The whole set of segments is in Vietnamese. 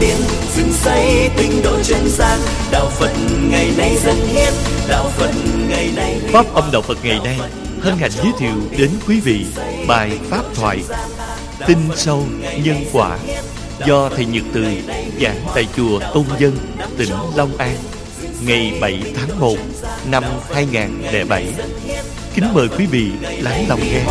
biển dựng xây tinh độ chân gian đạo phật ngày nay dân hiến đạo phật ngày nay Pháp âm Đạo Phật ngày nay hân hạnh giới thiệu đến quý vị bài Pháp thoại Tinh sâu nhân quả do Thầy Nhật Từ giảng tại chùa Tôn Dân, tỉnh Long An ngày 7 tháng 1 năm 2007. Kính mời quý vị lắng lòng nghe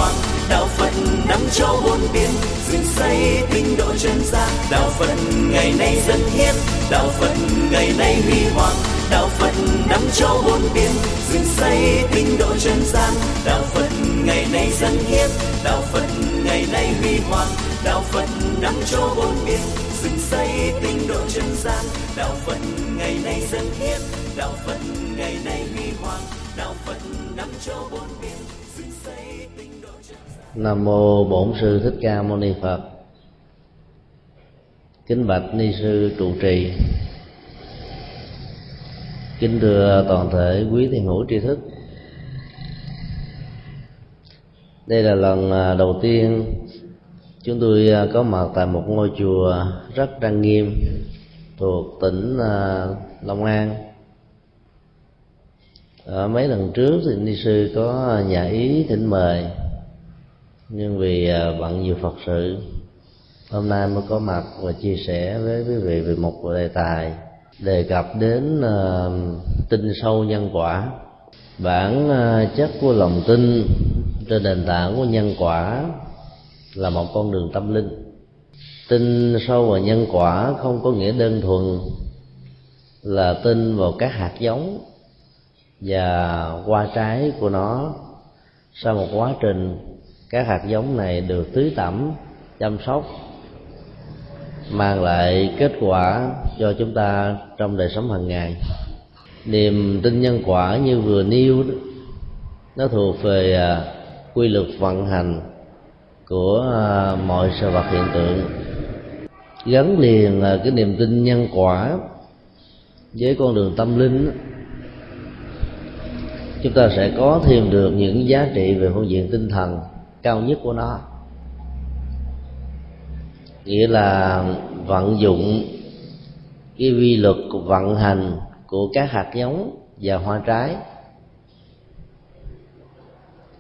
đạo phật đắm châu bốn biển dựng xây tinh độ chân gian. Đạo phật ngày nay dân hiến, đạo phật ngày nay huy hoàng. Đạo phật đắm châu bốn biển dựng xây tinh độ chân gian. Đạo phật ngày nay dân hiến, đạo phật ngày nay huy hoàng. Đạo phật đắm châu bốn biển dựng xây tinh độ chân gian. Đạo phật ngày nay dân hiến, đạo phật ngày nay huy hoàng. Đạo phật đắm châu bốn biển Nam mô Bổn sư Thích Ca Mâu Ni Phật. Kính bạch ni sư trụ trì. Kính thưa toàn thể quý thiền hữu tri thức. Đây là lần à, đầu tiên chúng tôi à, có mặt tại một ngôi chùa rất trang nghiêm thuộc tỉnh à, Long An. Ở mấy lần trước thì ni sư có nhà ý thỉnh mời nhưng vì à, bận nhiều phật sự hôm nay mới có mặt và chia sẻ với quý vị về một đề tài đề cập đến uh, tin sâu nhân quả. Bản uh, chất của lòng tin trên nền tảng của nhân quả là một con đường tâm linh. Tin sâu vào nhân quả không có nghĩa đơn thuần là tin vào các hạt giống và qua trái của nó sau một quá trình các hạt giống này được tưới tẩm, chăm sóc, mang lại kết quả cho chúng ta trong đời sống hàng ngày. Niềm tin nhân quả như vừa nêu nó thuộc về à, quy luật vận hành của à, mọi sự vật hiện tượng. Gắn liền à, cái niềm tin nhân quả với con đường tâm linh chúng ta sẽ có thêm được những giá trị về phương diện tinh thần cao nhất của nó. Nghĩa là vận dụng cái vi luật vận hành của các hạt giống và hoa trái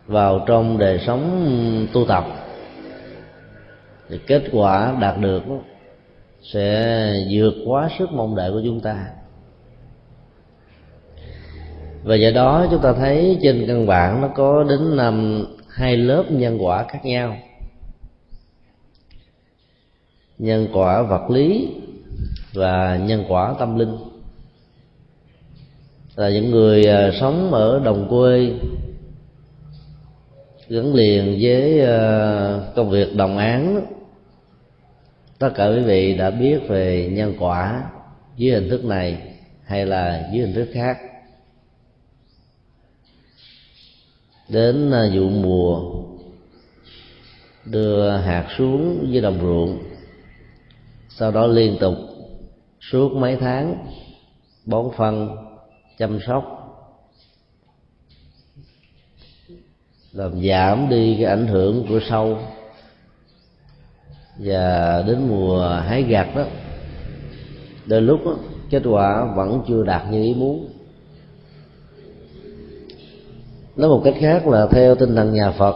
vào trong đời sống tu tập. Thì kết quả đạt được sẽ vượt quá sức mong đợi của chúng ta. Và do đó chúng ta thấy trên căn bản nó có đến năm hai lớp nhân quả khác nhau. Nhân quả vật lý và nhân quả tâm linh. Là những người à, sống ở đồng quê, gắn liền với à, công việc đồng án tất cả quý vị đã biết về nhân quả dưới hình thức này hay là dưới hình thức khác. Đến à, vụ mùa đưa hạt xuống dưới đồng ruộng sau đó liên tục suốt mấy tháng bón phân chăm sóc làm giảm đi cái ảnh hưởng của sâu. Và đến mùa hái gặt đó đôi lúc đó, kết quả vẫn chưa đạt như ý muốn nói một cách khác là theo tinh thần nhà phật,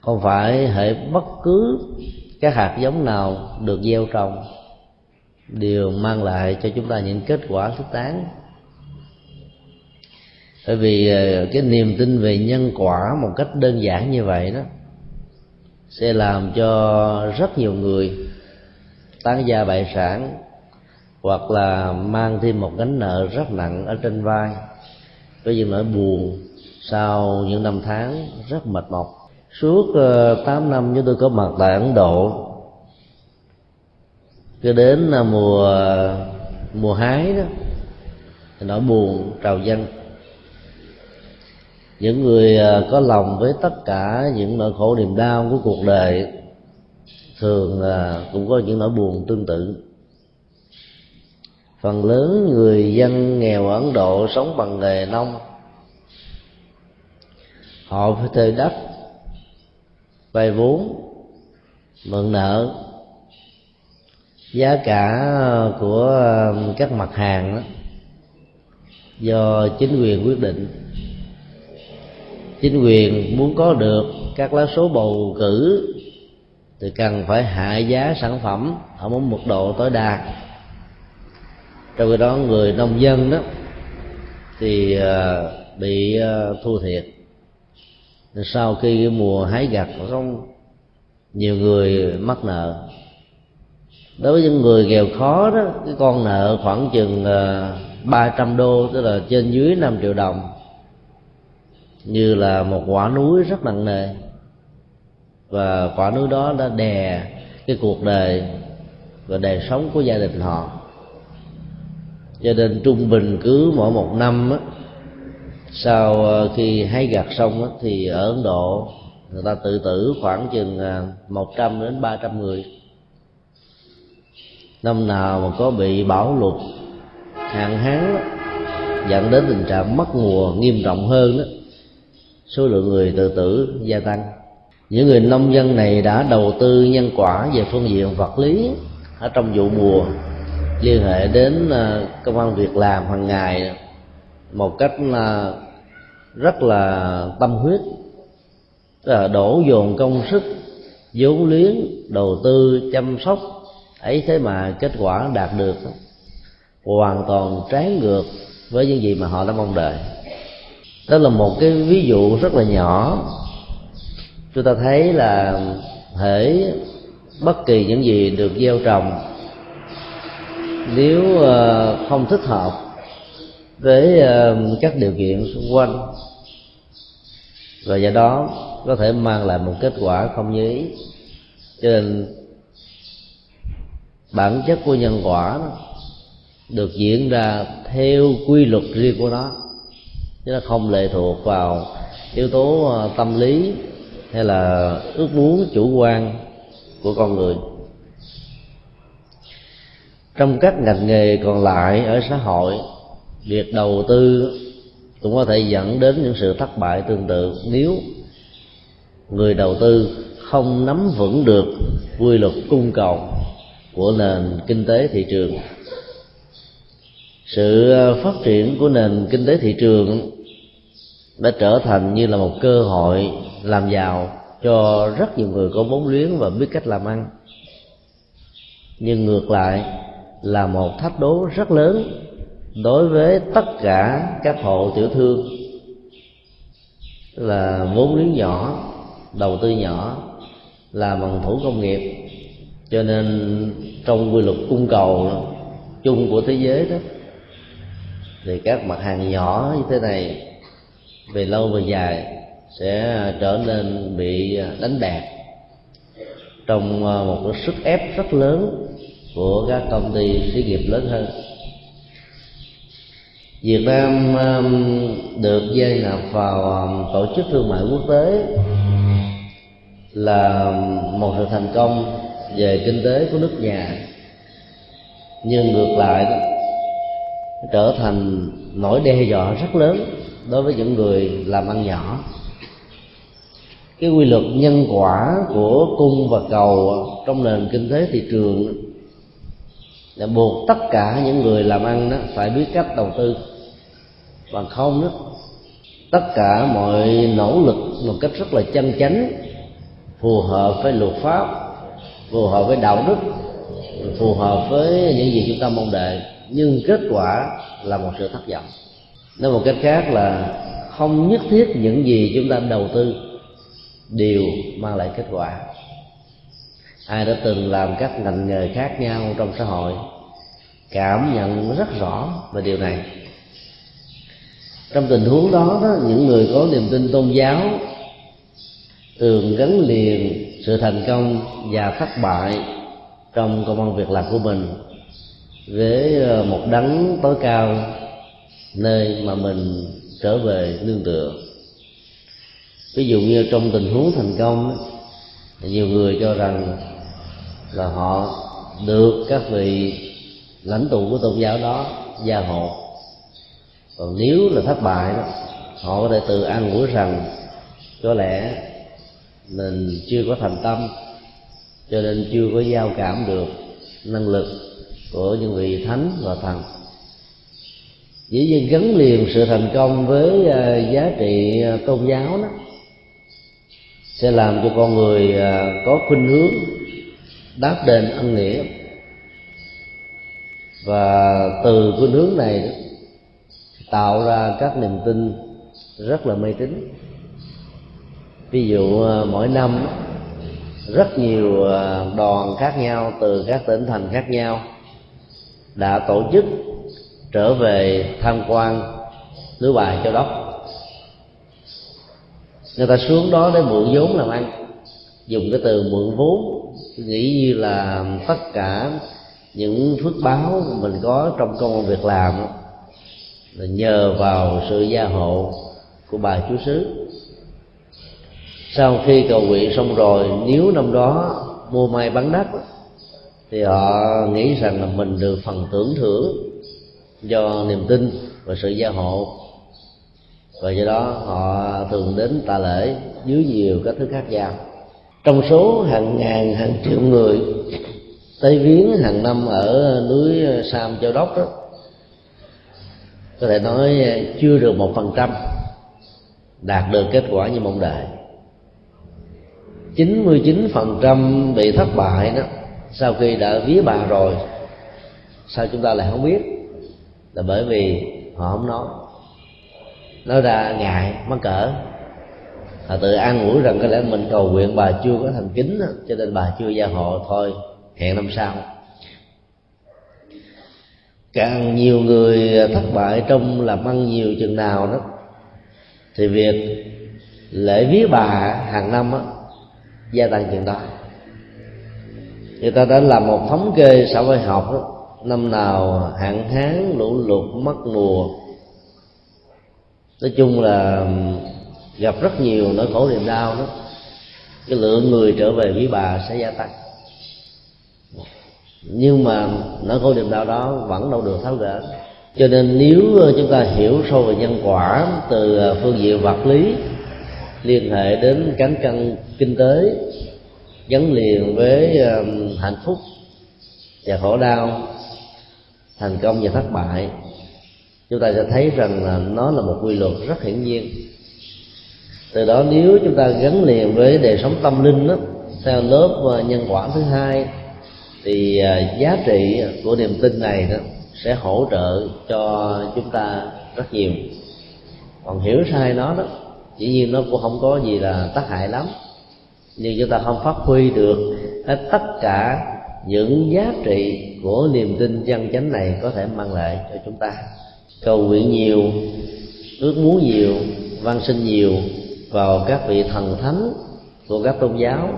không phải hệ bất cứ cái hạt giống nào được gieo trồng đều mang lại cho chúng ta những kết quả thích đáng. Bởi vì ờ, cái niềm tin về nhân quả một cách đơn giản như vậy đó sẽ làm cho rất nhiều người tán gia bại sản hoặc là mang thêm một gánh nợ rất nặng ở trên vai. Với những nỗi buồn sau những năm tháng rất mệt mỏi suốt ờ, uh, 8 năm chúng tôi có mặt tại Ấn Độ. Cứ đến uh, mùa mùa hái đó thì nỗi buồn trào dâng. Những người uh, có lòng với tất cả những nỗi khổ niềm đau của cuộc đời thường uh, cũng có những nỗi buồn tương tự. Phần lớn người dân nghèo ở ấn độ sống bằng nghề nông họ phải thuê đất, vay vốn, mượn nợ. Giá cả của um, các mặt hàng đó, do chính quyền quyết định. Chính quyền muốn có được các lá số bầu cử thì cần phải hạ giá sản phẩm ở một mức độ tối đa. Trong khi đó người nông dân đó thì uh, bị uh, thua thiệt sau khi mùa hái gặt không nhiều người mắc nợ. Đối với những người nghèo khó đó cái con nợ khoảng chừng à, ba trăm đô tức là trên dưới 5 triệu đồng. Như là một quả núi rất nặng nề. Và quả núi đó đã đè cái cuộc đời và đời sống của gia đình họ. Cho nên trung bình cứ mỗi một năm á, sau ờ, khi hái gặt xong thì ở ấn độ, người ta tự tử khoảng chừng ờ, 100 đến 300 người. Năm nào mà có bị bão lụt, hạn hán dẫn đến tình trạng mất mùa nghiêm trọng hơn đó số lượng người tự tử gia tăng. Những người nông dân này đã đầu tư nhân quả về phương diện vật lý ở trong vụ mùa, liên hệ đến ờ, công an việc làm hàng ngày, một cách là rất là tâm huyết là đổ dồn công sức, vốn liếng, đầu tư, chăm sóc, ấy thế mà kết quả đạt được, hoàn toàn trái ngược với những gì mà họ đã mong đợi. Đó là một cái ví dụ rất là nhỏ. Chúng ta thấy là thể bất kỳ những gì được gieo trồng, nếu ờ, không thích hợp với ờ, các điều kiện xung quanh. Và do đó có thể mang lại một kết quả không như ý. Cho nên bản chất của nhân quả đó được diễn ra theo quy luật riêng của nó. Chứ nó không lệ thuộc vào yếu tố ờ, tâm lý hay là ước muốn chủ quan của con người. Trong các ngành nghề còn lại ở xã hội việc đầu tư cũng có thể dẫn đến những sự thất bại tương tự. Nếu người đầu tư không nắm vững được quy luật cung cầu của nền kinh tế thị trường, sự phát triển của nền kinh tế thị trường đã trở thành như là một cơ hội làm giàu cho rất nhiều người có vốn liếng và biết cách làm ăn. Nhưng ngược lại là một thách đố rất lớn đối với tất cả các hộ tiểu thương là vốn liếng nhỏ, đầu tư nhỏ, là bằng thủ công nghiệp. Cho nên trong quy luật cung cầu chung của thế giới đó, thì các mặt hàng nhỏ như thế này về lâu về dài sẽ trở nên bị đánh đạt trong à, một cái sức ép rất lớn của các công ty xí nghiệp lớn hơn. Việt Nam um, được gia nhập vào um, tổ chức thương mại quốc tế là một sự thành công về kinh tế của nước nhà, nhưng ngược lại đó, trở thành nỗi đe dọa rất lớn đối với những người làm ăn nhỏ. Cái quy luật nhân quả của cung và cầu trong nền kinh tế thị trường là buộc tất cả những người làm ăn đó phải biết cách đầu tư bằng không đó tất cả mọi nỗ lực một cách rất là chân chánh, phù hợp với luật pháp, phù hợp với đạo đức, phù hợp với những gì chúng ta mong đợi. Nhưng kết quả là một sự thất vọng. Nói một cách khác là không nhất thiết những gì chúng ta đầu tư đều mang lại kết quả. Ai đã từng làm các ngành nghề khác nhau trong xã hội cảm nhận rất rõ về điều này trong tình huống đó, đó những người có niềm tin tôn giáo thường gắn liền sự thành công và thất bại trong công an việc làm của mình với ờ, một đấng tối cao nơi mà mình trở về nương tựa. Ví dụ như trong tình huống thành công nhiều người cho rằng là họ được các vị lãnh tụ của tôn giáo đó gia hộ còn nếu là thất bại đó, họ có thể tự an ủi rằng có lẽ mình chưa có thành tâm, cho nên chưa có giao cảm được năng lực của những vị thánh và thần. Dĩ nhiên gắn liền sự thành công với à, giá trị à, tôn giáo đó, sẽ làm cho con người à, có khuynh hướng đáp đền ân nghĩa. Và từ khuynh hướng này tạo ra các niềm tin rất là mê tín. Ví dụ à, mỗi năm rất nhiều à, đoàn khác nhau, từ các tỉnh thành khác nhau đã tổ chức trở về tham quan núi bài châu đốc. Người ta xuống đó để mượn vốn làm ăn, dùng cái từ mượn vốn, nghĩ như là tất cả những phước báo mình có trong công việc làm là nhờ vào sự gia hộ của bà chú xứ sau khi cầu nguyện xong rồi, nếu năm đó mua may bán đất, thì họ nghĩ rằng là mình được phần tưởng thưởng do niềm tin và sự gia hộ. Và do đó họ thường đến tạ lễ dưới nhiều các thứ khác nhau. Trong số hàng ngàn, hàng triệu người tới viếng hàng năm ở núi sam châu đốc đó có thể nói ờ, chưa được một phần trăm đạt được kết quả như mong đợi. 99% bị thất bại đó, sau khi đã vía bà rồi, sao chúng ta lại không biết? Là bởi vì họ không nói. Nói ra ngại, mắc cỡ. Họ tự an ủi rằng có lẽ mình cầu nguyện bà chưa có thành kính cho nên bà chưa gia hộ thôi. Hẹn năm sau càng nhiều người thất bại trong làm ăn nhiều chừng nào đó thì việc lễ viếng bà hàng năm á gia tăng chừng đó. Người ta đã làm một thống kê xã hội học đó, năm nào hạn hán lũ lụt mất mùa. Nói chung là gặp rất nhiều nỗi khổ niềm đau đó. Cái lượng người trở về với bà sẽ gia tăng nhưng mà nỗi khổ niềm đau đó vẫn đâu được tháo gỡ. Cho nên nếu ờ, chúng ta hiểu sâu về nhân quả từ ờ, phương diện vật lý liên hệ đến cán cân kinh tế gắn liền với hạnh phúc và khổ đau thành công và thất bại chúng ta sẽ thấy rằng là nó là một quy luật rất hiển nhiên. Từ đó nếu chúng ta gắn liền với đời sống tâm linh đó, theo lớp ờ, nhân quả thứ hai thì à, giá trị của niềm tin này đó sẽ hỗ trợ cho chúng ta rất nhiều. Còn hiểu sai nó đó, dĩ nhiên nó cũng không có gì là tác hại lắm. Nhưng chúng ta không phát huy được hết tất cả những giá trị của niềm tin chân chánh này có thể mang lại cho chúng ta. Cầu nguyện nhiều, ước muốn nhiều văn sinh nhiều vào các vị thần thánh của các tôn giáo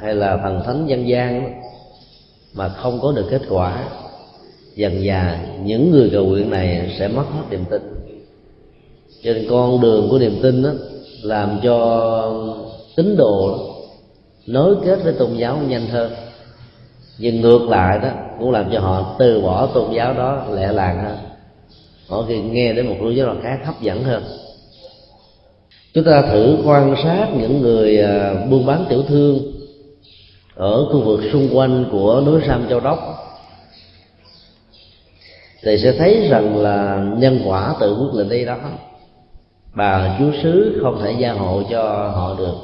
hay là thần thánh dân gian mà không có được kết quả, dần dà những người cầu nguyện này sẽ mất hết niềm tin. Cho nên con đường của niềm tin đó làm cho tín đồ nối kết với tôn giáo nhanh hơn. Nhưng ngược lại đó, cũng làm cho họ từ bỏ tôn giáo đó lẹ làng hơn. Họ khi nghe đến một tôn giáo nào khác hấp dẫn hơn. Chúng ta thử quan sát những người à, buôn bán tiểu thương ở khu vực xung quanh của núi Sam Châu Đốc, thì sẽ thấy rằng là nhân quả tự quyết định đây đó, bà chúa xứ không thể gia hộ cho họ được.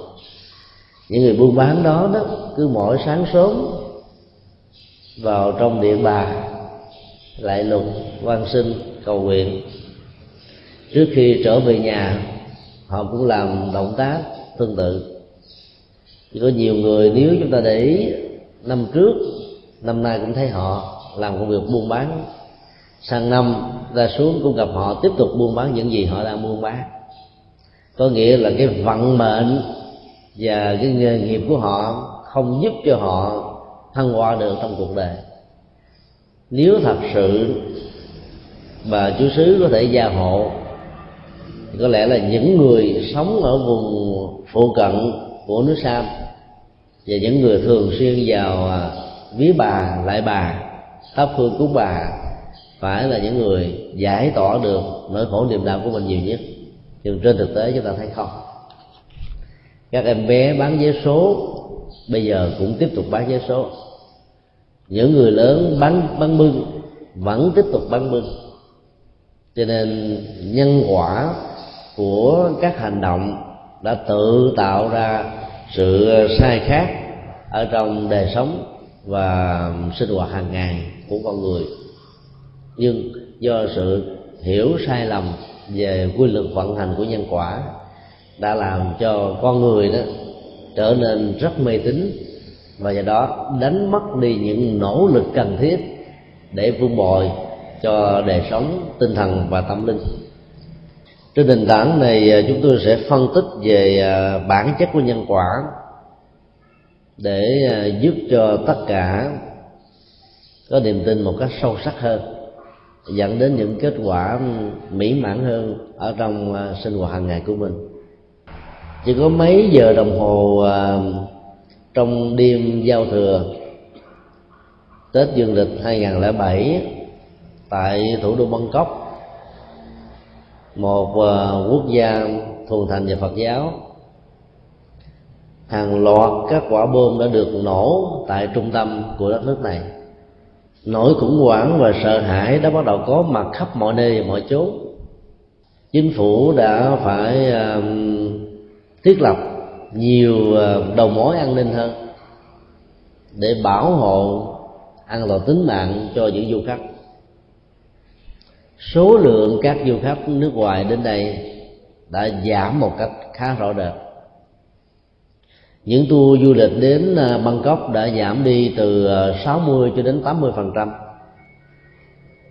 Những người buôn bán đó đó cứ mỗi sáng sớm vào trong điện bà, lại lục quan sinh cầu nguyện. Trước khi trở về nhà, họ cũng làm động tác tương tự chỉ có nhiều người, nếu chúng ta để ý, năm trước, năm nay cũng thấy họ làm công việc buôn bán. Sang năm ra xuống cũng gặp họ tiếp tục buôn bán những gì họ đang buôn bán. Có nghĩa là cái vận mệnh và cái nghề nghiệp của họ không giúp cho họ thăng hoa được trong cuộc đời. Nếu thật sự bà chú xứ có thể gia hộ, thì có lẽ là những người sống ở vùng phụ cận của nước sam. Và những người thường xuyên vào à, ví bà, lại bà, thắp hương cúng bà, phải là những người giải tỏa được nỗi khổ niềm đau của mình nhiều nhất. Nhưng trên thực tế chúng ta thấy không. Các em bé bán vé số bây giờ cũng tiếp tục bán vé số. Những người lớn bán bán bưng, vẫn tiếp tục bán bưng. Cho nên nhân quả của các hành động đã tự tạo ra sự sai khác ở trong đời sống và sinh hoạt hàng ngày của con người. Nhưng do sự hiểu sai lầm về quy luật vận hành của nhân quả đã làm cho con người đó trở nên rất mê tín và do đó đánh mất đi những nỗ lực cần thiết để vun bồi cho đời sống tinh thần và tâm linh trên nền tảng này à, chúng tôi sẽ phân tích về à, bản chất của nhân quả để à, giúp cho tất cả có niềm tin một cách sâu sắc hơn, dẫn đến những kết quả mỹ mãn hơn ở trong sinh hoạt hàng ngày của mình. Chỉ có mấy giờ đồng hồ trong đêm giao thừa, Tết Dương lịch 2007 tại thủ đô Bangkok một à, quốc gia thuần thành về Phật giáo. Hàng loạt các quả bom đã được nổ tại trung tâm của đất nước này. Nỗi khủng hoảng và sợ hãi đã bắt đầu có mặt khắp mọi nơi và mọi chốn. Chính phủ đã phải uh, thiết lập nhiều uh, đầu mối an ninh hơn để bảo hộ an toàn tính mạng cho những du khách số lượng các du khách nước ngoài đến đây đã giảm một cách khá rõ rệt. Những tour du lịch đến à, Bangkok đã giảm đi từ à, 60 cho đến 80 phần trăm.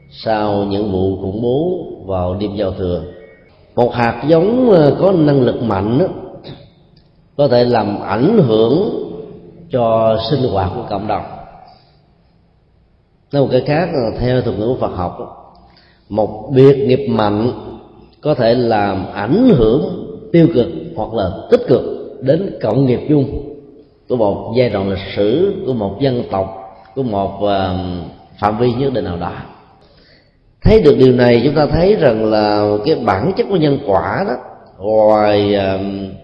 Sau những vụ khủng bố vào đêm giao thừa một hạt giống à, có năng lực mạnh đó, có thể làm ảnh hưởng cho sinh hoạt của cộng đồng. Nói một cái khác theo thuật ngữ Phật học một biệt nghiệp mạnh có thể làm ảnh hưởng tiêu cực hoặc là tích cực đến cộng nghiệp chung của một giai đoạn lịch sử, của một dân tộc, của một ờ, phạm vi nhất định nào đó. Thấy được điều này, chúng ta thấy rằng là cái bản chất của nhân quả đó, ngoài ờ,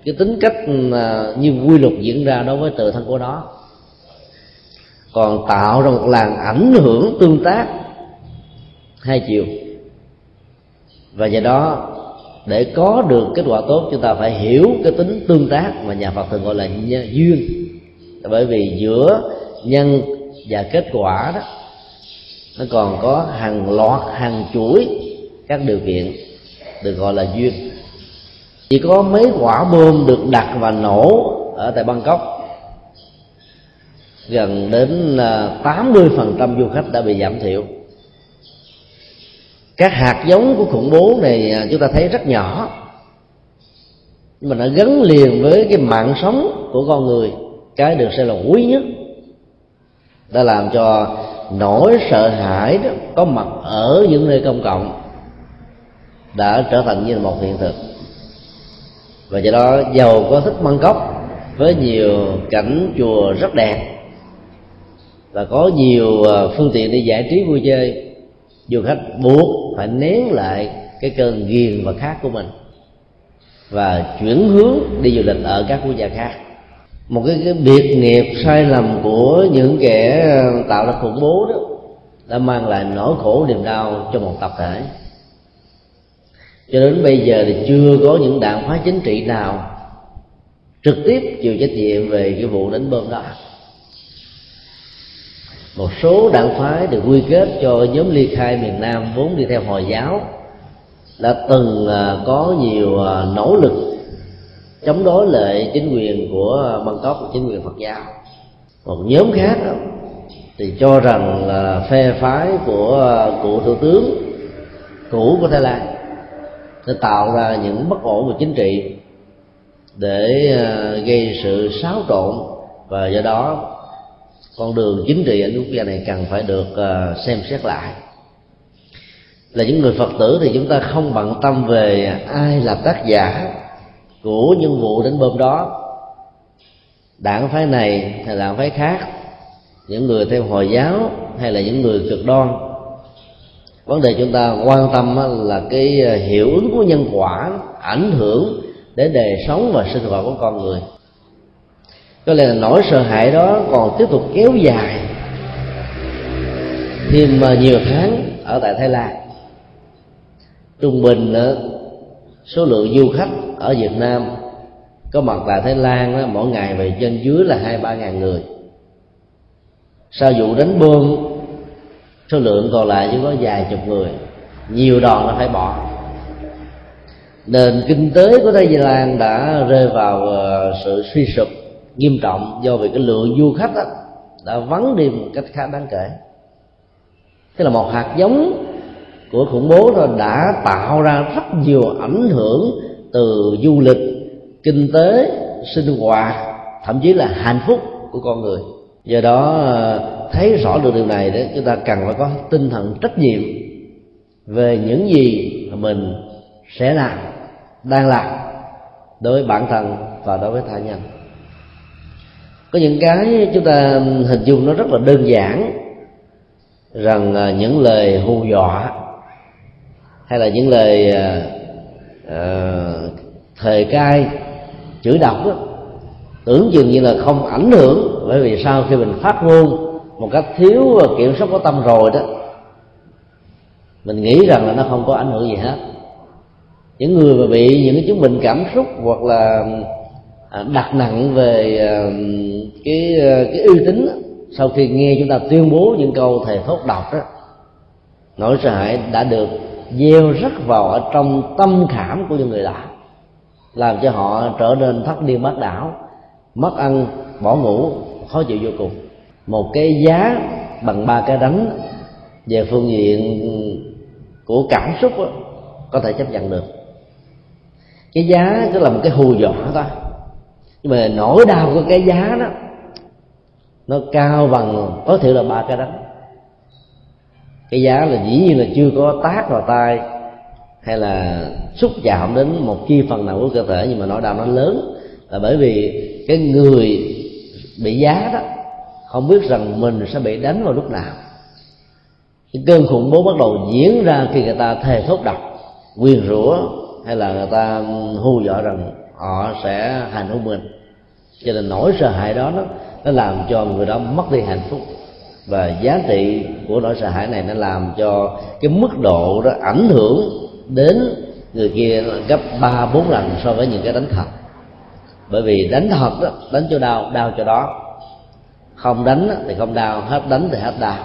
cái tính cách ờ, như quy luật diễn ra đối với tự thân của nó, còn tạo ra một làn ảnh hưởng tương tác hai chiều và do đó để có được kết quả tốt chúng ta phải hiểu cái tính tương tác mà nhà Phật thường gọi là nhân, duyên. Bởi vì giữa nhân và kết quả đó nó còn có hàng loạt hàng chuỗi các điều kiện được gọi là duyên. Chỉ có mấy quả bom được đặt và nổ ở tại Bangkok gần đến 80% du khách đã bị giảm thiểu các hạt giống của khủng bố này à, chúng ta thấy rất nhỏ. Nhưng mà nó gắn liền với cái mạng sống của con người. Cái được xem là quý nhất. Đã làm cho nỗi sợ hãi đó có mặt ở những nơi công cộng. Đã trở thành như là một hiện thực. Và do đó, giàu có thích băng cốc với nhiều cảnh chùa rất đẹp. Và có nhiều à, phương tiện để giải trí vui chơi du khách buộc phải nén lại cái cơn ghiền và khát của mình và chuyển hướng đi du lịch ở các quốc gia khác. Một cái, cái biệt nghiệp sai lầm của những kẻ ờ, tạo ra khủng bố đó đã mang lại nỗi khổ niềm đau cho một tập thể. Cho đến bây giờ thì chưa có những đảng phái chính trị nào trực tiếp chịu trách nhiệm về cái vụ đánh bom đó một số đảng phái được quy kết cho nhóm ly khai miền nam vốn đi theo hồi giáo đã từng à, có nhiều à, nỗ lực chống đối lại chính quyền của bangkok chính quyền phật giáo. Một nhóm khác đó, thì cho rằng là phe phái của à, cựu thủ tướng cũ của thái lan để tạo ra những bất ổn về chính trị để gây sự xáo trộn và do đó con đường chính trị ở quốc gia này cần phải được uh, xem xét lại. Là những người phật tử thì chúng ta không bận tâm về ai là tác giả của những vụ đánh bom đó. Đảng phái này hay đảng phái khác những người theo hồi giáo hay là những người cực đoan vấn đề chúng ta quan tâm là cái ờ, hiệu ứng của nhân quả ảnh hưởng đến đời sống và sinh hoạt của con người có lẽ là nỗi sợ hãi đó còn tiếp tục kéo dài. Thêm mà nhiều tháng ở tại thái lan, trung bình số lượng du khách ở việt nam có mặt tại thái lan mỗi ngày về trên dưới là hai, ba ngàn người. Sau vụ đánh bom, số lượng còn lại chỉ có vài chục người. Nhiều đoàn nó phải bỏ. Nền kinh tế của Thái Lan đã rơi vào à, sự suy sụp nghiêm trọng do vì cái lượng du khách đó đã vắng đi một cách khá đáng kể. Tức là một hạt giống của khủng bố đó đã tạo ra rất nhiều ảnh hưởng từ du lịch, kinh tế, sinh hoạt, thậm chí là hạnh phúc của con người. Do đó ờ, thấy rõ được điều này đó, chúng ta cần phải có tinh thần trách nhiệm về những gì mà mình sẽ làm, đang làm đối với bản thân và đối với tha nhân có những cái chúng ta hình dung nó rất là đơn giản rằng à, những lời hù dọa hay là những lời à, à, uh, thời cai chửi độc đó, tưởng chừng như là không ảnh hưởng. Bởi vì sau khi mình phát ngôn một cách thiếu kiểm soát có tâm rồi đó mình nghĩ rằng là nó không có ảnh hưởng gì hết. Những người mà bị những cái chứng bệnh cảm xúc hoặc là À, đặt nặng về à, cái à, cái uy tín sau khi nghe chúng ta tuyên bố những câu thầy thốt đọc đó nỗi sợ hãi đã được gieo rất vào ở trong tâm khảm của những người lạ, làm cho họ trở nên thất điên mất đảo mất ăn bỏ ngủ khó chịu vô cùng. Một cái giá bằng ba cái đánh về phương diện của cảm xúc đó, có thể chấp nhận được. Cái giá tức là một cái hù dọa thôi nhưng mà nỗi đau của cái giá đó, nó cao bằng, có thể là ba cái đánh cái giá là dĩ nhiên là chưa có tác vào tay, hay là xúc chạm đến một chi phần nào của cơ thể, nhưng mà nỗi đau nó lớn. Là bởi vì cái người bị giá đó, không biết rằng mình sẽ bị đánh vào lúc nào. Cái cơn khủng bố bắt đầu diễn ra khi người ta thề thốt độc, quyền rủa, hay là người ta hù dọa rằng họ sẽ hành hung mình. Cho nên nỗi sợ hãi đó nó, nó làm cho người đó mất đi hạnh phúc. Và giá trị của nỗi sợ hãi này nó làm cho cái mức độ đó ảnh hưởng đến người kia gấp ba bốn lần so với những cái đánh thật. Bởi vì đánh thật đó đánh cho đau đau cho đó. Không đánh thì không đau hết đánh thì hết đau.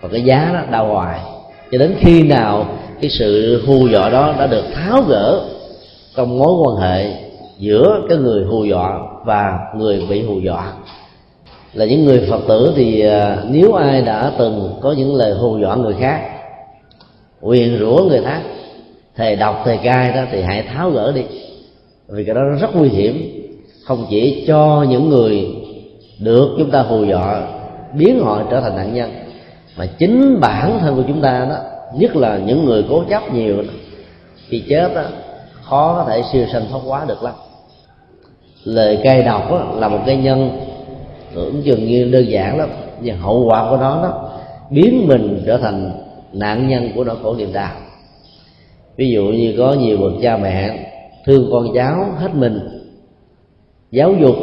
Và cái giá đó đau hoài. Cho đến khi nào cái sự hù dọa đó đã được tháo gỡ trong mối quan hệ giữa cái người hù dọa và người bị hù dọa. Là những người phật tử thì à, nếu ai đã từng có những lời hù dọa người khác quyền rủa người khác thề độc thề cai đó thì hãy tháo gỡ đi. Vì cái đó rất nguy hiểm. Không chỉ cho những người được chúng ta hù dọa biến họ trở thành nạn nhân mà chính bản thân của chúng ta đó nhất là những người cố chấp nhiều đó, khi chết đó, khó có thể siêu sanh thoát quá được lắm lời cay độc đó, là một cái nhân tưởng chừng như đơn giản lắm nhưng hậu quả của nó đó biến mình trở thành nạn nhân của nỗi khổ niềm đau. Ví dụ như có nhiều bậc cha mẹ thương con cháu hết mình giáo dục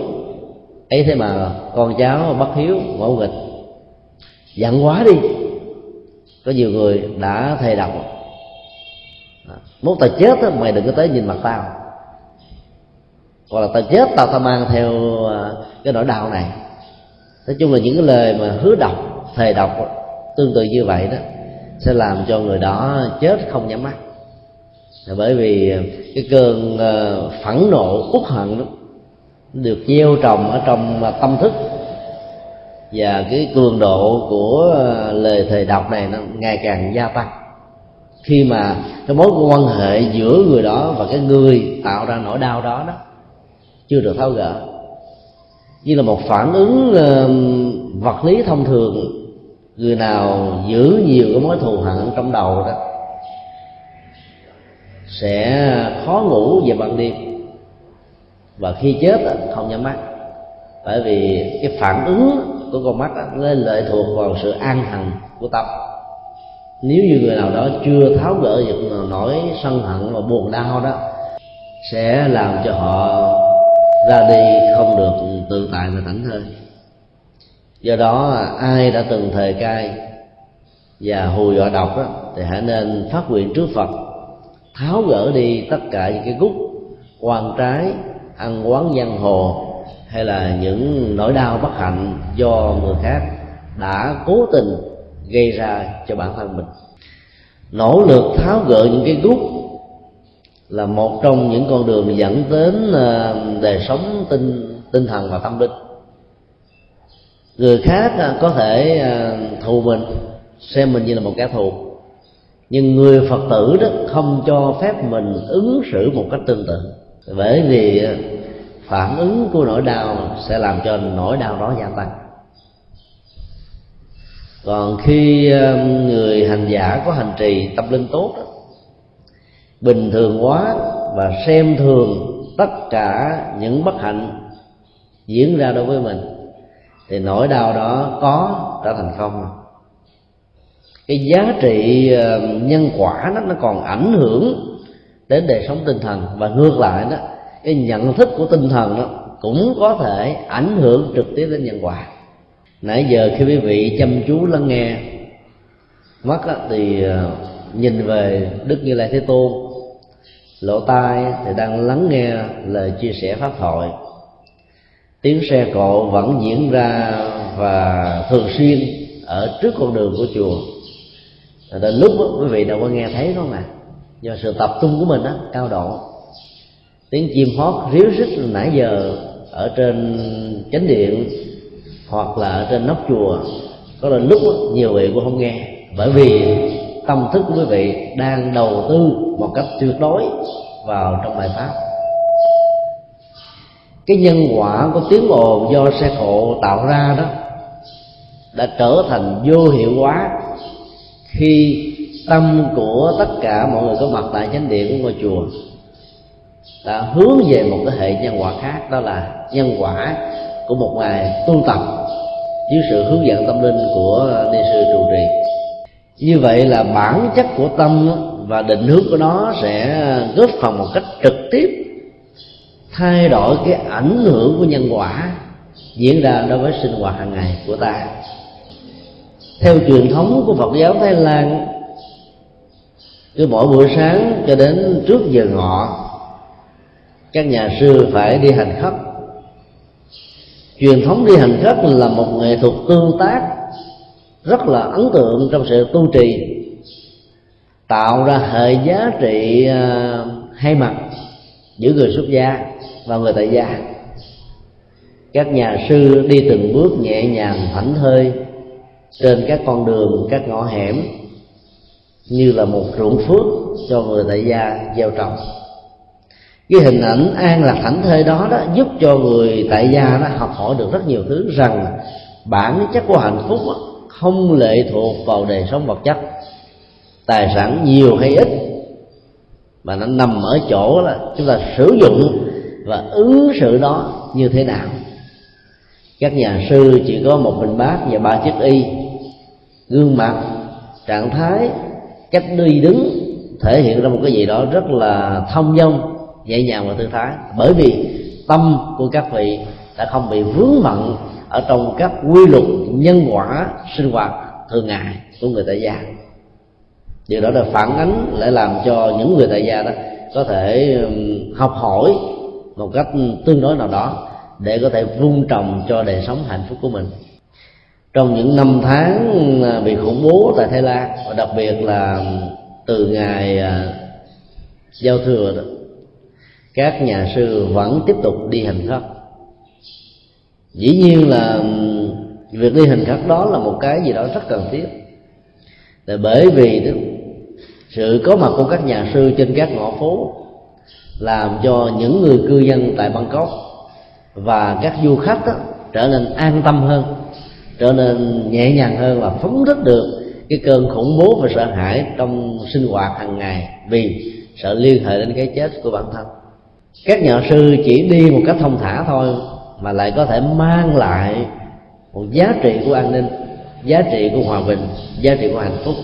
ấy thế mà con cháu bất hiếu ngỗ nghịch giận quá đi. Có nhiều người đã thề đọc muốn tao chết đó, mày đừng có tới nhìn mặt tao hoặc là tao chết tao tao mang theo à, cái nỗi đau này. Nói chung là những cái lời mà hứa độc, thề độc tương tự như vậy đó, sẽ làm cho người đó chết không nhắm mắt. Là bởi vì cái cơn à, phẫn nộ, uất hận đó được gieo trồng ở trong à, tâm thức. Và cái cường độ của lời thề độc này nó ngày càng gia tăng. Khi mà cái mối quan hệ giữa người đó và cái người tạo ra nỗi đau đó đó chưa được tháo gỡ. Như là một phản ứng uh, vật lý thông thường người nào giữ nhiều cái mối thù hận trong đầu đó sẽ khó ngủ về ban đêm. Và khi chết không nhắm mắt. Bởi vì cái phản ứng của con mắt nó lệ thuộc vào sự an hằng của tâm. Nếu như người nào đó chưa tháo gỡ được nỗi sân hận và buồn đau đó sẽ làm cho họ ra đi không được tự tại và thảnh thơi do đó ai đã từng thời cai và hù dọa độc đó, thì hãy nên phát nguyện trước phật tháo gỡ đi tất cả những cái gút quan trái ăn quán giang hồ hay là những nỗi đau bất hạnh do người khác đã cố tình gây ra cho bản thân mình. Nỗ lực tháo gỡ những cái gút là một trong những con đường dẫn đến ờ, đời sống tinh tinh thần và tâm linh. Người khác ờ, có thể ờ, thù mình xem mình như là một kẻ thù. Nhưng người phật tử đó không cho phép mình ứng xử một cách tương tự. Bởi vì phản ứng của nỗi đau sẽ làm cho nỗi đau đó gia tăng. Còn khi người hành giả có hành trì tâm linh tốt đó, bình thường quá và xem thường tất cả những bất hạnh diễn ra đối với mình, thì nỗi đau đó có trở thành không. Cái giá trị ờ, nhân quả đó nó còn ảnh hưởng đến đời sống tinh thần. Và ngược lại đó, cái nhận thức của tinh thần đó cũng có thể ảnh hưởng trực tiếp đến nhân quả. Nãy giờ khi quý vị chăm chú lắng nghe mắt thì ờ, nhìn về đức như lai thế tôn lỗ tai thì đang lắng nghe lời chia sẻ pháp thoại. Tiếng xe cộ vẫn diễn ra và thường xuyên ở trước con đường của chùa. Đến lúc đó, quý vị đâu có nghe thấy không à do sự tập trung của mình á cao độ. Tiếng chim hót ríu rít nãy giờ ở trên chánh điện hoặc là ở trên nóc chùa. Có là lúc đó, nhiều vị cũng không nghe. Bởi vì tâm thức của quý vị đang đầu tư một cách tuyệt đối vào trong bài pháp. Cái nhân quả của tiếng ồn do xe cộ tạo ra đó đã trở thành vô hiệu hóa khi tâm của tất cả mọi người có mặt tại chánh điện của ngôi chùa đã hướng về một cái hệ nhân quả khác, đó là nhân quả của một ngày tu tập dưới sự hướng dẫn tâm linh của ni sư trụ trì như vậy là bản chất của tâm và định hướng của nó sẽ góp phần một cách trực tiếp thay đổi cái ảnh hưởng của nhân quả diễn ra đối với sinh hoạt hàng ngày của ta. Theo truyền thống của phật giáo thái lan, cứ mỗi buổi sáng cho đến trước giờ ngọ, các nhà sư phải đi hành khất. Truyền thống đi hành khất là một nghệ thuật tương tác rất là ấn tượng trong sự tu trì tạo ra hệ giá trị à, hai mặt giữa người xuất gia và người tại gia. Các nhà sư đi từng bước nhẹ nhàng thảnh thơi trên các con đường các ngõ hẻm như là một ruộng phước cho người tại gia gieo trồng. Cái hình ảnh an lạc thảnh thơi đó đó giúp cho người tại gia đó học hỏi được rất nhiều thứ rằng bản chất của hạnh phúc đó, không lệ thuộc vào đời sống vật chất, tài sản nhiều hay ít, mà nó nằm ở chỗ là chúng ta sử dụng và ứng xử đó như thế nào. Các nhà sư chỉ có một bình bát và ba chiếc y, gương mặt, trạng thái, cách đi đứng thể hiện ra một cái gì đó rất là thông dong, nhẹ nhàng và thư thái. Bởi vì tâm của các vị đã không bị vướng mận ở trong các quy luật nhân quả sinh hoạt thường ngày của người tại gia. Điều đó là phản ánh lại làm cho những người tại gia đó có thể học hỏi một cách tương đối nào đó để có thể vun trồng cho đời sống hạnh phúc của mình. Trong những năm tháng à, bị khủng bố tại Thái Lan và đặc biệt là từ ngày à, giao thừa đó, các nhà sư vẫn tiếp tục đi hành khất dĩ nhiên là việc đi hành khắc đó là một cái gì đó rất cần thiết. Là bởi vì đó, sự có mặt của các nhà sư trên các ngõ phố làm cho những người cư dân tại bangkok và các du khách đó, trở nên an tâm hơn trở nên nhẹ nhàng hơn và phóng thích được cái cơn khủng bố và sợ hãi trong sinh hoạt hàng ngày vì sợ liên hệ đến cái chết của bản thân. Các nhà sư chỉ đi một cách thông thả thôi mà lại có thể mang lại một giá trị của an ninh, giá trị của hòa bình, giá trị của hạnh phúc.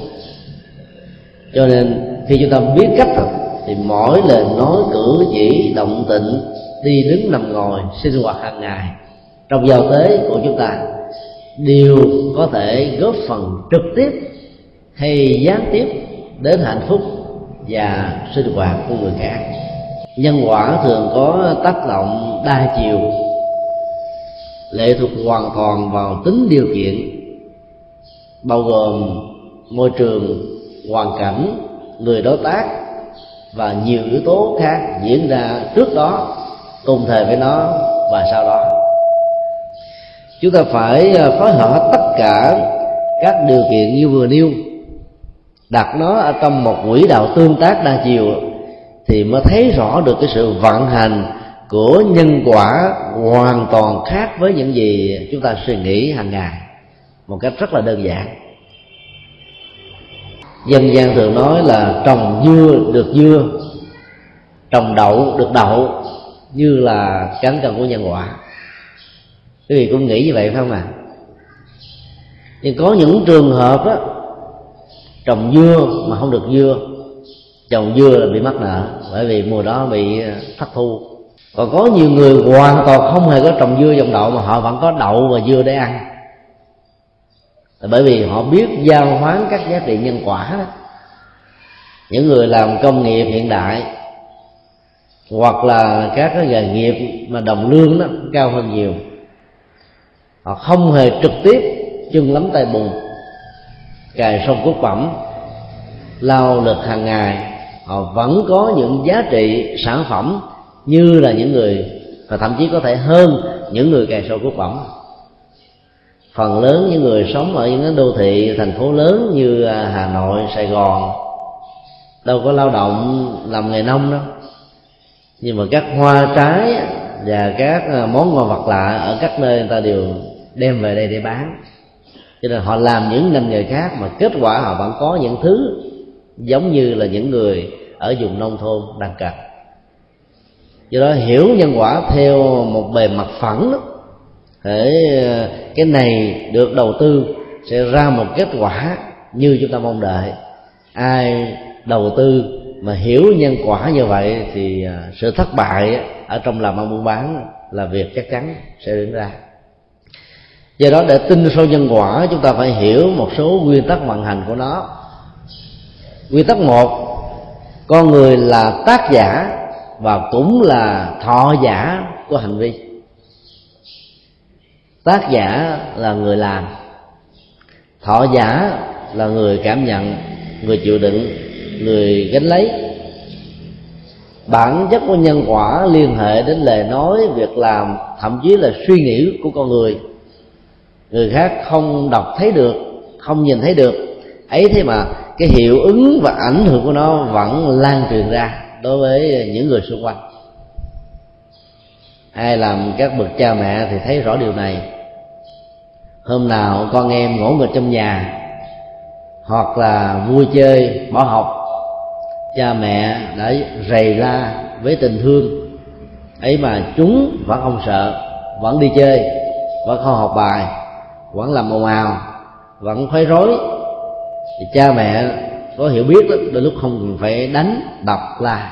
Cho nên khi chúng ta biết cách thì mỗi lời nói cử chỉ, động tịnh đi đứng nằm ngồi, sinh hoạt hàng ngày, trong giao tế của chúng ta đều có thể góp phần trực tiếp hay gián tiếp đến hạnh phúc và sinh hoạt của người khác. Nhân quả thường có tác động đa chiều lệ thuộc hoàn toàn vào tính điều kiện, bao gồm môi trường, hoàn cảnh, người đối tác và nhiều yếu tố khác diễn ra trước đó, cùng thời với nó và sau đó. Chúng ta phải à, phối hợp tất cả các điều kiện như vừa nêu, đặt nó ở trong một quỹ đạo tương tác đa chiều thì mới thấy rõ được cái sự vận hành của nhân quả hoàn toàn khác với những gì chúng ta suy nghĩ hàng ngày một cách rất là đơn giản. Dân gian thường nói là trồng dưa được dưa, trồng đậu được đậu, như là cánh cần của nhân quả. Quý vị cũng nghĩ như vậy phải không ạ? À? nhưng có những trường hợp á, trồng dưa mà không được dưa, trồng dưa là bị mắc nợ, bởi vì mùa đó bị thất thu còn có nhiều người hoàn toàn không hề có trồng dưa trồng đậu mà họ vẫn có đậu và dưa để ăn. Bởi vì họ biết giao hoán các giá trị nhân quả đó. Những người làm công nghiệp hiện đại, hoặc là các cái nghề nghiệp mà đồng lương đó cao hơn nhiều, họ không hề trực tiếp chân lắm tay bùn, cài sông cốt phẩm lao lực hàng ngày, họ vẫn có những giá trị sản phẩm như là những người, và thậm chí có thể hơn những người cài sâu cốt phẩm phần lớn những người sống ở những đô thị, thành phố lớn như à, hà nội, sài gòn, đâu có lao động làm nghề nông đâu. Nhưng mà các hoa trái và các à, món ngon vật lạ ở các nơi người ta đều đem về đây để bán. Cho nên họ làm những ngành nghề khác mà kết quả họ vẫn có những thứ giống như là những người ở vùng nông thôn đang cần do đó hiểu nhân quả theo một bề mặt phẳng đó để cái này được đầu tư sẽ ra một kết quả như chúng ta mong đợi. Ai đầu tư mà hiểu nhân quả như vậy thì à, sự thất bại ở trong làm ăn buôn bán là việc chắc chắn sẽ diễn ra. Do đó để tin sâu nhân quả, chúng ta phải hiểu một số nguyên tắc vận hành của nó. Nguyên tắc một, con người là tác giả và cũng là thọ giả của hành vi. Tác giả là người làm, thọ giả là người cảm nhận, người chịu đựng, người gánh lấy. Bản chất của nhân quả liên hệ đến lời nói, việc làm, thậm chí là suy nghĩ của con người. Người khác không đọc thấy được, không nhìn thấy được, ấy thế mà cái hiệu ứng và ảnh hưởng của nó vẫn lan truyền ra đối với những người xung quanh. Ai làm các bậc cha mẹ thì thấy rõ điều này. Hôm nào con em ngủ nghịch trong nhà, hoặc là vui chơi, bỏ học, cha mẹ đã rầy la với tình thương. Ấy mà chúng vẫn không sợ, vẫn đi chơi, vẫn không học bài, vẫn làm ồn ào, vẫn khuấy rối. Thì cha mẹ có hiểu biết đó đôi lúc không cần phải đánh, đập la.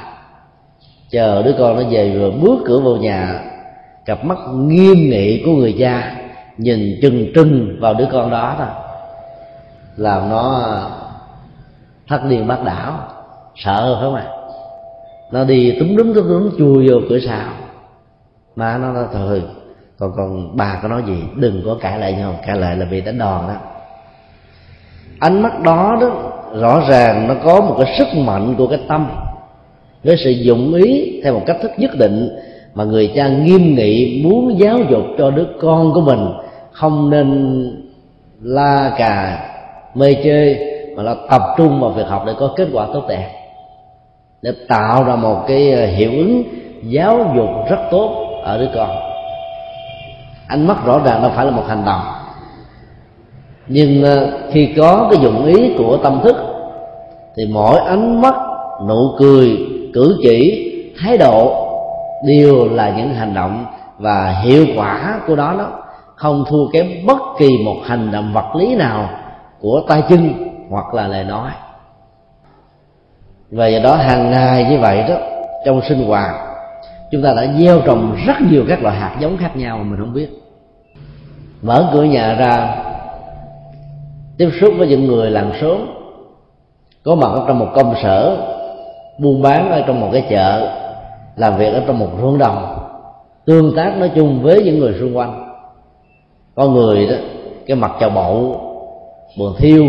Chờ đứa con nó về vừa bước cửa vào nhà, cặp mắt nghiêm nghị của người cha, nhìn trừng trừng vào đứa con đó thôi làm nó à, thất điên bác đảo, sợ phải không ạ? Nó đi túm đúng túm đúng chui vô cửa sau. Mà nó nói, thôi còn còn bà có nói gì, đừng có cãi lại nhau, cãi lại là bị đánh đòn đó. Ánh mắt đó đó rõ ràng nó có một cái sức mạnh của cái tâm. Với sự dụng ý theo một cách thức nhất định mà người cha nghiêm nghị muốn giáo dục cho đứa con của mình, không nên la cà, mê chơi, mà là tập trung vào việc học để có kết quả tốt đẹp. Để tạo ra một cái ờ, hiệu ứng giáo dục rất tốt ở đứa con. Ánh mắt rõ ràng nó phải là một hành động nhưng ờ, khi có cái dụng ý của tâm thức, thì mỗi ánh mắt, nụ cười, cử chỉ, thái độ đều là những hành động và hiệu quả của đó đó. Không thua kém bất kỳ một hành động vật lý nào của tay chân hoặc là lời nói. Và do đó hàng ngày như vậy đó, trong sinh hoạt, chúng ta đã gieo trồng rất nhiều các loại hạt giống khác nhau mà mình không biết. Mở cửa nhà ra tiếp xúc với những người làng sớm có mặt ở trong một công sở, buôn bán ở trong một cái chợ, làm việc ở trong một ruộng đồng, tương tác nói chung với những người xung quanh. Có người đó, cái mặt chào bộ buồn thiêu.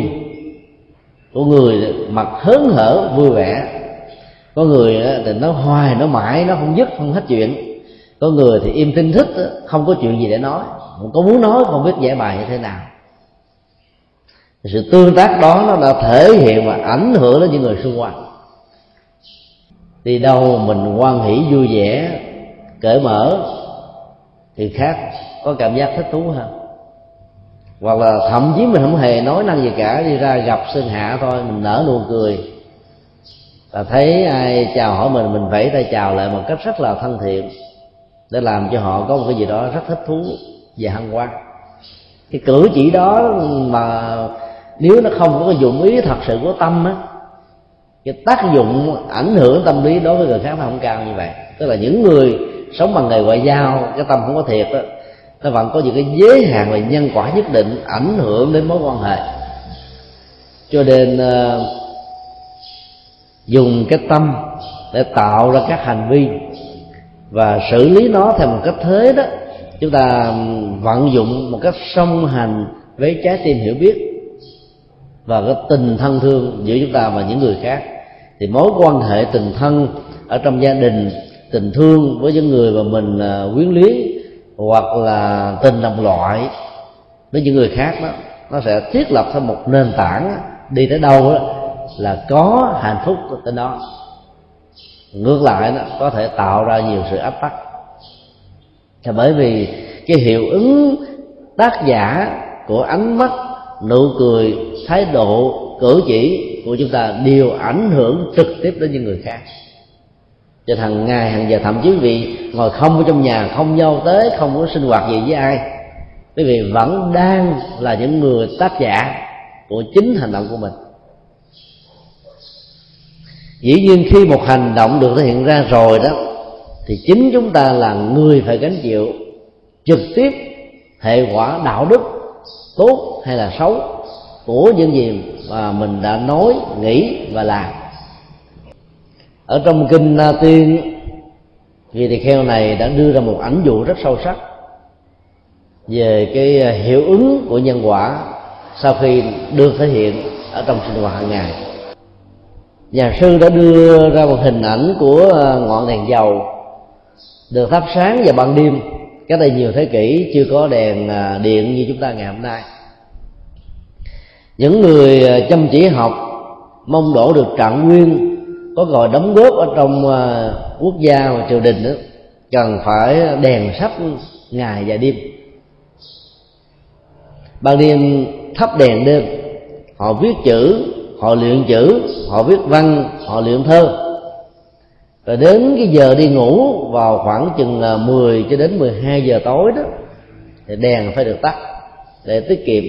Có người mặt hớn hở, vui vẻ. Có người thì nó hoài, nó mãi, nó không dứt, không hết chuyện. Có người thì im tinh thích không có chuyện gì để nói. Không có muốn nói, không biết giải bài như thế nào sự tương tác đó nó đã thể hiện và ảnh hưởng đến những người xung quanh. Đi đâu mình quan hỷ vui vẻ, cởi mở, thì khác. Có cảm giác thích thú hơn. Hoặc là thậm chí mình không hề nói năng gì cả, đi ra gặp sơn hạ thôi, mình nở nụ cười. Và thấy ai chào hỏi mình mình vẫy tay chào lại một cách rất là thân thiện, để làm cho họ có một cái gì đó rất thích thú và hăng quan cái cử chỉ đó mà nếu nó không có cái dụng ý thật sự của tâm á cái tác dụng ảnh hưởng tâm lý đối với người khác nó không cao như vậy. Tức là những người sống bằng nghề ngoại giao cái tâm không có thiệt đó nó vẫn có những cái giới hạn về nhân quả nhất định ảnh hưởng đến mối quan hệ. Cho nên uh, dùng cái tâm để tạo ra các hành vi và xử lý nó theo một cách thế đó chúng ta vận dụng một cách song hành với trái tim hiểu biết và cái tình thân thương giữa chúng ta và những người khác. Thì mối quan hệ tình thân ở trong gia đình, tình thương với những người mà mình à, quyến luyến hoặc là tình đồng loại với những người khác đó, nó sẽ thiết lập thêm một nền tảng đi tới đâu đó là có hạnh phúc tới đó. Ngược lại nó có thể tạo ra nhiều sự áp tắc. Là bởi vì cái hiệu ứng tác giả của ánh mắt nụ cười, thái độ, cử chỉ của chúng ta đều ảnh hưởng trực tiếp đến những người khác. Cho hàng ngày hàng giờ thậm chí vị ngồi không ở trong nhà, không giao tế, không có sinh hoạt gì với ai quý vị vẫn đang là những người tác giả của chính hành động của mình. Dĩ nhiên khi một hành động được thể hiện ra rồi đó, thì chính chúng ta là người phải gánh chịu trực tiếp hệ quả đạo đức tốt hay là xấu của những gì mà mình đã nói, nghĩ và làm. Ở trong kinh Na Tiên vị tỳ kheo này đã đưa ra một ảnh dụ rất sâu sắc về cái hiệu ứng của nhân quả sau khi được thể hiện ở trong sinh hoạt hàng ngày. Nhà sư đã đưa ra một hình ảnh của ngọn đèn dầu được thắp sáng vào ban đêm cách đây nhiều thế kỷ, chưa có đèn à, điện như chúng ta ngày hôm nay. Những người à, chăm chỉ học, mong đổ được trạng nguyên, có gọi đóng góp ở trong à, quốc gia và triều đình đó cần phải đèn sắp ngày và đêm. Ban đêm thắp đèn đêm họ viết chữ, họ luyện chữ, họ viết văn, họ luyện thơ rồi đến cái giờ đi ngủ vào khoảng chừng 10 cho đến 12 giờ tối đó thì đèn phải được tắt để tiết kiệm.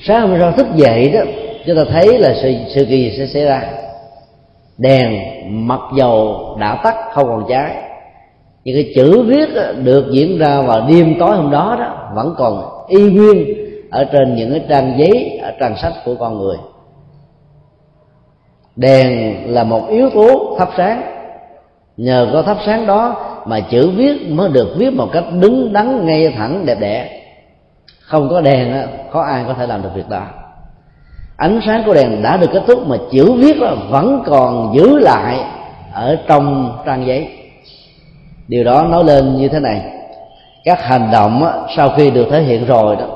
Sáng hôm sau thức dậy đó chúng ta thấy là sự, sự kỳ sẽ xảy ra. Đèn mặc dầu đã tắt không còn cháy nhưng cái chữ viết được diễn ra vào đêm tối hôm đó đó vẫn còn y nguyên ở trên những cái trang giấy ở trang sách của con người đèn là một yếu tố thắp sáng. Nhờ có thắp sáng đó mà chữ viết mới được viết một cách đứng đắn, ngay thẳng, đẹp đẽ. Không có đèn có ai có thể làm được việc đó. Ánh sáng của đèn đã được kết thúc mà chữ viết vẫn còn giữ lại ở trong trang giấy. Điều đó nói lên như thế này. Các hành động sau khi được thể hiện rồi đó,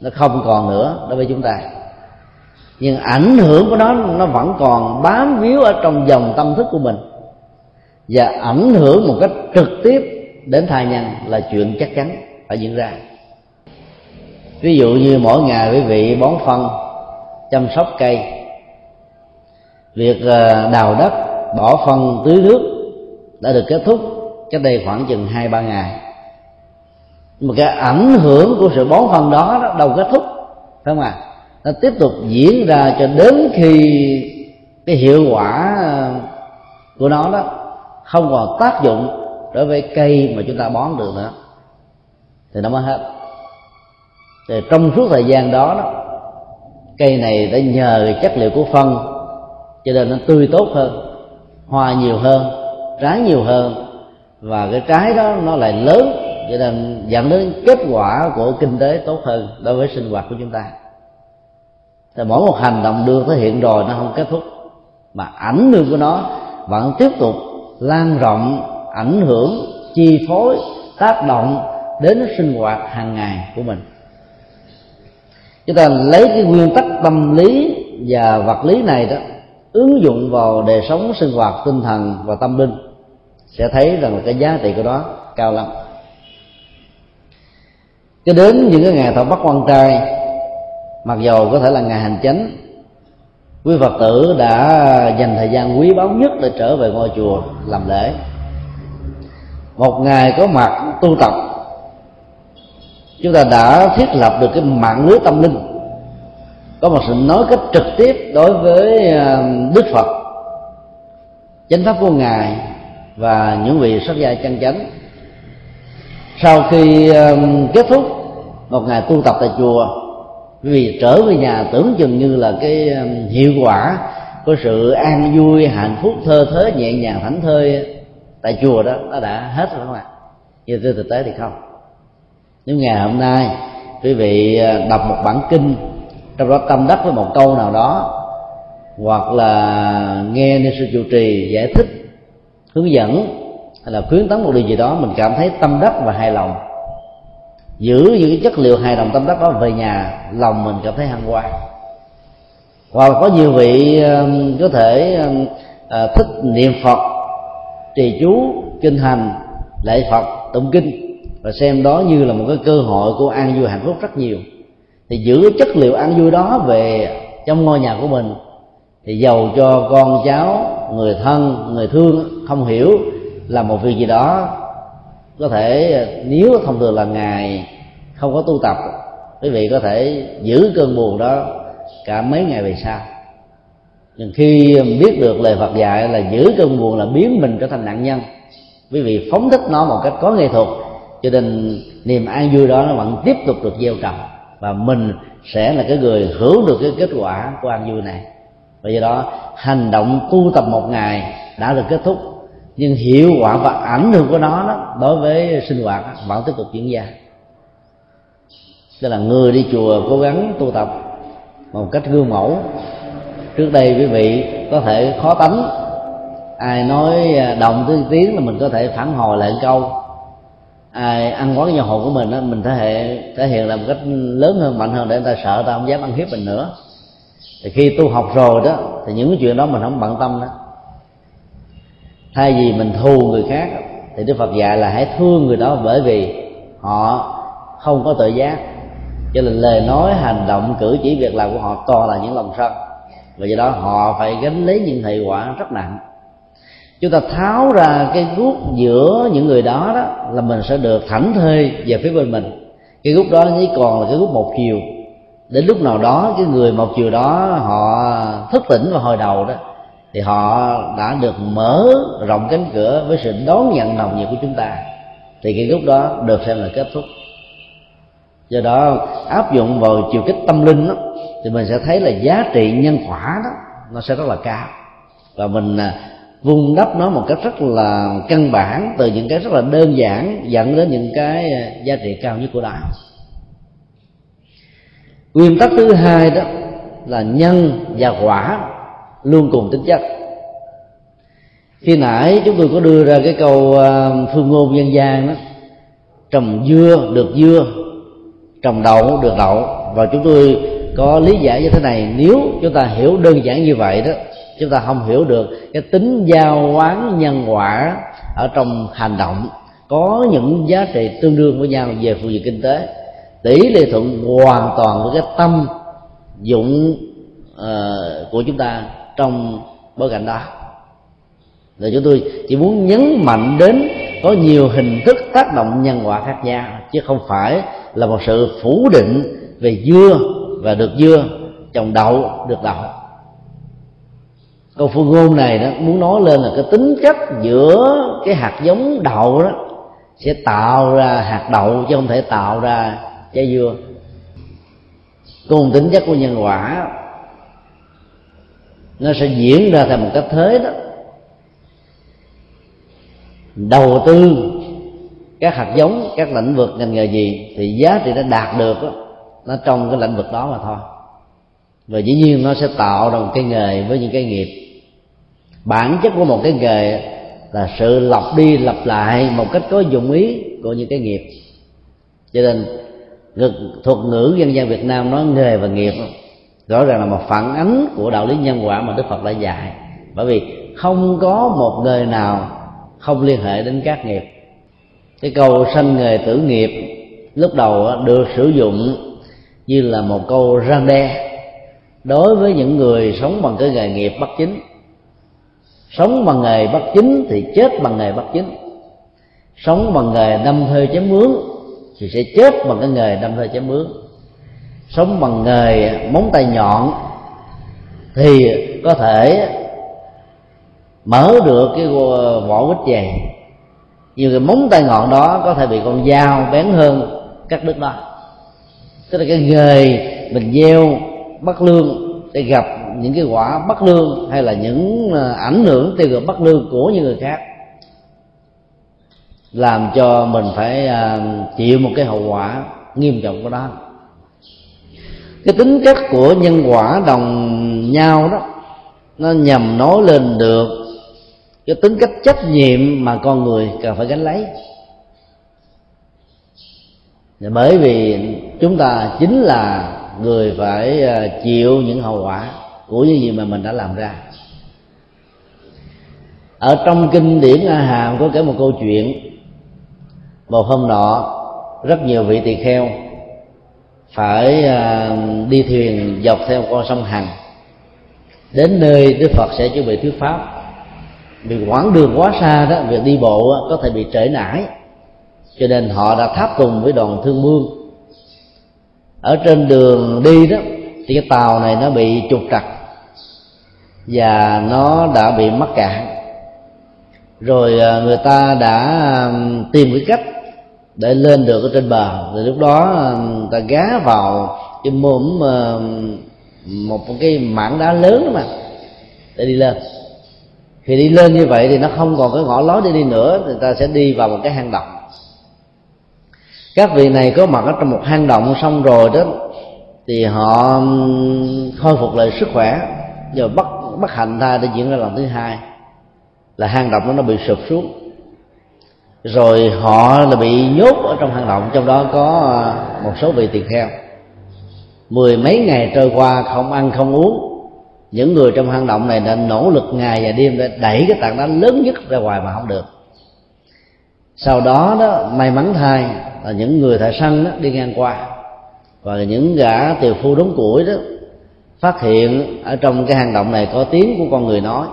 nó không còn nữa đối với chúng ta nhưng ảnh hưởng của nó nó vẫn còn bám víu ở trong dòng tâm thức của mình. Và ảnh hưởng một cách trực tiếp đến thai nhân là chuyện chắc chắn phải diễn ra. Ví dụ như mỗi ngày quý vị bón phân, chăm sóc cây. Việc ờ, đào đất, bỏ phân, tưới nước đã được kết thúc cách đây khoảng chừng hai, ba ngày. Mà cái ảnh hưởng của sự bón phân đó đâu kết thúc, phải không ạ? à? Nó tiếp tục diễn ra cho đến khi cái hiệu quả ờ, của nó đó không còn tác dụng đối với cây mà chúng ta bón được nữa. Thì nó mới hết. Thì trong suốt thời gian đó, đó cây này đã nhờ chất liệu của phân cho nên nó tươi tốt hơn hoa nhiều hơn trái nhiều hơn và cái trái đó nó lại lớn cho nên dẫn đến kết quả của kinh tế tốt hơn đối với sinh hoạt của chúng ta thì mỗi một hành động được thể hiện rồi nó không kết thúc. Mà ảnh hưởng của nó vẫn tiếp tục lan rộng, ảnh hưởng, chi phối, tác động đến sinh hoạt hàng ngày của mình. Chúng ta lấy cái nguyên tắc tâm lý và vật lý này đó, ứng dụng vào đời sống, sinh hoạt, tinh thần và tâm linh, sẽ thấy rằng là cái giá trị của nó cao lắm. Cho đến những cái ngày thọ bắt quan trai mặc dầu có thể là ngày hành chánh, quý phật tử đã dành thời gian quý báu nhất để trở về ngôi chùa làm lễ. Một ngày có mặt tu tập, chúng ta đã thiết lập được cái mạng lưới tâm linh. Có một sự nói cách trực tiếp đối với à, đức phật, chánh pháp của ngài và những vị xuất gia chân chánh. Sau khi à, kết thúc một ngày tu tập tại chùa vì trở về nhà tưởng chừng như là cái um, hiệu quả của sự an vui hạnh phúc thơ thớ nhẹ nhàng thảnh thơi tại chùa đó nó đã hết rồi các bạn, nhưng trên thực tế thì không. Nếu ngày hôm nay quý vị à, đọc một bản kinh trong đó tâm đắc với một câu nào đó hoặc là nghe ni sư chủ trì giải thích hướng dẫn hay là khuyến tấn một điều gì đó mình cảm thấy tâm đắc và hài lòng giữ những cái chất liệu hài lòng tâm đắc đó về nhà, lòng mình cảm thấy hăng hoan hoặc có nhiều vị um, có thể um, à, thích niệm phật, trì chú, kinh hành, lễ phật, tụng kinh, và xem đó như là một cái cơ hội của an vui hạnh phúc rất nhiều. Thì giữ chất liệu an vui đó về trong ngôi nhà của mình, thì giàu cho con cháu, người thân, người thương, không hiểu là một việc gì đó có thể, nếu thông thường là ngày không có tu tập, quý vị có thể giữ cơn buồn đó cả mấy ngày về sau. Nhưng khi biết được lời Phật dạy là giữ cơn buồn là biến mình trở thành nạn nhân, quý vị phóng thích nó một cách có nghệ thuật, cho nên niềm an vui đó nó vẫn tiếp tục được gieo trồng, và mình sẽ là cái người hưởng được cái kết quả của an vui này. Và do đó, hành động tu tập một ngày đã được kết thúc nhưng hiệu quả và ảnh hưởng của nó đó, đối với sinh hoạt vẫn tiếp tục diễn ra tức là người đi chùa cố gắng tu tập một cách gương mẫu. Trước đây quý vị có thể khó tánh. Ai nói à, đồng tiếng tiếng là mình có thể phản hồi lại câu. Ai ăn quán nhà hồn của mình đó, mình thể hiện thể hiện là một cách lớn hơn mạnh hơn để người ta sợ ta không dám ăn hiếp mình nữa. Thì khi tu học rồi đó thì những cái chuyện đó mình không bận tâm đó thay vì mình thù người khác, thì đức phật dạy là hãy thương người đó bởi vì họ không có tự giác. Cho nên lời nói, hành động, cử chỉ, việc làm của họ toàn là những lòng sân. Và do đó họ phải gánh lấy những hệ quả rất nặng. Chúng ta tháo ra cái gút giữa những người đó đó là mình sẽ được thảnh thơi về phía bên mình. Cái gút đó chỉ còn là cái gút một chiều. Đến lúc nào đó, cái người một chiều đó họ thức tỉnh vào hồi đầu đó thì họ đã được mở rộng cánh cửa với sự đón nhận nồng nhiệt của chúng ta. Thì cái lúc đó được xem là kết thúc. Do đó áp dụng vào chiều kích tâm linh đó, thì mình sẽ thấy là giá trị nhân quả đó nó sẽ rất là cao. Và mình à, vun đắp nó một cách rất là căn bản từ những cái rất là đơn giản dẫn đến những cái à, giá trị cao nhất của đạo. Nguyên tắc thứ hai đó là nhân và quả luôn cùng tính chất. Khi nãy chúng tôi có đưa ra cái câu à, phương ngôn dân gian đó trồng dưa được dưa trồng đậu được đậu. Và chúng tôi có lý giải như thế này nếu chúng ta hiểu đơn giản như vậy đó chúng ta không hiểu được cái tính giao quán nhân quả ở trong hành động có những giá trị tương đương với nhau về phương diện kinh tế. Tỷ lệ thuận hoàn toàn với cái tâm dụng uh, của chúng ta trong bối cảnh đó. Là chúng tôi chỉ muốn nhấn mạnh đến có nhiều hình thức tác động nhân quả khác nhau, chứ không phải là một sự phủ định về dưa và được dưa, trồng đậu, được đậu. Câu phương ngôn này đó, muốn nói lên là cái tính chất giữa cái hạt giống đậu đó sẽ tạo ra hạt đậu chứ không thể tạo ra trái dưa. Cùng tính chất của nhân quả nó sẽ diễn ra theo một cách thế đó. Đầu tư các hạt giống các lĩnh vực ngành nghề gì thì giá trị nó đạt được đó, nó trong cái lĩnh vực đó mà thôi. Và dĩ nhiên nó sẽ tạo ra một cái nghề với những cái nghiệp. Bản chất của một cái nghề là sự lặp đi lặp lại một cách có dụng ý của những cái nghiệp. Cho nên thuật ngữ dân gian Việt Nam nói nghề và nghiệp rõ ràng là một phản ánh của đạo lý nhân quả mà Đức Phật đã dạy. Bởi vì không có một người nào không liên hệ đến các nghiệp. Cái câu sanh nghề tử nghiệp lúc đầu được sử dụng như là một câu răng đe đối với những người sống bằng cái nghề nghiệp bất chính. Sống bằng nghề bất chính thì chết bằng nghề bất chính. Sống bằng nghề đâm thuê chém mướn thì sẽ chết bằng cái nghề đâm thuê chém mướn sống bằng nghề móng tay nhọn, thì có thể mở được cái vỏ quýt dày nhiều cái móng tay ngọn đó có thể bị con dao bén hơn cắt đứt đó tức là cái nghề mình gieo bất lương để gặp những cái quả bất lương hay là những à, ảnh hưởng tiêu cực bất lương của những người khác, làm cho mình phải à, chịu một cái hậu quả nghiêm trọng của đó cái tính chất của nhân quả đồng nhau đó, nó nhằm nói lên được. Cái tính cách trách nhiệm mà con người cần phải gánh lấy. Bởi vì chúng ta chính là người phải à, chịu những hậu quả của những gì mà mình đã làm ra. Ở trong kinh điển a hàm có kể một câu chuyện. Một hôm nọ, rất nhiều vị tỳ kheo phải à, đi thuyền, dọc theo con sông hằng. Đến nơi đức phật sẽ chuẩn bị thuyết pháp. Vì quãng đường quá xa đó, việc đi bộ có thể bị trễ nải. Cho nên họ đã tháp tùng với đoàn thương mương. Ở trên đường đi đó, thì cái tàu này nó bị trục trặc và nó đã bị mắc cạn. Rồi à, người ta đã à, tìm cái cách để lên được ở trên bờ rồi lúc đó người ta gá vào cái mồm ờ, một cái mảng đá lớn đó mà, để đi lên. Khi đi lên như vậy thì nó không còn cái ngõ lối để đi nữa người ta sẽ đi vào một cái hang động. Các vị này có mặt ở trong một hang động xong rồi đó, thì họ khôi phục lại sức khỏe. Rồi bắt bắt hành thai để diễn ra lần thứ hai, là hang động đó nó bị sụp xuống rồi họ là bị nhốt ở trong hang động, trong đó có à, một số vị tiền kheo. Mười mấy ngày trôi qua, không ăn, không uống. Những người trong hang động này đã nỗ lực ngày và đêm để đẩy cái tảng đá lớn nhất ra ngoài mà không được. Sau đó đó, may mắn thay là những người thợ săn đó đi ngang qua. Và những gã tiều phu đống củi đó phát hiện ở trong cái hang động này có tiếng của con người nói.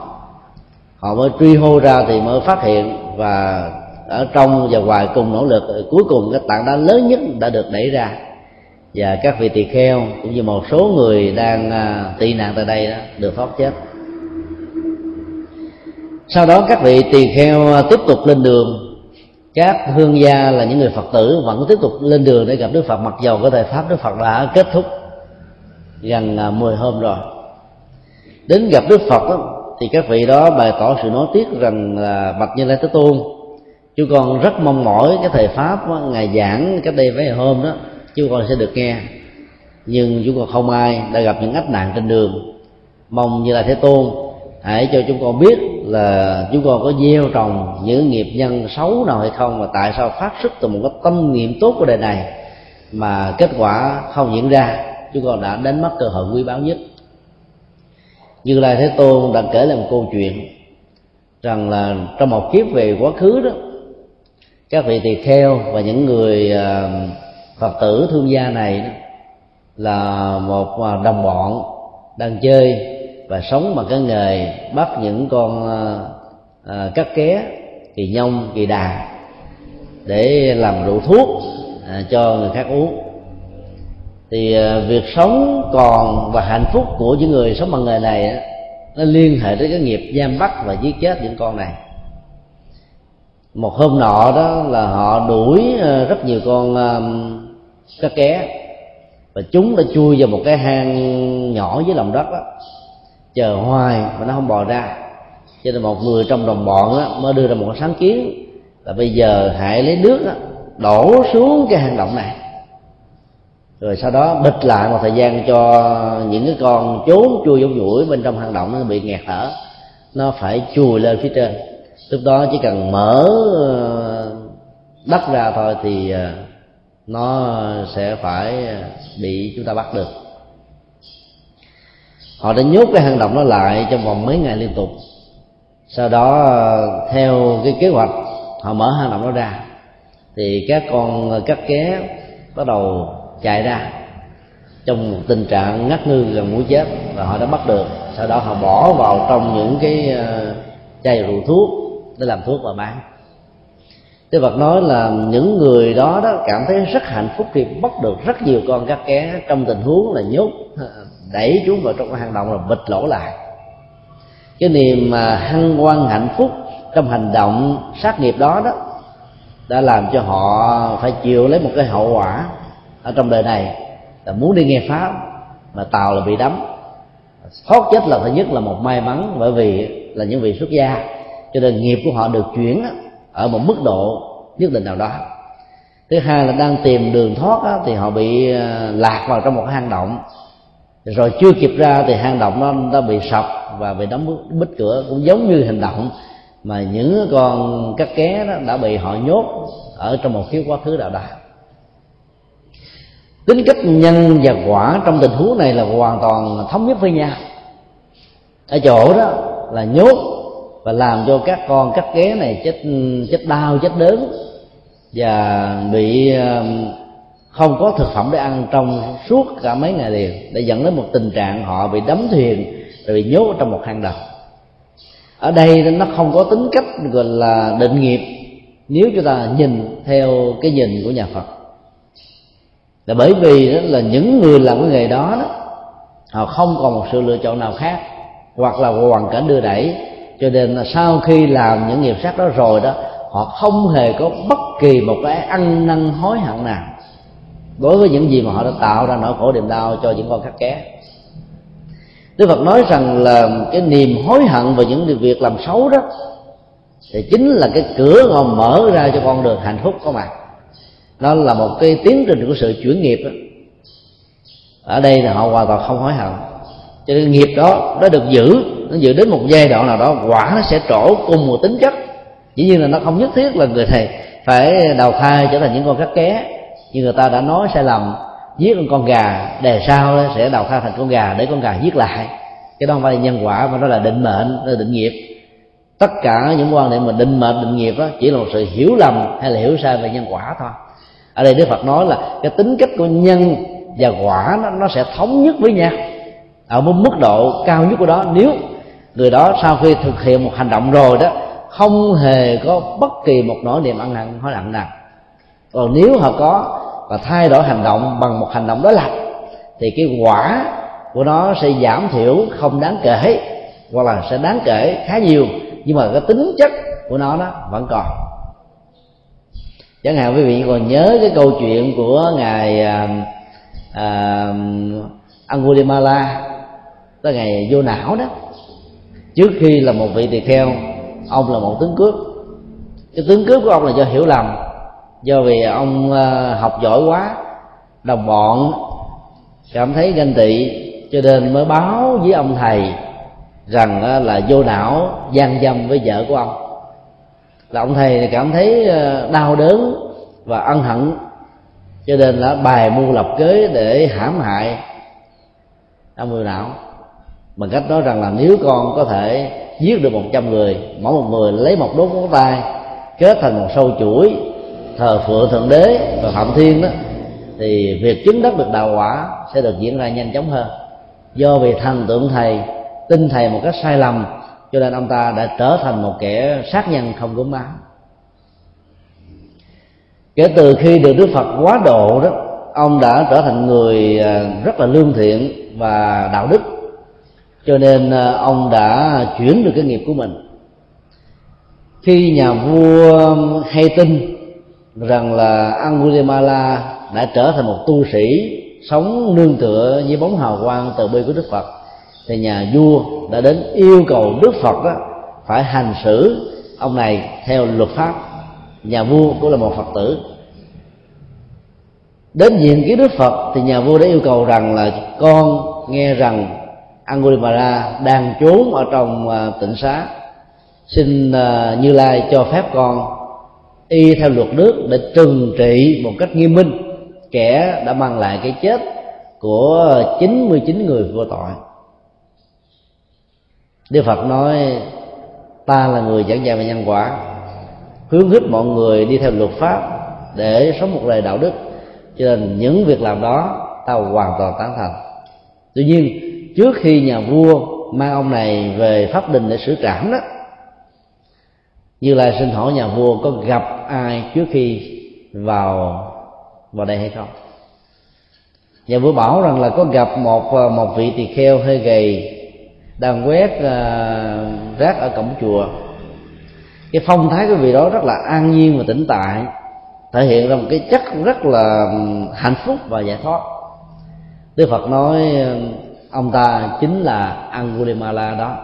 Họ mới truy hô ra thì mới phát hiện và ở trong và ngoài cùng nỗ lực ừ, cuối cùng cái tảng đá lớn nhất đã được đẩy ra. Và các vị tỳ kheo cũng như một số người đang à, tị nạn tại đây đó được thoát chết. Sau đó các vị tỳ kheo à, tiếp tục lên đường. Các hương gia là những người phật tử vẫn tiếp tục lên đường để gặp đức phật mặc dầu có thời pháp đức phật đã kết thúc gần à, 10 hôm rồi. Đến gặp đức phật đó, thì các vị đó bày tỏ sự nói tiếc rằng là bạch như lai thế tôn chú con rất mong mỏi cái thời pháp đó, ngày giảng cách đây mấy hôm đó chú con sẽ được nghe. Nhưng chúng con không ai đã gặp những ách nạn trên đường. Mong như là thế tôn hãy cho chúng con biết là chúng con có gieo trồng những nghiệp nhân xấu nào hay không và tại sao phát xuất từ một cái tâm niệm tốt của đời này mà kết quả không diễn ra. Chúng con đã đánh mất cơ hội quý báu nhất. Như lai thế tôn đã kể lại một câu chuyện rằng là trong một kiếp về quá khứ đó các vị tỳ kheo và những người à, phật tử thương gia này là một à, đồng bọn đang chơi và sống bằng cái nghề bắt những con à, cắt ké, kỳ nhông, kỳ đà để làm rượu thuốc cho người khác uống. Thì việc sống còn và hạnh phúc của những người sống bằng nghề này nó liên hệ tới cái nghiệp giam bắt và giết chết những con này một hôm nọ đó là họ đuổi ờ, rất nhiều con ờ, cá ké. Và chúng đã chui vào một cái hang nhỏ dưới lòng đất đó chờ hoài mà nó không bò ra. Cho nên một người trong đồng bọn đó mới đưa ra một sáng kiến là bây giờ hãy lấy nước đó, đổ xuống cái hang động này. Rồi sau đó bịch lại một thời gian cho những cái con trốn chui giống mũi bên trong hang động nó bị nghẹt thở. Nó phải chui lên phía trên lúc đó chỉ cần mở ờ, đất ra thôi thì ờ, nó sẽ phải ờ, bị chúng ta bắt được. Họ đã nhốt cái hang động nó lại trong vòng mấy ngày liên tục. Sau đó theo cái kế hoạch, họ mở hang động nó ra. Thì các con cắt ké bắt đầu chạy ra trong một tình trạng ngắt ngư gần mũi chết và họ đã bắt được. Sau đó họ bỏ vào trong những cái chai rượu thuốc để làm thuốc và bán. Đức Phật nói là những người đó đó cảm thấy rất hạnh phúc khi bắt được rất nhiều con cá ké trong tình huống là nhốt ờ, đẩy chúng vào trong hang động là bịch lỗ lại. Cái niềm mà hăng quan hạnh phúc trong hành động sát nghiệp đó đó đã làm cho họ phải chịu lấy một cái hậu quả ở trong đời này là muốn đi nghe pháp mà tàu là bị đắm. Thoát chết là thứ nhất là một may mắn bởi vì là những vị xuất gia cho nên nghiệp của họ được chuyển ở một mức độ nhất định nào đó. Thứ hai là đang tìm đường thoát thì họ bị ờ, lạc vào trong một hang động. Rồi chưa kịp ra thì hang động nó đã bị sập và bị đóng bít cửa, cũng giống như hành động. Mà những con cắt ké đó đã bị họ nhốt ở trong một khiếu quá khứ nào đó. Tính cách nhân và quả trong tình huống này là hoàn toàn thống nhất với nhau. Ở chỗ đó là nhốt và làm cho các con cắt ghế này chết chết đau chết đớn và bị um, không có thực phẩm để ăn trong suốt cả mấy ngày liền để dẫn đến một tình trạng họ bị đắm thuyền rồi bị nhốt trong một hang động. Ở đây nó không có tính cách gọi là định nghiệp nếu chúng ta nhìn theo cái nhìn của nhà Phật. Là bởi vì đó là những người làm cái nghề đó, đó họ không còn một sự lựa chọn nào khác hoặc là hoàn cảnh đưa đẩy cho nên là sau khi làm những nghiệp sát đó rồi đó, họ không hề có bất kỳ một cái ăn năn hối hận nào. Đối với những gì mà họ đã tạo ra nỗi khổ niềm đau cho những con khắc ké Đức Phật nói rằng là cái niềm hối hận về những việc làm xấu đó, thì chính là cái cửa ngon mở ra cho con đường hạnh phúc có mặt nó là một cái tiến trình của sự chuyển nghiệp đó. ở đây là họ hoàn toàn không hối hận. Cho nên nghiệp đó nó được giữ nó dự đến một giai đoạn nào đó quả nó sẽ trổ cùng một tính chất. Dĩ nhiên là nó không nhất thiết là người thầy phải đào thai trở thành những con cắt ké như người ta đã nói sai lầm giết con gà đề sau sẽ đào thai thành con gà để con gà giết lại. Cái đó không phải là nhân quả mà nó là định mệnh nó là định nghiệp. Tất cả những quan niệm mà định mệnh định nghiệp đó chỉ là một sự hiểu lầm hay là hiểu sai về nhân quả thôi. Ở đây đức phật nói là cái tính cách của nhân và quả nó, nó sẽ thống nhất với nhau. Ở một mức độ cao nhất của đó nếu người đó sau khi thực hiện một hành động rồi đó không hề có bất kỳ một nỗi niềm ăn hận hối hận nào. Còn nếu họ có và thay đổi hành động bằng một hành động đó lập thì cái quả của nó sẽ giảm thiểu không đáng kể hoặc là sẽ đáng kể khá nhiều nhưng mà cái tính chất của nó đó vẫn còn. Chẳng hạn quý vị còn nhớ cái câu chuyện của ngài à, à, Angulimala tới ngày vô não đó trước khi là một vị tỳ kheo, ông là một tướng cướp. Cái tướng cướp của ông là do hiểu lầm, do vì ông ờ, học giỏi quá, đồng bọn, cảm thấy ganh tị, cho nên mới báo với ông thầy rằng ờ, là vô não gian dâm với vợ của ông. Là ông thầy cảm thấy ờ, đau đớn và ân hận, cho nên là bài mưu lập kế để hãm hại ông vô não bằng cách nói rằng là nếu con có thể giết được một trăm người, mỗi một người lấy một đốt ngón tay, kết thành một sâu chuỗi, thờ phượng thượng đế và phạm thiên đó, thì việc chứng đắc được đạo quả sẽ được diễn ra nhanh chóng hơn. Do vì thần tượng thầy, tin thầy một cách sai lầm, cho nên ông ta đã trở thành một kẻ sát nhân không gốm máu kể từ khi được đức phật quá độ đó, ông đã trở thành người à, rất là lương thiện và đạo đức cho nên à, ông đã chuyển được cái nghiệp của mình. Khi nhà vua hay tin rằng là Angulimala đã trở thành một tu sĩ sống nương tựa với bóng hào quang từ bi của Đức Phật, thì nhà vua đã đến yêu cầu Đức Phật đó phải hành xử ông này theo luật pháp. Nhà vua cũng là một Phật tử. Đến diện kiến Đức Phật, thì nhà vua đã yêu cầu rằng là con nghe rằng Angulimala đang trốn ở trong à, tỉnh tịnh xá. Xin à, Như Lai cho phép con y theo luật nước để trừng trị một cách nghiêm minh. Kẻ đã mang lại cái chết của 99 người vô tội. Đức Phật nói, ta là người giảng dạy về nhân quả hướng khích mọi người đi theo luật pháp để sống một đời đạo đức. Cho nên những việc làm đó ta hoàn toàn tán thành. Tuy nhiên trước khi nhà vua mang ông này về pháp đình để xử trảm đó như lai xin hỏi nhà vua có gặp ai trước khi vào vào đây hay không? Nhà vua bảo rằng là có gặp một ờ, một vị tỳ kheo hơi gầy đang quét uh, rác ở cổng chùa. Cái phong thái của vị đó rất là an nhiên và tĩnh tại thể hiện ra một cái chất rất là hạnh phúc và giải thoát. Đức phật nói ông ta chính là angulimala đó.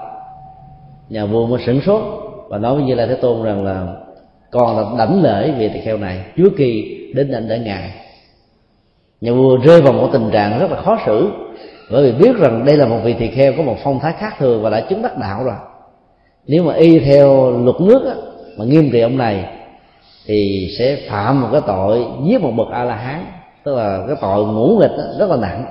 Nhà vua mới sửng sốt và nói với như lai thế tôn rằng là con đã đảnh lễ vị tỳ kheo này trước khi đến đảnh lễ ngài. Nhà vua rơi vào một tình trạng rất là khó xử bởi vì biết rằng đây là một vị tỳ kheo có một phong thái khác thường và đã chứng đắc đạo rồi. Nếu mà y theo luật nước á, mà nghiêm trị ông này thì sẽ phạm một cái tội giết một bậc a la hán tức là cái tội ngũ nghịch đó, rất là nặng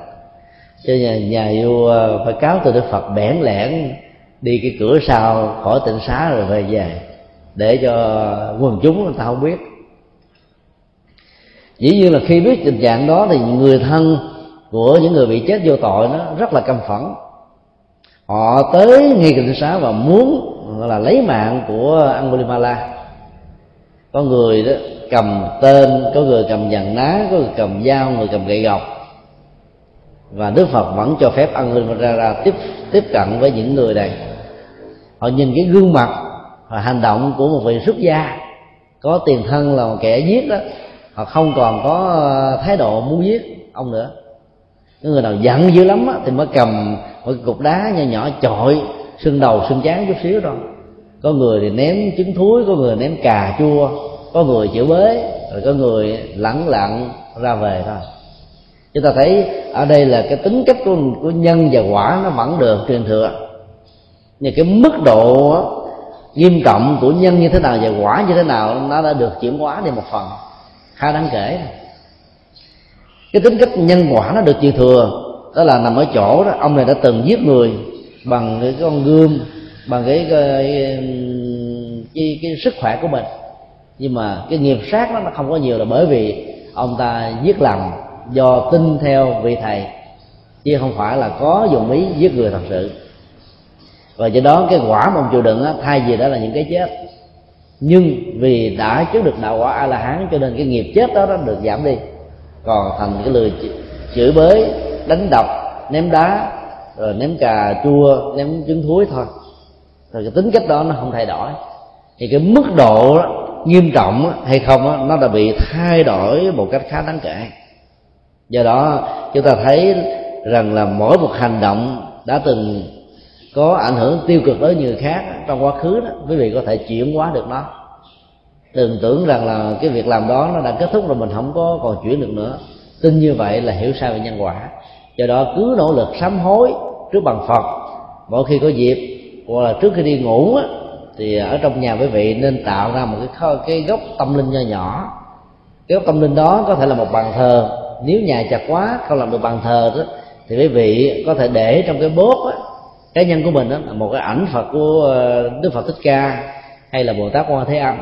cho nhà, nhà vua phải cáo từ đức phật bẽn lẽn đi cái cửa sau khỏi tịnh xá rồi về về để cho quần chúng người ta không biết. Dĩ nhiên là khi biết tình trạng đó thì người thân của những người bị chết vô tội nó rất là căm phẫn. Họ tới ngay tịnh xá và muốn là lấy mạng của Angulimala có người đó cầm tên có người cầm dàn ná có người cầm dao người cầm gậy gọc và Đức Phật vẫn cho phép Angulimala tiếp tiếp cận với những người này. Họ nhìn cái gương mặt và hành động của một vị xuất gia. Có tiền thân là một kẻ giết đó. Họ không còn có ờ, thái độ muốn giết ông nữa. Những người nào giận dữ lắm á, thì mới cầm một cục đá nhỏ nhỏ chọi xương đầu xương chán chút xíu thôi. Có người thì ném trứng thúi có người ném cà chua có người chữa bế rồi có người lẳng lặng ra về thôi chúng ta thấy ở đây là cái tính cách của, của nhân và quả nó vẫn được truyền thừa. Nhưng cái mức độ nghiêm trọng của nhân như thế nào và quả như thế nào nó đã được chuyển hóa đi một phần. Khá đáng kể. Cái tính cách nhân quả nó được truyền thừa đó là nằm ở chỗ đó ông này đã từng giết người bằng cái con gươm bằng cái cái, cái, cái, cái sức khỏe của mình. Nhưng mà cái nghiệp sát nó không có nhiều là bởi vì ông ta giết lầm do tin theo vị thầy chứ không phải là có dùng ý giết người thật sự. Và do đó cái quả mà ông chịu đựng á, thay vì đó là những cái chết. Nhưng vì đã trước được đạo quả a la hán cho nên cái nghiệp chết đó nó được giảm đi. Còn thành cái lời chửi bới đánh đập ném đá rồi ném cà chua ném trứng thúi thôi. Rồi cái tính cách đó nó không thay đổi. Thì cái mức độ đó, nghiêm trọng hay không đó, nó đã bị thay đổi một cách khá đáng kể do đó chúng ta thấy rằng là mỗi một hành động đã từng có ảnh hưởng tiêu cực tới người khác trong quá khứ đó quý vị có thể chuyển hóa được nó. Đừng tưởng rằng là cái việc làm đó nó đã kết thúc rồi mình không có còn chuyển được nữa. Tin như vậy là hiểu sai về nhân quả. Do đó cứ nỗ lực sám hối trước bằng phật. Mỗi khi có dịp hoặc là trước khi đi ngủ á, thì ở trong nhà quý vị nên tạo ra một cái kho, cái góc tâm linh nho nhỏ. Cái góc tâm linh đó có thể là một bàn thờ nếu nhà chặt quá không làm được bàn thờ đó thì quý vị có thể để trong cái bốt á, cá nhân của mình đó là một cái ảnh phật của ờ, đức phật thích ca hay là bồ tát quan thế âm.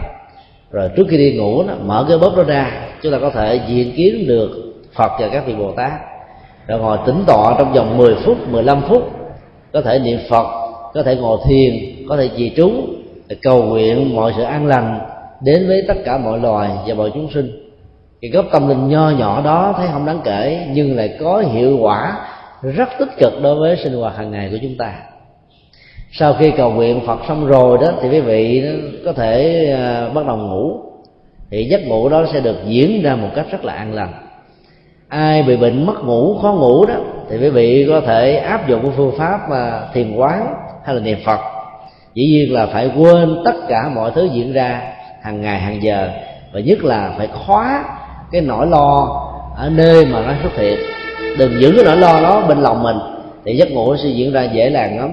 Rồi trước khi đi ngủ đó, mở cái bóp đó ra chúng ta có thể diện kiến được phật và các vị bồ tát. Rồi ngồi tĩnh tọa trong vòng 10 phút 15 phút có thể niệm phật có thể ngồi thiền có thể trì trú cầu nguyện mọi sự an lành đến với tất cả mọi loài và mọi chúng sinh cái gốc tâm linh nho nhỏ đó thấy không đáng kể, nhưng lại có hiệu quả rất tích cực đối với sinh hoạt hàng ngày của chúng ta. Sau khi cầu nguyện phật xong rồi đó, thì quý vị có thể à, bắt đầu ngủ. Thì giấc ngủ đó sẽ được diễn ra một cách rất là an lành. Ai bị bệnh mất ngủ, khó ngủ đó, thì quý vị có thể áp dụng cái phương pháp mà thiền quán hay là niệm phật. Dĩ nhiên là phải quên tất cả mọi thứ diễn ra hàng ngày, hàng giờ, và nhất là phải khóa cái nỗi lo ở nơi mà nó xuất hiện. Đừng giữ cái nỗi lo đó bên lòng mình, thì giấc ngủ sẽ diễn ra dễ dàng lắm.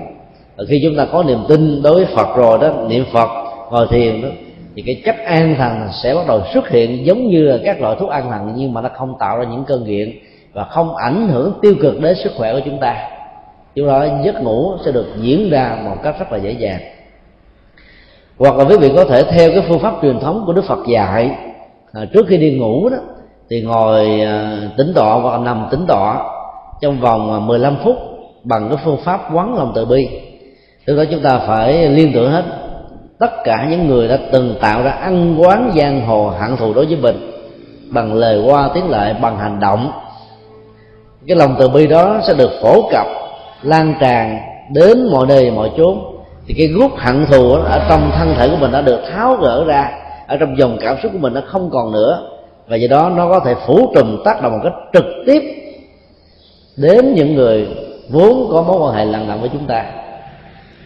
Và khi chúng ta có niềm tin đối với phật rồi đó, niệm phật, ngồi thiền đó, thì cái chất an thần sẽ bắt đầu xuất hiện giống như là các loại thuốc an thần, nhưng mà nó không tạo ra những cơn nghiện và không ảnh hưởng tiêu cực đến sức khỏe của chúng ta. Do đó, giấc ngủ sẽ được diễn ra một cách rất là dễ dàng. Hoặc là quý vị có thể theo cái phương pháp truyền thống của đức phật dạy à, trước khi đi ngủ đó thì ngồi à, tĩnh tọa hoặc nằm tĩnh tọa trong vòng à, 15 phút bằng cái phương pháp quán lòng từ bi. Lúc đó chúng ta phải liên tưởng hết tất cả những người đã từng tạo ra ăn quán giang hồ hạng thù đối với mình bằng lời qua tiếng lại bằng hành động. Cái lòng từ bi đó sẽ được phổ cập lan tràn đến mọi nơi mọi chốn. Thì cái gút hận thù ở trong thân thể của mình đã được tháo gỡ ra ở trong dòng cảm xúc của mình nó không còn nữa. Và do đó nó có thể phủ trùm tác động một cách trực tiếp đến những người vốn có mối quan hệ lặng lặng với chúng ta.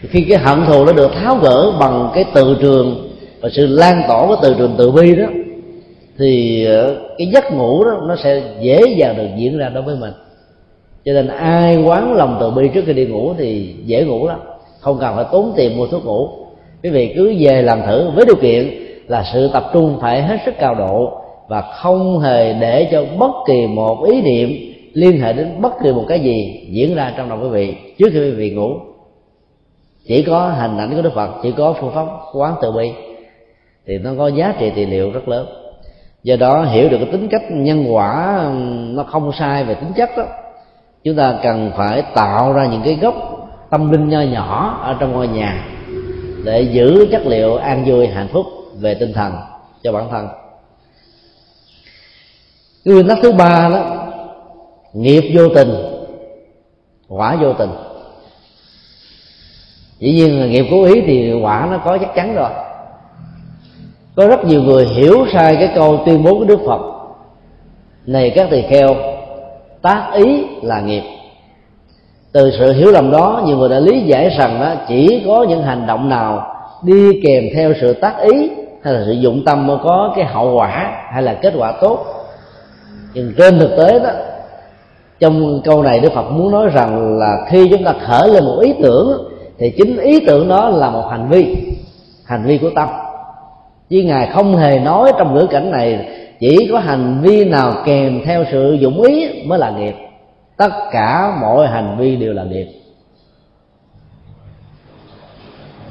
Khi cái hận thù nó được tháo gỡ bằng cái từ trường và sự lan tỏa của từ trường từ bi đó, thì ờ, cái giấc ngủ đó nó sẽ dễ dàng được diễn ra đối với mình. Cho nên ai quán lòng từ bi trước khi đi ngủ thì dễ ngủ lắm. Không cần phải tốn tiền mua thuốc ngủ. Quý vị cứ về làm thử với điều kiện là sự tập trung phải hết sức cao độ và không hề để cho bất kỳ một ý niệm liên hệ đến bất kỳ một cái gì diễn ra trong đầu quý vị trước khi quý vị ngủ. Chỉ có hình ảnh của đức phật, chỉ có phương pháp quán từ bi, thì nó có giá trị trị liệu rất lớn. Do đó hiểu được cái tính cách nhân quả nó không sai về tính chất đó. Chúng ta cần phải tạo ra những cái gốc tâm linh nho nhỏ ở trong ngôi nhà để giữ chất liệu an vui hạnh phúc về tinh thần cho bản thân. Cái nguyên tắc thứ ba đó, nghiệp vô tình, quả vô tình. Dĩ nhiên là nghiệp cố ý thì quả nó có chắc chắn rồi. Có rất nhiều người hiểu sai cái câu tuyên bố của đức phật. Này các tỳ kheo, tác ý là nghiệp. Từ sự hiểu lầm đó, nhiều người đã lý giải rằng đó, chỉ có những hành động nào đi kèm theo sự tác ý hay là sự dụng tâm mới có cái hậu quả hay là kết quả tốt. Nhưng trên thực tế đó, trong câu này đức phật muốn nói rằng là khi chúng ta khởi lên một ý tưởng, thì chính ý tưởng đó là một hành vi hành vi của tâm. Chứ ngài không hề nói trong ngữ cảnh này chỉ có hành vi nào kèm theo sự dụng ý mới là nghiệp. Tất cả mọi hành vi đều là nghiệp.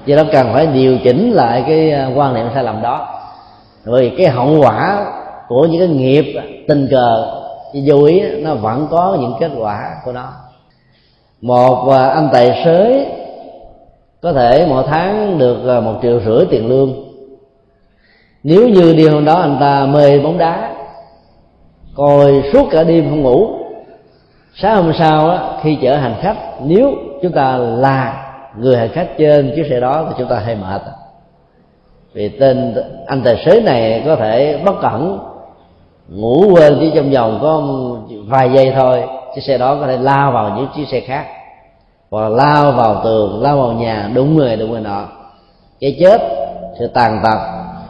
Do đó cần phải điều chỉnh lại cái à, quan niệm sai lầm đó. Vì cái hậu quả của những cái nghiệp à, tình cờ vô ý, nó vẫn có những kết quả của nó. Một à, anh tài xế có thể mỗi tháng được một triệu rưỡi tiền lương. Nếu như đi hôm đó anh ta mê bóng đá, coi suốt cả đêm không ngủ, sáng hôm sau khi chở hành khách, nếu chúng ta là người hành khách trên chiếc xe đó thì chúng ta hay mệt. Vì tên anh tài xế này có thể bất cẩn ngủ quên chỉ trong vòng có vài giây thôi. Chiếc xe đó có thể lao vào những chiếc xe khác. Hoặc lao vào tường, lao vào nhà đúng người đúng người nọ. Cái chết, sự tàn tật,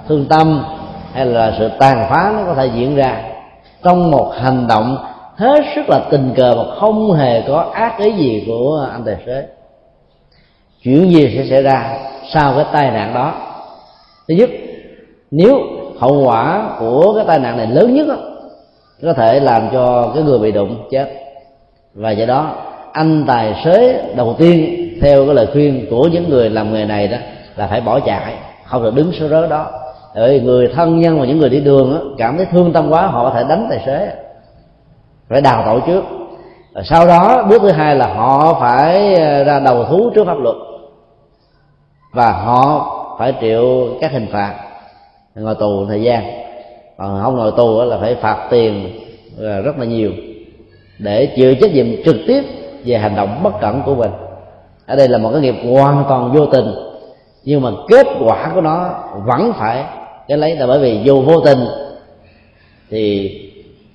thương tâm hay là sự tàn phá nó có thể diễn ra. Trong một hành động hết sức là tình cờ mà không hề có ác ý gì của anh tài xế chuyện gì sẽ xảy ra sau cái tai nạn đó? Thứ nhất nếu hậu quả của cái tai nạn này lớn nhất đó, có thể làm cho cái người bị đụng chết. Và do đó anh tài xế đầu tiên theo cái lời khuyên của những người làm nghề này đó là phải bỏ chạy không được đứng số rớ đó. Bởi người thân nhân và những người đi đường đó, cảm thấy thương tâm quá họ có thể đánh tài xế phải đào tội trước. Rồi sau đó bước thứ hai là họ phải à, ra đầu thú trước pháp luật và họ phải chịu các hình phạt. Ngồi tù thời gian. Còn không ngồi tù là phải phạt tiền ờ, rất là nhiều. Để chịu trách nhiệm trực tiếp về hành động bất cẩn của mình. Ở đây là một cái nghiệp hoàn toàn vô tình. Nhưng mà kết quả của nó vẫn phải cái lấy là bởi vì dù vô tình, thì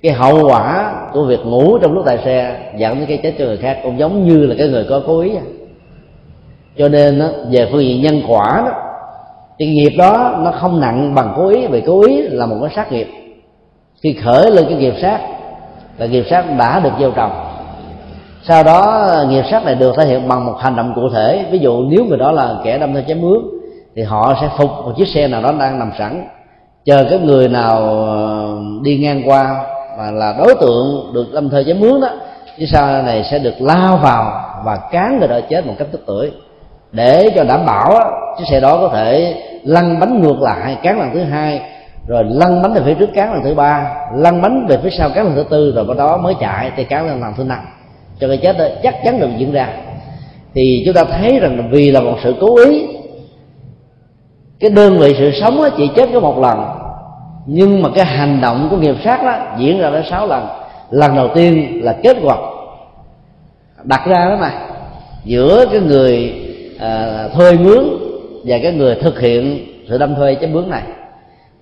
cái hậu quả của việc ngủ trong lúc tài xe dẫn đến cái chết cho người khác cũng giống như là cái người có cố ý vậy cho nên đó, về phương diện nhân quả đó cái nghiệp đó nó không nặng bằng cố ý vì cố ý là một cái sát nghiệp. Khi khởi lên cái nghiệp sát là nghiệp sát đã được gieo trồng. Sau đó nghiệp sát này được thể hiện bằng một hành động cụ thể. Ví dụ nếu người đó là kẻ đâm theo chém mướn thì họ sẽ phục một chiếc xe nào đó đang nằm sẵn chờ cái người nào ờ, đi ngang qua mà là đối tượng được đâm theo chém mướn đó phía sau này sẽ được lao vào và cán người đó chết một cách tức tưởi để cho đảm bảo chiếc xe đó có thể lăn bánh ngược lại, cán lần thứ hai, rồi lăn bánh về phía trước, cán lần thứ ba, lăn bánh về phía sau, cán lần thứ tư, rồi bắt đó mới chạy thì cán lần lần thứ năm. Cho cái chết đó, chắc chắn được diễn ra. Thì chúng ta thấy rằng vì là một sự cố ý, cái đơn vị sự sống đó chỉ chết có một lần, nhưng mà cái hành động của nghiệp sát đó diễn ra đến sáu lần. Lần đầu tiên là kết quả. Đặt ra đó mà, giữa cái người à, thuê mướn và cái người thực hiện sự đâm thuê chém mướn này.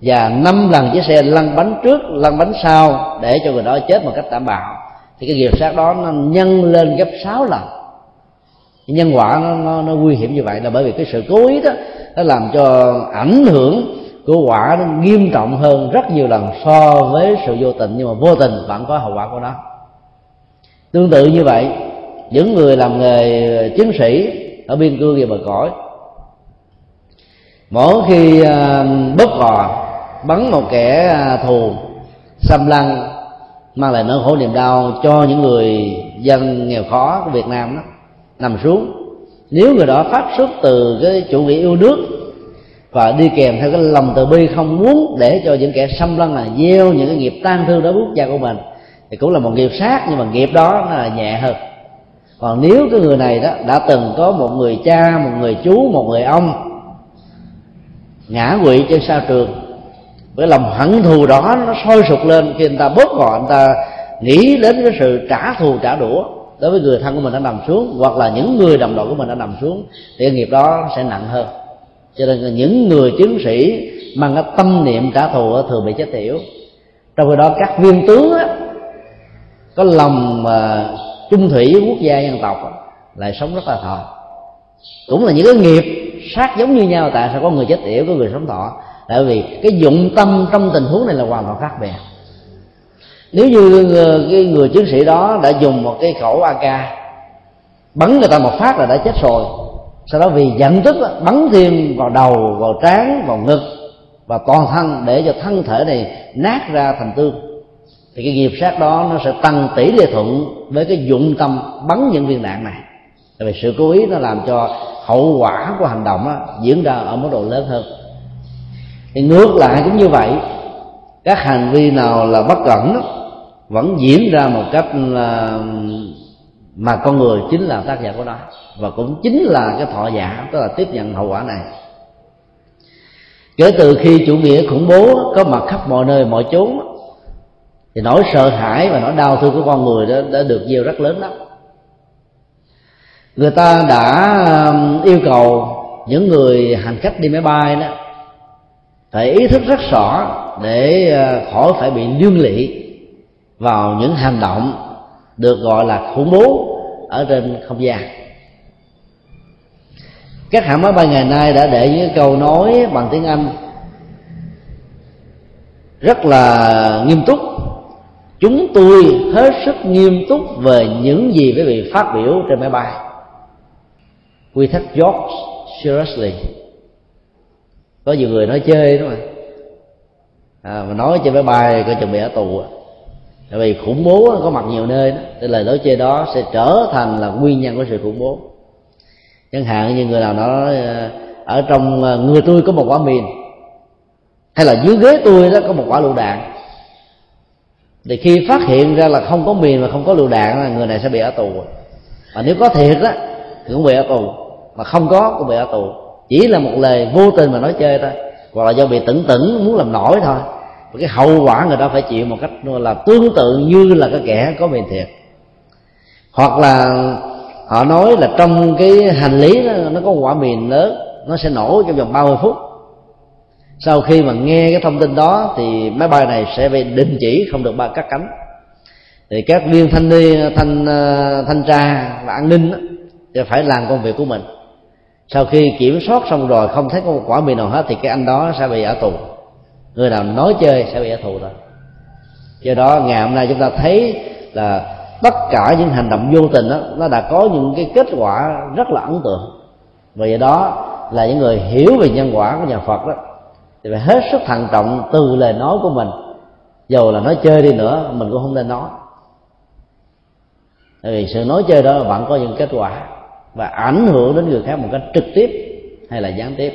Và năm lần chiếc xe lăn bánh trước lăn bánh sau để cho người đó chết một cách đảm bảo. Thì cái nghiệp sát đó nó nhân lên gấp 6 lần. Nhân quả nó, nó, nó nguy hiểm như vậy là bởi vì cái sự cố ý đó nó làm cho ảnh hưởng của quả nó nghiêm trọng hơn rất nhiều lần so với sự vô tình nhưng mà vô tình vẫn có hậu quả của nó. Tương tự như vậy những người làm nghề ờ, chiến sĩ ở biên cương và bờ cõi. Mỗi khi à, bóp cò bắn một kẻ à, thù, xâm lăng, mang lại nỗi khổ niềm đau cho những người dân nghèo khó của Việt Nam đó, nằm xuống. Nếu người đó phát xuất từ cái chủ nghĩa yêu nước và đi kèm theo cái lòng từ bi không muốn để cho những kẻ xâm lăng là gieo những cái nghiệp tan thương đó bước ra của mình, thì cũng là một nghiệp sát, nhưng mà nghiệp đó nó là nhẹ hơn còn nếu cái người này đó đã từng có một người cha một người chú một người ông ngã quỵ trên sa trường với lòng hận thù đó nó sôi sục lên khi người ta bóp gọi người ta nghĩ đến cái sự trả thù trả đũa đối với người thân của mình đã nằm xuống hoặc là những người đồng đội của mình đã nằm xuống thì nghiệp đó sẽ nặng hơn. Cho nên những người chiến sĩ mang cái tâm niệm trả thù thường bị chết tiểu. Trong khi đó các viên tướng á, có lòng mà chung thủy với quốc gia dân tộc lại sống rất là thọ. Cũng là những cái nghiệp sát giống như nhau, tại sao có người chết yểu, có người sống thọ? Tại vì cái dụng tâm trong tình huống này là hoàn toàn khác biệt. Nếu như cái người chiến sĩ đó đã dùng một cái khẩu ak bắn người ta một phát là đã chết rồi. Sau đó vì giận tức bắn thêm vào đầu, vào trán, vào ngực và toàn thân để cho thân thể này nát ra thành tương thì cái nghiệp sát đó nó sẽ tăng tỷ lệ thuận với cái dụng tâm bắn những viên đạn này. Tại vì sự cố ý nó làm cho hậu quả của hành động đó, diễn ra ở mức độ lớn hơn. Thì ngược lại cũng như vậy các hành vi nào là bất cẩn đó, vẫn diễn ra một cách là mà con người chính là tác giả của nó và cũng chính là cái thọ giả tức là tiếp nhận hậu quả này. Kể từ khi chủ nghĩa khủng bố có mặt khắp mọi nơi mọi chốn thì nỗi sợ hãi và nỗi đau thương của con người đó đã được gieo rất lớn lắm người ta đã um, yêu cầu những người hành khách đi máy bay đó, phải ý thức rất rõ để ờ, khỏi phải bị liên lụy vào những hành động được gọi là khủng bố ở trên không gian. Các hãng máy bay ngày nay đã để những câu nói bằng tiếng anh rất là nghiêm túc chúng tôi hết sức nghiêm túc về những gì quý vị phát biểu trên máy bay. Quy take George seriously. Có nhiều người nói chơi đó mà à, mà nói trên máy bay coi chừng bị ở tù à. tại vì khủng bố có mặt nhiều nơi đó. Thì lời nói chơi đó sẽ trở thành là nguyên nhân của sự khủng bố. Chẳng hạn như người nào đó ờ, ở trong ờ, người tôi có một quả mìn. Hay là dưới ghế tôi đó có một quả lựu đạn thì khi phát hiện ra là không có mìn và không có lựu đạn là người này sẽ bị ở tù và nếu có thiệt đó thì cũng bị ở tù. Mà không có cũng bị ở tù. Chỉ là một lời vô tình mà nói chơi thôi. Hoặc là do bị tửng tửng muốn làm nổi thôi. Và cái hậu quả người đó phải chịu một cách là tương tự như là cái kẻ có mìn thiệt. Hoặc là họ nói là trong cái hành lý đó, nó có quả mìn lớn nó sẽ nổ trong vòng 30 phút sau khi mà nghe cái thông tin đó thì máy bay này sẽ bị đình chỉ không được ba cắt cánh. Thì các viên thanh niên thanh ờ, thanh tra và an ninh đó, thì phải làm công việc của mình. Sau khi kiểm soát xong rồi không thấy có một quả mì nào hết thì cái anh đó sẽ bị ở tù. Người nào nói chơi sẽ bị ở tù thôi. Do đó ngày hôm nay chúng ta thấy là tất cả những hành động vô tình đó nó đã có những cái kết quả rất là ấn tượng. Và do đó là những người hiểu về nhân quả của nhà Phật đó thì phải hết sức thận trọng từ lời nói của mình. Dù là nói chơi đi nữa, mình cũng không nên nói. Tại vì sự nói chơi đó vẫn có những kết quả và ảnh hưởng đến người khác một cách trực tiếp hay là gián tiếp.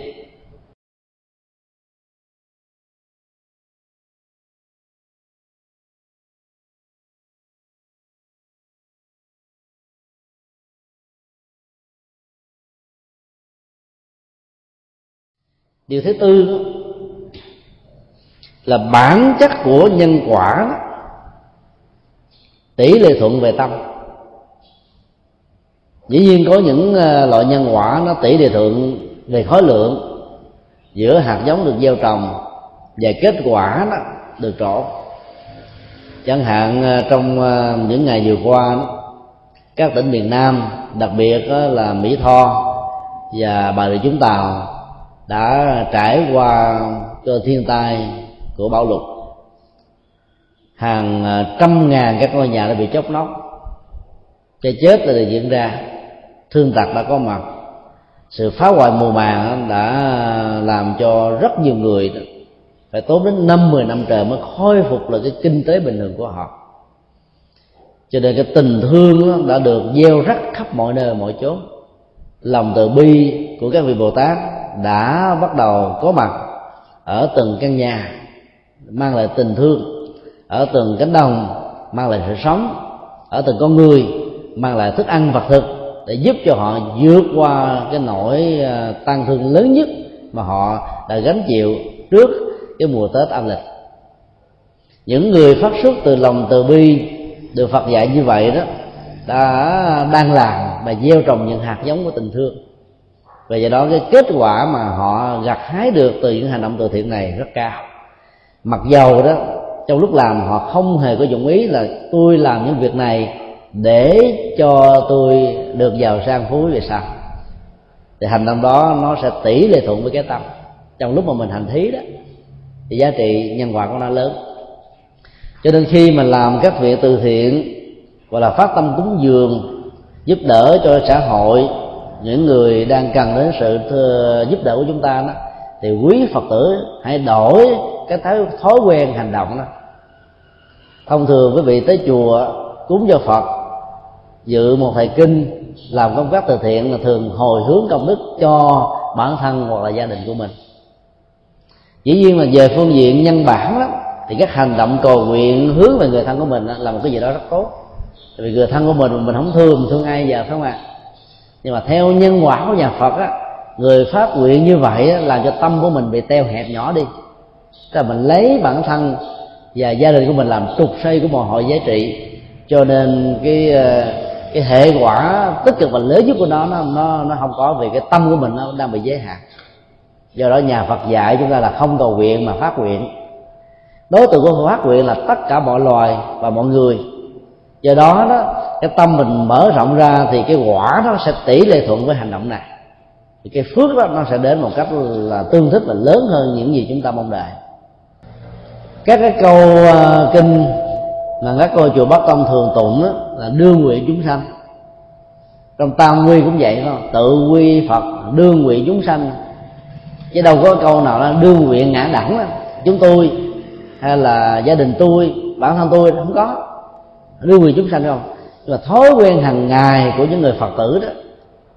Điều thứ tư là bản chất của nhân quả. Tỷ lệ thuận về tâm. Dĩ nhiên có những ờ, loại nhân quả nó tỷ lệ thuận về khối lượng. Giữa hạt giống được gieo trồng và kết quả nó được trổ. Chẳng hạn ờ, trong ờ, những ngày vừa qua, các tỉnh miền Nam, đặc biệt là Mỹ Tho và Bà Rịa Vũng Tàu đã trải qua cơn thiên tai của bão lụt. Hàng à, trăm ngàn các ngôi nhà đã bị chốc nóc. Cái chết đã diễn ra. Thương tật đã có mặt. Sự phá hoại mùa màng đã làm cho rất nhiều người phải tốn đến năm, mười năm trời mới khôi phục lại cái kinh tế bình thường của họ. Cho nên cái tình thương đã được gieo rắc khắp mọi nơi, mọi chỗ lòng từ bi của các vị bồ tát đã bắt đầu có mặt ở từng căn nhà mang lại tình thương, ở từng cánh đồng mang lại sự sống, ở từng con người mang lại thức ăn vật thực để giúp cho họ vượt qua cái nỗi à, tăng thương lớn nhất mà họ đã gánh chịu trước cái mùa tết âm lịch. Những người phát xuất từ lòng từ bi được phật dạy như vậy đó, đã đang làm và gieo trồng những hạt giống của tình thương. Và do đó cái kết quả mà họ gặt hái được từ những hành động từ thiện này rất cao mặc dầu đó, trong lúc làm họ không hề có dụng ý là tôi làm những việc này để cho tôi được giàu sang phú về sau. Thì hành động đó nó sẽ tỷ lệ thuận với cái tâm. Trong lúc mà mình hành thí đó, thì giá trị nhân quả của nó lớn. Cho nên khi mà làm các việc từ thiện, gọi là phát tâm cúng dường, giúp đỡ cho xã hội, những người đang cần đến sự ờ, giúp đỡ của chúng ta đó, thì quý phật tử hãy đổi cái thói, thói quen hành động đó. Thông thường quý vị tới chùa cúng cho phật dự một thầy kinh làm công tác từ thiện là thường hồi hướng công đức cho bản thân hoặc là gia đình của mình. Dĩ nhiên là về phương diện nhân bản đó thì các hành động cầu nguyện hướng về người thân của mình là một cái gì đó rất tốt. Vì người thân của mình mình không thương mình thương ai giờ phải không ạ? Nhưng mà theo nhân quả của nhà phật á người phát nguyện như vậy á, làm cho tâm của mình bị teo hẹp nhỏ đi tức là mình lấy bản thân và gia đình của mình làm trục xây của mọi hội giá trị. Cho nên cái ờ, cái hệ quả tích cực và lớn nhất của nó nó nó, nó không có vì cái tâm của mình nó đang bị giới hạn. Do đó nhà Phật dạy chúng ta là không cầu nguyện mà phát nguyện. Đối tượng của phát nguyện là tất cả mọi loài và mọi người. Do đó đó cái tâm mình mở rộng ra thì cái quả nó sẽ tỷ lệ thuận với hành động này thì cái phước đó nó sẽ đến một cách là tương thích và lớn hơn những gì chúng ta mong đợi. Các cái câu uh, kinh mà các cô chùa bắc tông thường tụng đó, là đương nguyện chúng sanh. Trong tam quy cũng vậy đó tự quy phật đương nguyện chúng sanh. Chứ đâu có câu nào là đương nguyện ngã đẳng đó. chúng tôi hay là gia đình tôi bản thân tôi không có. Đương nguyện chúng sanh không? Nhưng mà thói quen hàng ngày của những người phật tử đó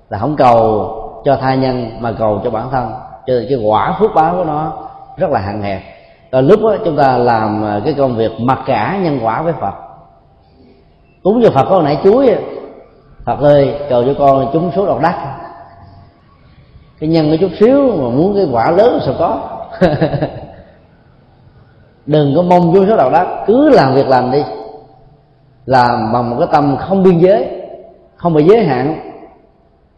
là không cầu cho thai nhân mà cầu cho bản thân. Cho nên cái quả phước báo của nó rất là hạn hẹp. Rồi lúc đó chúng ta làm à, cái công việc mặc cả nhân quả với phật. Cúng cho phật có nãy chuối phật ơi, cầu cho con chúng số độc đắc. Cái nhân có chút xíu mà muốn cái quả lớn sao có. Đừng có mong vui số độc đắc, cứ làm việc làm đi. Làm bằng một cái tâm không biên giới, không bị giới hạn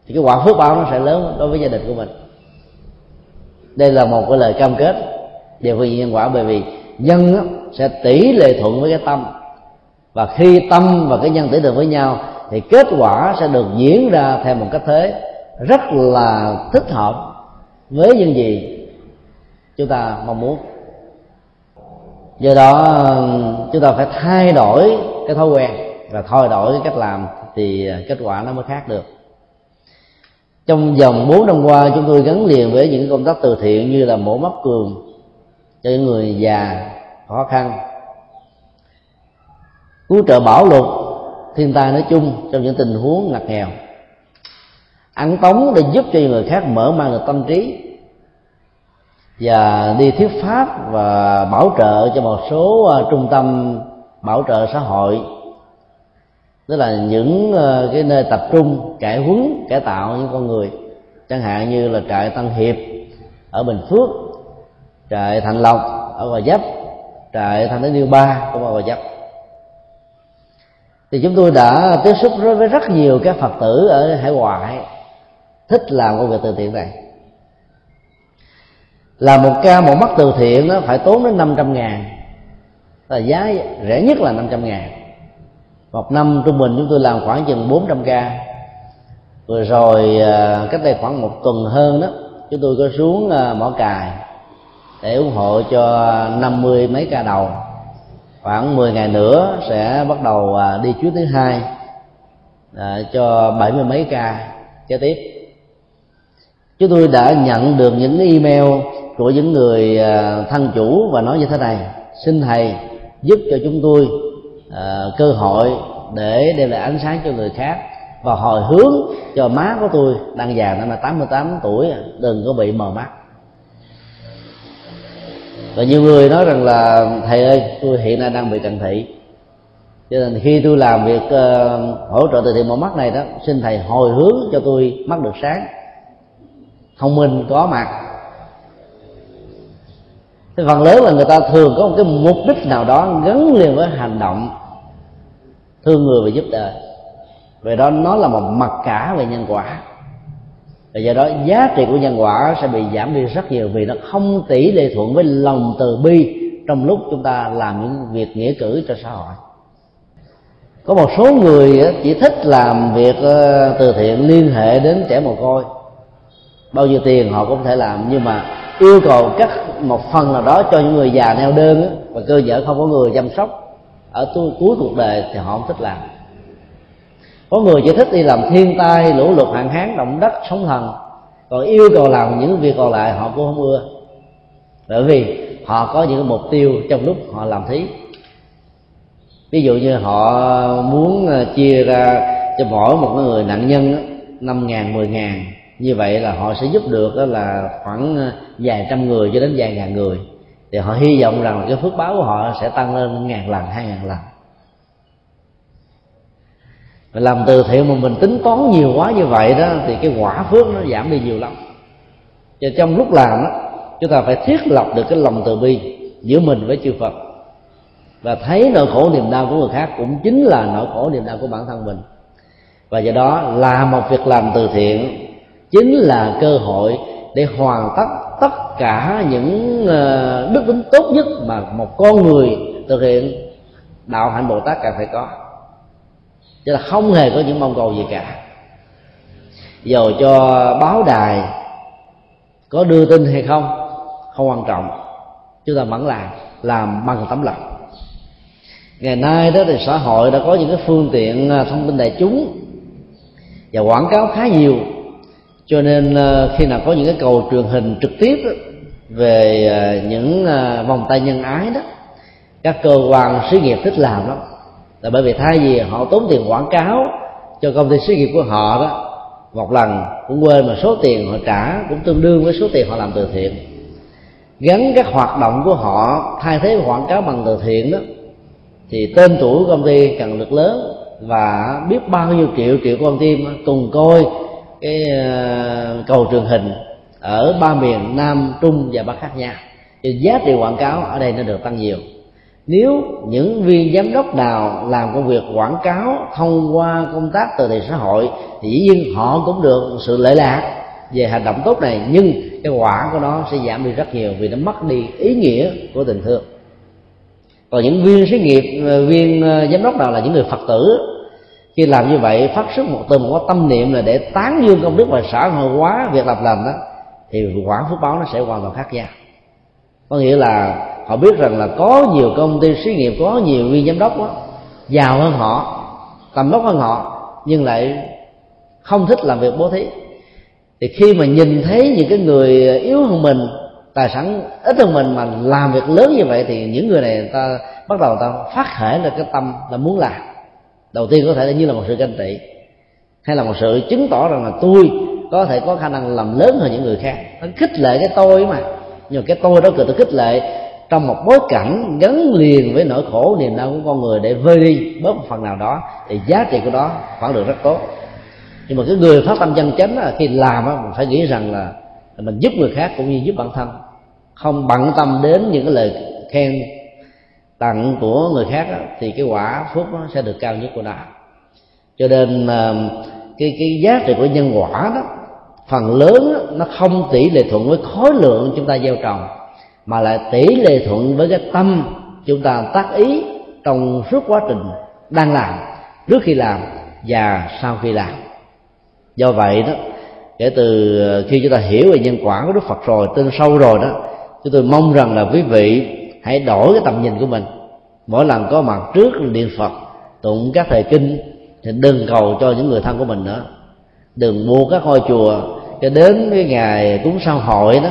thì cái quả phước báo nó sẽ lớn đối với gia đình của mình. Đây là một cái lời cam kết điều phương nhân quả, bởi vì nhân sẽ tỷ lệ thuận với cái tâm. Và khi tâm và cái nhân tỷ được với nhau, thì kết quả sẽ được diễn ra theo một cách thế rất là thích hợp với những gì chúng ta mong muốn. Do đó, chúng ta phải thay đổi cái thói quen và thay đổi cái cách làm thì kết quả nó mới khác được trong vòng 4 năm qua, chúng tôi gắn liền với những công tác từ thiện như là mổ mắt cường cho những người già, khó khăn. Cứu trợ bảo lục thiên tai nói chung trong những tình huống ngặt nghèo. Ăn tống để giúp cho người khác mở mang được tâm trí. Và đi thuyết pháp và bảo trợ cho một số à, trung tâm bảo trợ xã hội tức là những ờ, cái nơi tập trung cải huấn cải tạo những con người. Chẳng hạn như là trại Tân Hiệp ở Bình Phước, trại Thành Lộc ở Gò Vấp, trại Thanh Niên Điêu Ba của Gò Vấp. Thì chúng tôi đã tiếp xúc với rất nhiều các phật tử ở hải ngoại thích làm công việc từ thiện này. Là một ca, một mắt từ thiện nó phải tốn đến 500 ngàn. Là giá rẻ nhất là 500 ngàn một năm trung bình chúng tôi làm khoảng chừng 400 ca. Vừa rồi à, cách đây khoảng một tuần hơn đó, chúng tôi có xuống à, mỏ cài để ủng hộ cho năm mươi mấy ca đầu. Khoảng 10 ngày nữa sẽ bắt đầu à, đi chuyến thứ hai cho bảy mươi mấy ca kế tiếp. Chúng tôi đã nhận được những email của những người thân chủ và nói như thế này, xin thầy giúp cho chúng tôi cơ hội để đem lại ánh sáng cho người khác và hồi hướng cho má của tôi đang già năm là 88 tuổi đừng có bị mờ mắt. Và nhiều người nói rằng là thầy ơi tôi hiện nay đang bị cận thị. Cho nên khi tôi làm việc uh, hỗ trợ từ thiện mờ mắt này đó xin thầy hồi hướng cho tôi mắt được sáng. Thông minh có mặt. Thì phần lớn là người ta thường có một cái mục đích nào đó gắn liền với hành động thương người và giúp đời. Về đó nó là một mặt cả về nhân quả. Và do đó giá trị của nhân quả sẽ bị giảm đi rất nhiều vì nó không tỷ lệ thuận với lòng từ bi trong lúc chúng ta làm những việc nghĩa cử cho xã hội. Có một số người chỉ thích làm việc ờ, từ thiện liên hệ đến trẻ mồ côi. Bao nhiêu tiền họ cũng thể làm, nhưng mà yêu cầu cắt một phần nào đó cho những người già neo đơn và cơ sở không có người chăm sóc ở tôi cuối cuộc đời thì họ không thích làm. Có người chỉ thích đi làm thiên tai, lũ lụt, hạn hán, động đất, sóng thần. Còn yêu cầu làm những việc còn lại, họ cũng không ưa. Bởi vì họ có những mục tiêu trong lúc họ làm thí. Ví dụ như họ muốn ờ, chia ra cho mỗi một người nạn nhân năm ngàn, mười ngàn. Như vậy là họ sẽ giúp được là khoảng ờ, vài trăm người cho đến vài ngàn người thì họ hy vọng rằng cái phước báo của họ sẽ tăng lên ngàn lần, hai ngàn lần. Mà làm từ thiện mà mình tính toán nhiều quá như vậy đó, thì cái quả phước nó giảm đi nhiều lắm. Và trong lúc làm đó chúng ta phải thiết lập được cái lòng từ bi giữa mình với chư Phật. Và thấy nỗi khổ niềm đau của người khác cũng chính là nỗi khổ niềm đau của bản thân mình. Và do đó là một việc làm từ thiện chính là cơ hội để hoàn tất tất cả những ờ, đức tính tốt nhất mà một con người thực hiện, đạo hạnh bồ tát cần phải có. Chứ là không hề có những mong cầu gì cả. Dầu cho báo đài có đưa tin hay không không quan trọng. Chúng ta vẫn làm làm bằng tấm lòng. Ngày nay đó thì xã hội đã có những cái phương tiện à, thông tin đại chúng và quảng cáo khá nhiều cho nên ờ, khi nào có những cái cầu truyền hình trực tiếp đó, về ờ, những ờ, vòng tay nhân ái đó các cơ quan xí nghiệp thích làm lắm. Là bởi vì thay vì họ tốn tiền quảng cáo cho công ty xí nghiệp của họ đó một lần cũng quên mà số tiền họ trả cũng tương đương với số tiền họ làm từ thiện. Gắn các hoạt động của họ thay thế quảng cáo bằng từ thiện đó thì tên tuổi của công ty cần được lớn và biết bao nhiêu triệu triệu con tim cùng coi cái ờ, cầu truyền hình ở ba miền nam, trung và bắc khác nhau. Thì giá trị quảng cáo ở đây nó được tăng nhiều. Nếu những viên giám đốc nào làm công việc quảng cáo thông qua công tác từ thiện xã hội, thì dĩ nhiên họ cũng được sự lợi lạc về hành động tốt này, nhưng cái quả của nó sẽ giảm đi rất nhiều vì nó mất đi ý nghĩa của tình thương. Còn những viên xí nghiệp ờ, viên ờ, giám đốc nào là những người phật tử khi làm như vậy phát xuất một từ một tâm niệm là để tán dương công đức và xã hội hóa việc làm lành đó thì quả phước báo nó sẽ hoàn toàn khác nhau. Có nghĩa là họ biết rằng là có nhiều công ty xí nghiệp có nhiều nguyên giám đốc đó, giàu hơn họ tầm vóc hơn họ nhưng lại không thích làm việc bố thí. Thì khi mà nhìn thấy những cái người yếu hơn mình tài sản ít hơn mình mà làm việc lớn như vậy thì những người này người ta bắt đầu người ta phát khởi là cái tâm là muốn làm đầu tiên có thể là như là một sự ganh tị, hay là một sự chứng tỏ rằng là tôi có thể có khả năng làm lớn hơn những người khác. Nó khích lệ cái tôi mà. Nhưng mà cái tôi đó cần tôi khích lệ trong một bối cảnh gắn liền với nỗi khổ niềm đau của con người để vơi đi bớt một phần nào đó, thì giá trị của đó khoảng được rất tốt. Nhưng mà cái người phát tâm chân chánh là khi làm á, mình phải nghĩ rằng là mình giúp người khác cũng như giúp bản thân. Không bận tâm đến những cái lời khen tặng của người khác đó, thì cái quả phúc nó sẽ được cao nhất của nó. Cho nên cái cái giá trị của nhân quả đó phần lớn đó, nó không tỷ lệ thuận với khối lượng chúng ta gieo trồng mà lại tỷ lệ thuận với cái tâm chúng ta tác ý trong suốt quá trình đang làm trước khi làm và sau khi làm. Do vậy đó kể từ ờ, khi chúng ta hiểu về nhân quả của đức phật rồi tên sâu rồi đó chúng tôi mong rằng là quý vị hãy đổi cái tầm nhìn của mình. Mỗi lần có mặt trước điện phật, tụng các thời kinh, thì đừng cầu cho những người thân của mình nữa. Đừng mua các ngôi chùa, cho đến cái ngày cúng sao hội đó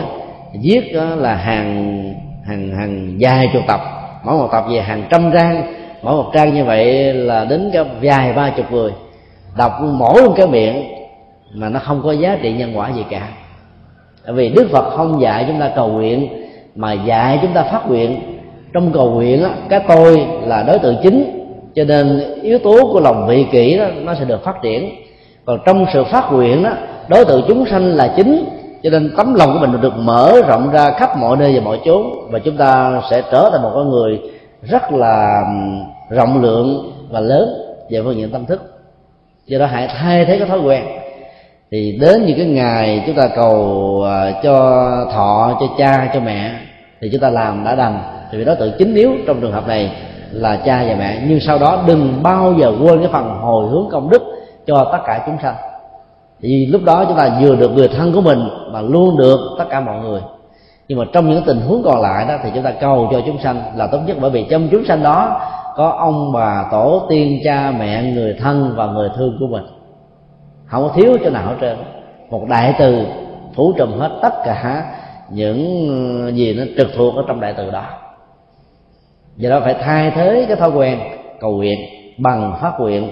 viết đó là hàng hàng hàng dài chục tập. Mỗi một tập về hàng trăm trang. Mỗi một trang như vậy là đến cả vài ba chục người. Đọc mỗi một cái miệng mà nó không có giá trị nhân quả gì cả. Tại vì đức phật không dạy chúng ta cầu nguyện mà dạy chúng ta phát nguyện. Trong cầu nguyện á, cái tôi là đối tượng chính cho nên yếu tố của lòng vị kỷ đó nó sẽ được phát triển. Còn trong sự phát nguyện đó đối tượng chúng sanh là chính cho nên tấm lòng của mình được mở rộng ra khắp mọi nơi và mọi chốn và chúng ta sẽ trở thành một con người rất là rộng lượng và lớn về phương diện tâm thức. Do đó hãy thay thế cái thói quen thì đến những cái ngày chúng ta cầu à, cho thọ, cho cha, cho mẹ, thì chúng ta làm đã đành. Thì đối tượng chính yếu trong trường hợp này là cha và mẹ. Nhưng sau đó đừng bao giờ quên cái phần hồi hướng công đức cho tất cả chúng sanh. Thì lúc đó chúng ta vừa được người thân của mình mà luôn được tất cả mọi người. Nhưng mà trong những tình huống còn lại đó thì chúng ta cầu cho chúng sanh là tốt nhất. Bởi vì trong chúng sanh đó có ông bà tổ tiên, cha mẹ, người thân và người thương của mình không có thiếu chỗ nào hết trơn. Một đại từ phủ trùm hết tất cả những gì nó trực thuộc ở trong đại từ đó. Do đó phải thay thế cái thói quen cầu nguyện bằng phát nguyện.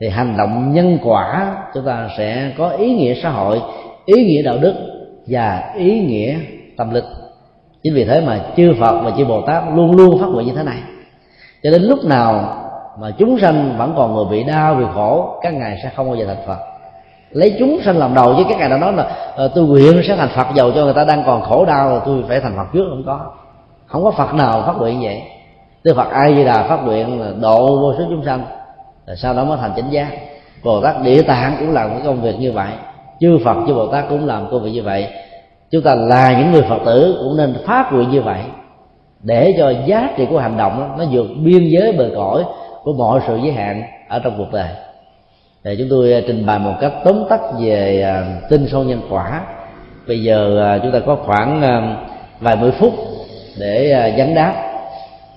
Thì hành động nhân quả chúng ta sẽ có ý nghĩa xã hội, ý nghĩa đạo đức và ý nghĩa tâm linh. Chính vì thế mà chư phật và chư bồ tát luôn luôn phát nguyện như thế này. Cho đến lúc nào mà chúng sanh vẫn còn người bị đau vì khổ, các ngài sẽ không bao giờ thành phật lấy chúng sanh làm đầu chứ các ngài đã nói là ờ, tôi nguyện sẽ thành phật giàu cho người ta đang còn khổ đau là tôi phải thành phật trước không có. Không có phật nào phát nguyện vậy. Đức phật ai di đà phát nguyện là độ vô số chúng sanh rồi sau đó mới thành chánh giác. Bồ tát địa tạng cũng làm cái công việc như vậy. Chư phật chư bồ tát cũng làm công việc như vậy. Chúng ta là những người phật tử cũng nên phát nguyện như vậy. Để cho giá trị của hành động đó, nó vượt biên giới bờ cõi của mọi sự giới hạn ở trong cuộc đời để chúng tôi à, trình bày một cách tóm tắt về à, tinh sâu nhân quả. Bây giờ à, chúng ta có khoảng vài mươi phút để vấn đáp.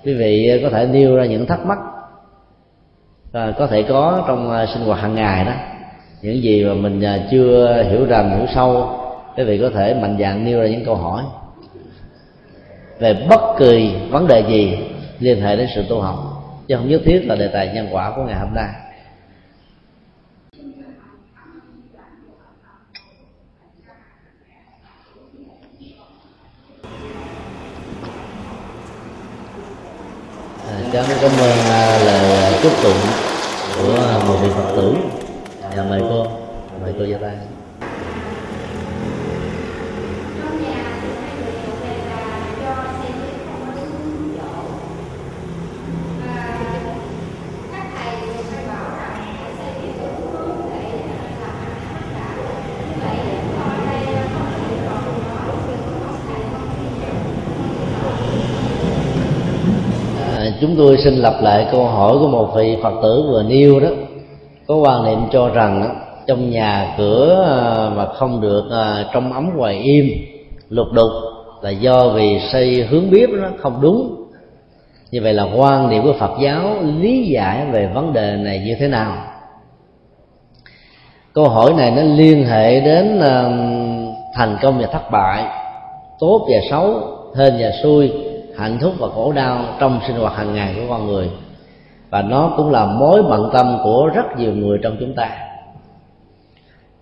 Quý vị có thể nêu ra những thắc mắc có thể có trong sinh hoạt hàng ngày đó. Những gì mà mình chưa hiểu rành, hiểu sâu, quý vị có thể mạnh dạn nêu ra những câu hỏi. Về bất kỳ vấn đề gì liên hệ đến sự tu học, chứ không nhất thiết là đề tài nhân quả của ngày hôm nay. À, cháu cảm ơn lời chúc tụng của một vị phật tử. Nhà mời cô mời cô ra tay. Chúng tôi xin lặp lại câu hỏi của một vị phật tử vừa nêu đó. Có quan niệm cho rằng trong nhà cửa à, mà không được à, trong ấm ngoài im, lục đục là do vì xây hướng bếp nó không đúng. Như vậy là quan niệm của phật giáo lý giải về vấn đề này như thế nào? Câu hỏi này nó liên hệ đến à, thành công và thất bại, tốt và xấu, hên và xui hạnh phúc và khổ đau trong sinh hoạt hàng ngày của con người. Và nó cũng là mối bận tâm của rất nhiều người trong chúng ta.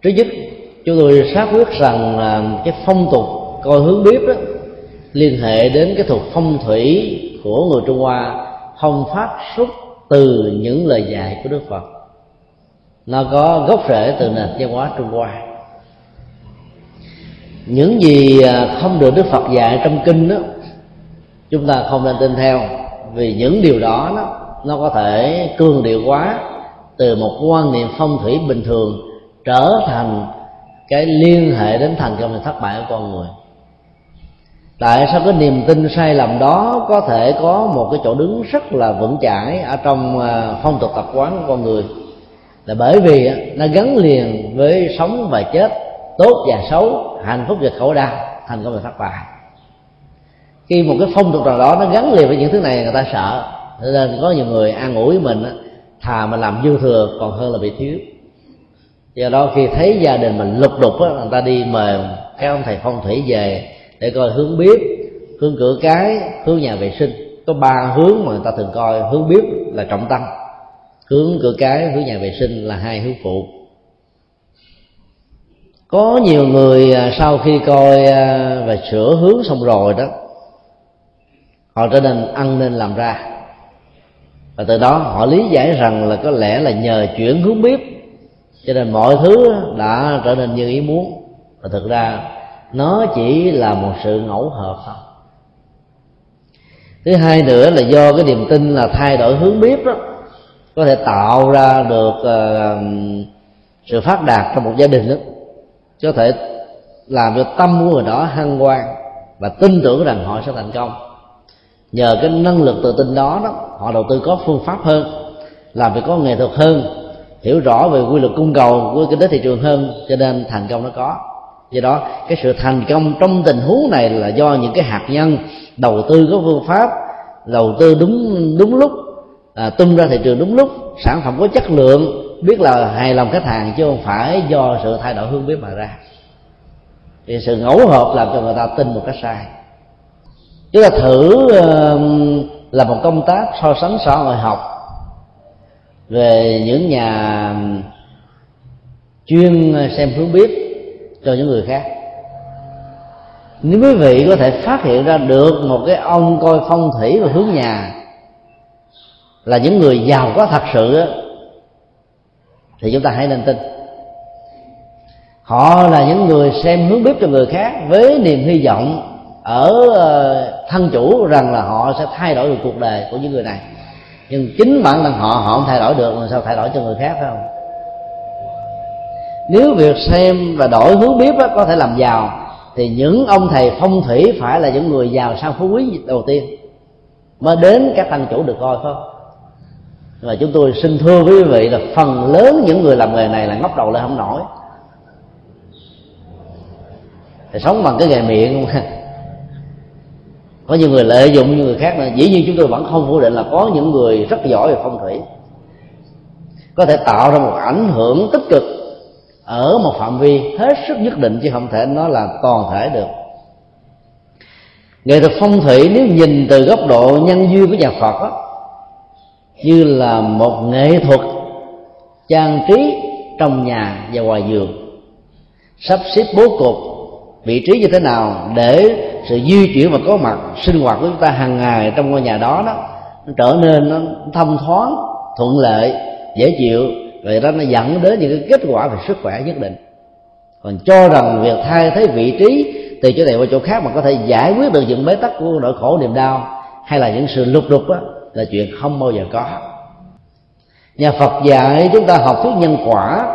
Trước nhất, chúng tôi xác quyết rằng là cái phong tục coi hướng bếp đó liên hệ đến cái thuật phong thủy của người trung hoa, không phát xuất từ những lời dạy của đức phật. Nó có gốc rễ từ nền văn hóa trung hoa. Những gì à, không được đức phật dạy trong kinh đó chúng ta không nên tin theo vì những điều đó nó, nó có thể cương điệu quá từ một quan niệm phong thủy bình thường trở thành cái liên hệ đến thành công và thất bại của con người. Tại sao cái niềm tin sai lầm đó có thể có một cái chỗ đứng rất là vững chãi ở trong à, phong tục tập quán của con người? Là bởi vì nó gắn liền với sống và chết tốt và xấu hạnh phúc và khổ đau thành công và thất bại khi một cái phong tục nào đó nó gắn liền với những thứ này, người ta sợ. Nên có nhiều người an ủi mình thà mà làm dư thừa còn hơn là bị thiếu. Do đó khi thấy gia đình mình lục đục á, người ta đi mời các ông thầy phong thủy về để coi hướng bếp, hướng cửa cái, hướng nhà vệ sinh. Có ba hướng mà người ta thường coi, hướng bếp là trọng tâm. Hướng cửa cái, hướng nhà vệ sinh là hai hướng phụ. Có nhiều người à, sau khi coi và sửa hướng xong rồi đó họ trở nên ăn nên làm ra. Và từ đó họ lý giải rằng là có lẽ là nhờ chuyển hướng bếp cho nên mọi thứ đã trở nên như ý muốn. Và thực ra nó chỉ là một sự ngẫu hợp thôi. Thứ hai nữa là do cái niềm tin là thay đổi hướng bếp đó có thể tạo ra được uh, sự phát đạt trong một gia đình đó. Có thể làm cho tâm của người đó hăng quan và tin tưởng rằng họ sẽ thành công nhờ cái năng lực tự tin đó đó họ đầu tư có phương pháp hơn làm việc có nghệ thuật hơn hiểu rõ về quy luật cung cầu của kinh tế thị trường hơn cho nên thành công nó có. Do đó cái sự thành công trong tình huống này là do những cái hạt nhân đầu tư có phương pháp đầu tư đúng đúng lúc à, tung ra thị trường đúng lúc sản phẩm có chất lượng biết là hài lòng khách hàng chứ không phải do sự thay đổi hướng biết mà ra. Thì sự ngẫu hợp làm cho người ta tin một cách sai chúng ta thử là một công tác so sánh xã hội học về những nhà chuyên xem hướng biết cho những người khác. Nếu quý vị có thể phát hiện ra được một cái ông coi phong thủy và hướng nhà là những người giàu có thật sự thì chúng ta hãy nên tin. Họ là những người xem hướng bếp cho người khác với niềm hy vọng ở ờ, thân chủ rằng là họ sẽ thay đổi được cuộc đời của những người này. Nhưng chính bản thân họ họ không thay đổi được làm sao thay đổi cho người khác, phải không? Nếu việc xem và đổi hướng bếp có thể làm giàu, thì những ông thầy phong thủy phải là những người giàu sang phú quý đầu tiên, mới đến các thân chủ được coi, phải không? Và chúng tôi xin thưa với quý vị là phần lớn những người làm nghề này là ngóc đầu lên không nổi. Thì sống bằng cái nghề miệng có những người lợi dụng những người khác nữa. Dĩ nhiên chúng tôi vẫn không phủ định là có những người rất giỏi về phong thủy. Có thể tạo ra một ảnh hưởng tích cực ở một phạm vi hết sức nhất định chứ không thể nói là toàn thể được. Nghệ thuật phong thủy nếu nhìn từ góc độ nhân duyên của nhà phật đó, như là một nghệ thuật trang trí trong nhà và ngoài giường sắp xếp bố cục vị trí như thế nào để sự di chuyển và có mặt sinh hoạt của chúng ta hàng ngày trong ngôi nhà đó đó, nó trở nên nó thông thoáng, thuận lợi, dễ chịu. Vậy đó nó dẫn đến những cái kết quả về sức khỏe nhất định. Còn cho rằng việc thay thế vị trí từ chỗ này qua chỗ khác mà có thể giải quyết được những bế tắc của nỗi khổ, niềm đau hay là những sự lục đục đó là chuyện không bao giờ có. Nhà phật dạy chúng ta học thuyết nhân quả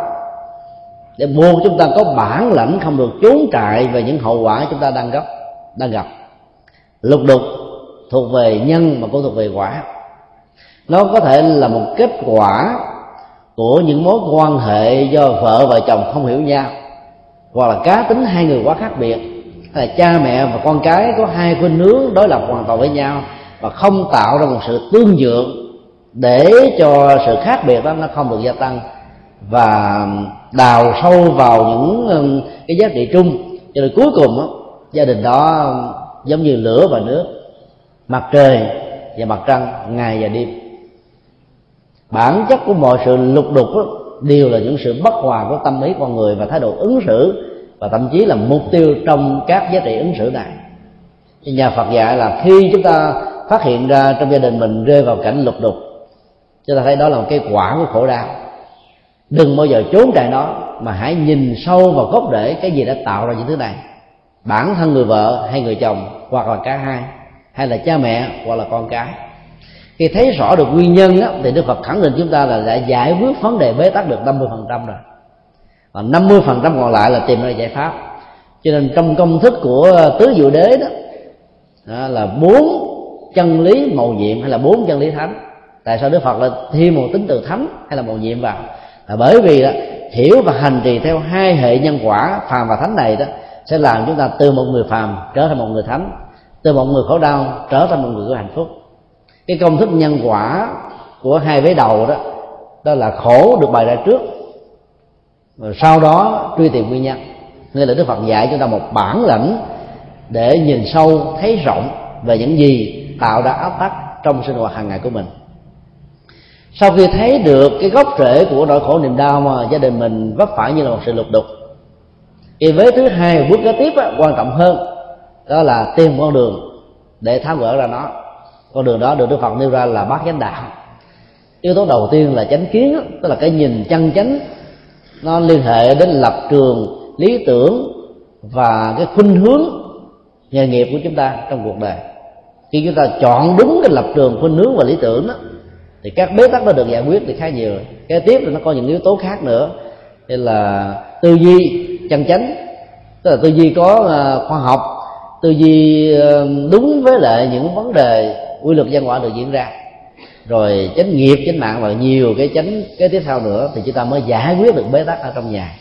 để buộc chúng ta có bản lãnh không được trốn trại về những hậu quả chúng ta đang gặp đang gặp. Lục đục thuộc về nhân mà cũng thuộc về quả. Nó có thể là một kết quả của những mối quan hệ do vợ và chồng không hiểu nhau hoặc là cá tính hai người quá khác biệt. Hay là cha mẹ và con cái có hai khuynh hướng đối lập hoàn toàn với nhau và không tạo ra một sự tương nhượng để cho sự khác biệt đó nó không được gia tăng và đào sâu vào những cái giá trị chung. Cho nên cuối cùng đó, gia đình đó giống như lửa và nước mặt trời và mặt trăng ngày và đêm. Bản chất của mọi sự lục đục đó, đều là những sự bất hòa của tâm lý con người và thái độ ứng xử và thậm chí là mục tiêu trong các giá trị ứng xử này. Nhà Phật dạy là khi chúng ta phát hiện ra trong gia đình mình rơi vào cảnh lục đục chúng ta thấy đó là một cái quả của khổ đau. Đừng bao giờ trốn chạy nó mà hãy nhìn sâu vào gốc rễ cái gì đã tạo ra những thứ này bản thân người vợ hay người chồng hoặc là cả hai hay là cha mẹ hoặc là con cái. Khi thấy rõ được nguyên nhân á, thì Đức Phật khẳng định chúng ta là đã giải quyết vấn đề bế tắc được 50% rồi. Và 50% còn lại là tìm ra giải pháp. Cho nên trong công thức của ờ, tứ diệu đế đó, đó là bốn chân lý màu nhiệm hay là bốn chân lý thánh. Tại sao đức phật là thêm một tính từ thánh hay là màu nhiệm vào? Là bởi vì đó hiểu và hành trì theo hai hệ nhân quả phàm và thánh này đó sẽ làm chúng ta từ một người phàm trở thành một người thánh, từ một người khổ đau trở thành một người có hạnh phúc. Cái công thức nhân quả của hai vế đầu đó đó là khổ được bày ra trước, rồi sau đó truy tìm nguyên nhân. Nên là đức phật dạy chúng ta một bản lãnh để nhìn sâu, thấy rộng về những gì tạo ra áp tắc trong sinh hoạt hàng ngày của mình. Sau khi thấy được cái gốc rễ của nỗi khổ niềm đau mà gia đình mình vấp phải như là một sự lục đục cái với thứ hai bước kế tiếp á, quan trọng hơn đó là tìm con đường để tháo gỡ ra nó. Con đường đó được đức phật nêu ra là bát chánh đạo. Yếu tố đầu tiên là chánh kiến tức là cái nhìn chân chánh. Nó liên hệ đến lập trường lý tưởng và cái khuynh hướng nghề nghiệp của chúng ta trong cuộc đời. Khi chúng ta chọn đúng cái lập trường khuynh hướng và lý tưởng đó thì các bế tắc nó được giải quyết thì khá nhiều kế tiếp thì nó có những yếu tố khác nữa như là tư duy chân chánh. Tức là tư duy có à, khoa học, tư duy ờ, đúng với lại những vấn đề quy luật nhân quả được diễn ra. Rồi chánh nghiệp, chánh mạng và nhiều cái chánh cái tiếp theo nữa thì chúng ta mới giải quyết được bế tắc ở trong nhà.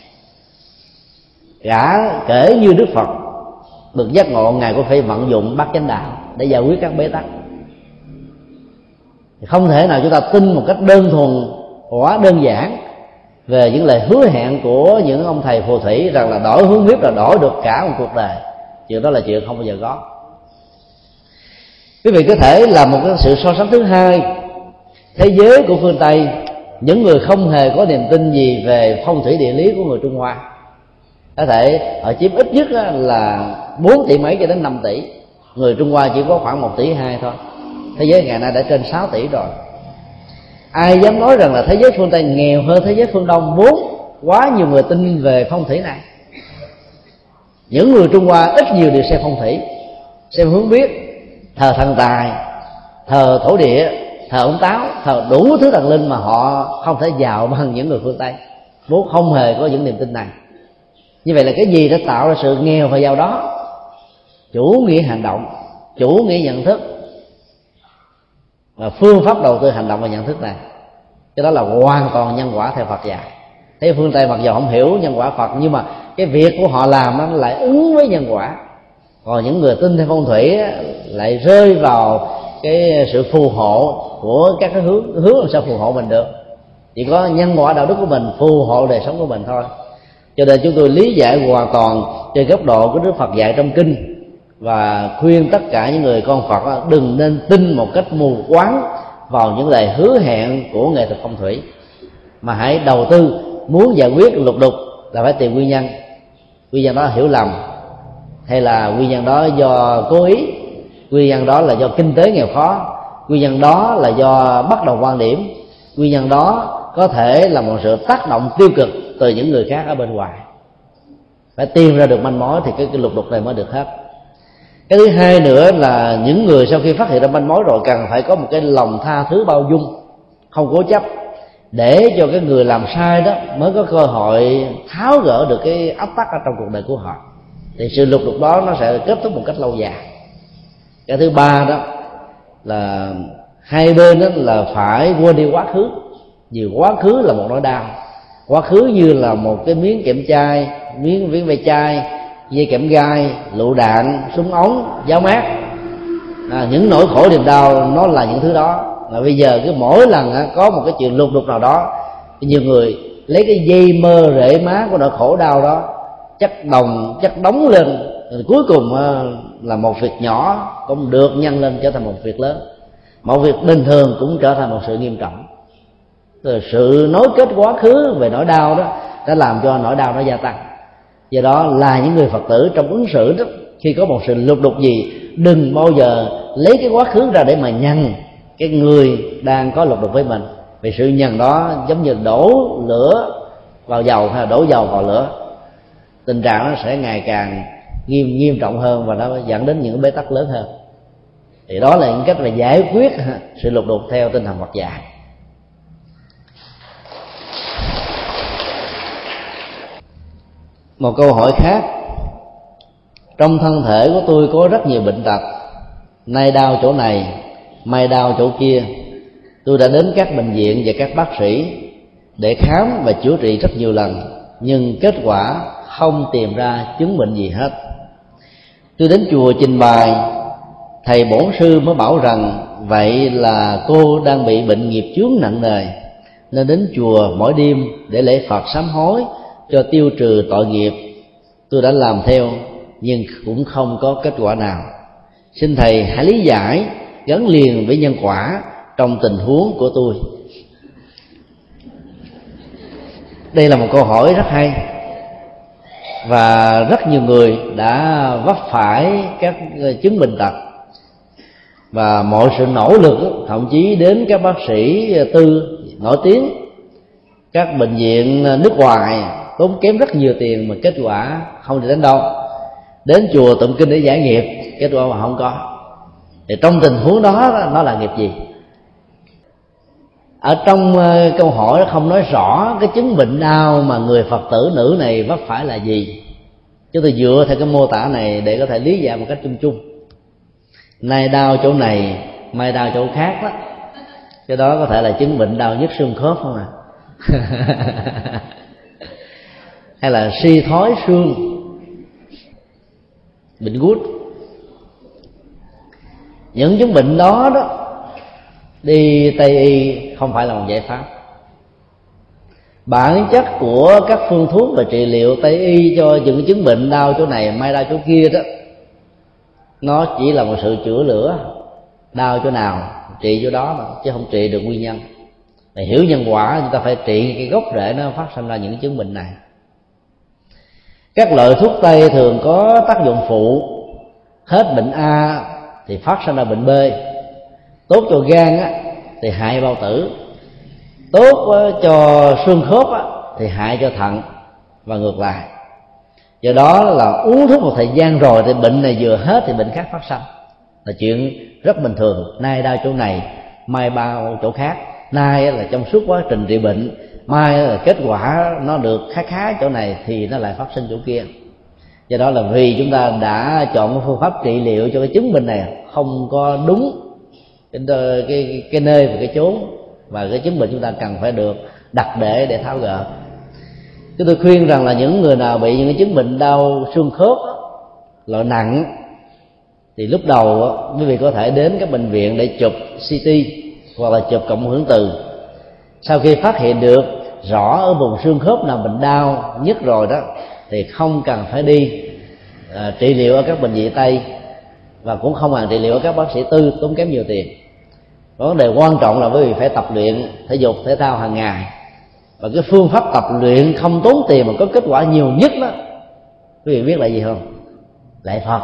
Cả kể như đức phật, được giác ngộ, ngài cũng phải vận dụng bát chánh đạo để giải quyết các bế tắc. Không thể nào chúng ta tin một cách đơn thuần quá đơn giản về những lời hứa hẹn của những ông thầy phù thủy rằng là đổi hướng huyết là đổi được cả một cuộc đời. Chuyện đó là chuyện không bao giờ có. Quý vị có thể làm một cái sự so sánh thứ hai. Thế giới của phương tây, những người không hề có niềm tin gì về phong thủy địa lý của người trung hoa. Có thể họ chiếm ít nhất là 4 tỷ mấy cho đến 5 tỷ. Người trung hoa chỉ có khoảng 1 tỷ hai thôi. Thế giới ngày nay đã trên 6 tỷ rồi ai dám nói rằng là thế giới phương tây nghèo hơn thế giới phương đông, vốn quá nhiều người tin về phong thủy này. Những người trung hoa ít nhiều đều xem phong thủy, xem hướng biết, thờ thần tài, thờ thổ địa, thờ ông táo, thờ đủ thứ thần linh mà họ không thể giàu bằng những người phương tây. Vốn không hề có những niềm tin này. Như vậy là cái gì đã tạo ra sự nghèo và giàu đó? Chủ nghĩa hành động, chủ nghĩa nhận thức và phương pháp đầu tư hành động và nhận thức này. Cái đó là hoàn toàn nhân quả theo Phật dạy. Thế phương tây mặc dù không hiểu nhân quả Phật, nhưng mà cái việc của họ làm nó lại ứng với nhân quả. Còn những người tin theo phong thủy lại rơi vào cái sự phù hộ của các cái hướng hướng làm sao phù hộ mình được. Chỉ có nhân quả đạo đức của mình phù hộ đời sống của mình thôi. Cho nên chúng tôi lý giải hoàn toàn trên góc độ của đức phật dạy trong kinh và khuyên tất cả những người con phật đừng nên tin một cách mù quáng vào những lời hứa hẹn của nghệ thuật phong thủy. Mà hãy đầu tư muốn giải quyết lục đục là phải tìm nguyên nhân. Nguyên nhân đó là hiểu lầm hay là nguyên nhân đó do cố ý nguyên nhân đó là do kinh tế nghèo khó nguyên nhân đó là do bắt đầu quan điểm nguyên nhân đó có thể là một sự tác động tiêu cực từ những người khác ở bên ngoài. Phải tìm ra được manh mối thì cái, cái lục đục này mới được hết cái thứ hai nữa là những người sau khi phát hiện ra manh mối rồi cần phải có một cái lòng tha thứ bao dung, không cố chấp. Để cho cái người làm sai đó mới có cơ hội tháo gỡ được cái áp tắc ở trong cuộc đời của họ. Thì sự lục đục đó nó sẽ kết thúc một cách lâu dài. Cái thứ ba đó là hai bên đó là phải quên đi quá khứ. Vì quá khứ là một nỗi đau. Quá khứ như là một cái miếng kiểm chai, miếng miếng ve chai dây kẽm gai lựu đạn súng ống giáo mát. À, những nỗi khổ niềm đau nó là những thứ đó. Mà bây giờ cứ mỗi lần á, có một cái chuyện lục đục nào đó nhiều người lấy cái dây mơ rễ má của nỗi khổ đau đó chắc đồng chắc đóng lên. Rồi cuối cùng là một việc nhỏ cũng được nhân lên trở thành một việc lớn. Một việc bình thường cũng trở thành một sự nghiêm trọng. Rồi sự nối kết quá khứ về nỗi đau đó đã làm cho nỗi đau nó gia tăng do đó là những người phật tử trong ứng xử đó, khi có một sự lục đục gì, đừng bao giờ lấy cái quá khứ ra để mà nhằn cái người đang có lục đục với mình. Vì sự nhằn đó giống như đổ lửa vào dầu hay là đổ dầu vào lửa. Tình trạng nó sẽ ngày càng nghiêm nghiêm trọng hơn và nó dẫn đến những bế tắc lớn hơn. Thì đó là những cách mà giải quyết sự lục đục theo tinh thần Phật dạy. Một câu hỏi khác. Trong thân thể của tôi có rất nhiều bệnh tật. Nay đau chỗ này, mai đau chỗ kia. Tôi đã đến các bệnh viện và các bác sĩ để khám và chữa trị rất nhiều lần, nhưng kết quả không tìm ra chứng bệnh gì hết. Tôi đến chùa trình bày. Thầy bổn sư mới bảo rằng, vậy là cô đang bị bệnh nghiệp chướng nặng nề, nên đến chùa mỗi đêm để lễ phật sám hối cho tiêu trừ tội nghiệp. Tôi đã làm theo, nhưng cũng không có kết quả nào. Xin thầy hãy lý giải, gắn liền với nhân quả trong tình huống của tôi. Đây là một câu hỏi rất hay, và rất nhiều người đã vấp phải các chứng bệnh tật. Và mọi sự nỗ lực, thậm chí đến các bác sĩ tư nổi tiếng, các bệnh viện nước ngoài tốn kém rất nhiều tiền mà kết quả không được đến đâu. Đến chùa tụng kinh để giải nghiệp, kết quả mà không có. Thì trong tình huống đó, nó là nghiệp gì? Ở trong ờ, câu hỏi không nói rõ cái chứng bệnh đau mà người phật tử nữ này vấp phải là gì. Chúng tôi dựa theo cái mô tả này để có thể lý giải một cách chung chung. Nay đau chỗ này, mai đau chỗ khác đó. Cái đó có thể là chứng bệnh đau nhức xương khớp không à? hay là suy thói xương? Bệnh gút. Những chứng bệnh đó đó, đi tây y không phải là một giải pháp. Bản chất của các phương thuốc và trị liệu tây y cho những chứng bệnh đau chỗ này mai đau chỗ kia đó, nó chỉ là một sự chữa lửa đau chỗ nào, trị chỗ đó mà, chứ không trị được nguyên nhân. Để hiểu nhân quả chúng ta phải trị cái gốc rễ nó phát sinh ra những chứng bệnh này các loại thuốc tây thường có tác dụng phụ. Hết bệnh a thì phát sinh ra bệnh b. Tốt cho gan á, thì hại bao tử. Tốt ờ, cho xương khớp á, thì hại cho thận và ngược lại. Do đó là uống thuốc một thời gian rồi thì bệnh này vừa hết thì bệnh khác phát sinh. Là chuyện rất bình thường. Nay đau chỗ này mai bao chỗ khác. Nay là trong suốt quá trình trị bệnh mai là kết quả nó được khá khá chỗ này thì nó lại phát sinh chỗ kia. Do đó là vì chúng ta đã chọn cái phương pháp trị liệu cho cái chứng bệnh này không có đúng cái cái, cái nơi và cái chốn và cái chứng bệnh chúng ta cần phải được đặt để để tháo gỡ. Chúng tôi khuyên rằng là những người nào bị những cái chứng bệnh đau xương khớp loại nặng thì lúc đầu quý vị có thể đến các bệnh viện để chụp CT hoặc là chụp cộng hưởng từ sau khi phát hiện được rõ ở vùng xương khớp nào bệnh đau nhất rồi đó thì không cần phải đi à, trị liệu ở các bệnh viện tây và cũng không cần trị liệu ở các bác sĩ tư tốn kém nhiều tiền. Vấn đề quan trọng là quý vị phải tập luyện thể dục thể thao hàng ngày. Và cái phương pháp tập luyện không tốn tiền mà có kết quả nhiều nhất đó quý vị biết là gì không? Lại phật.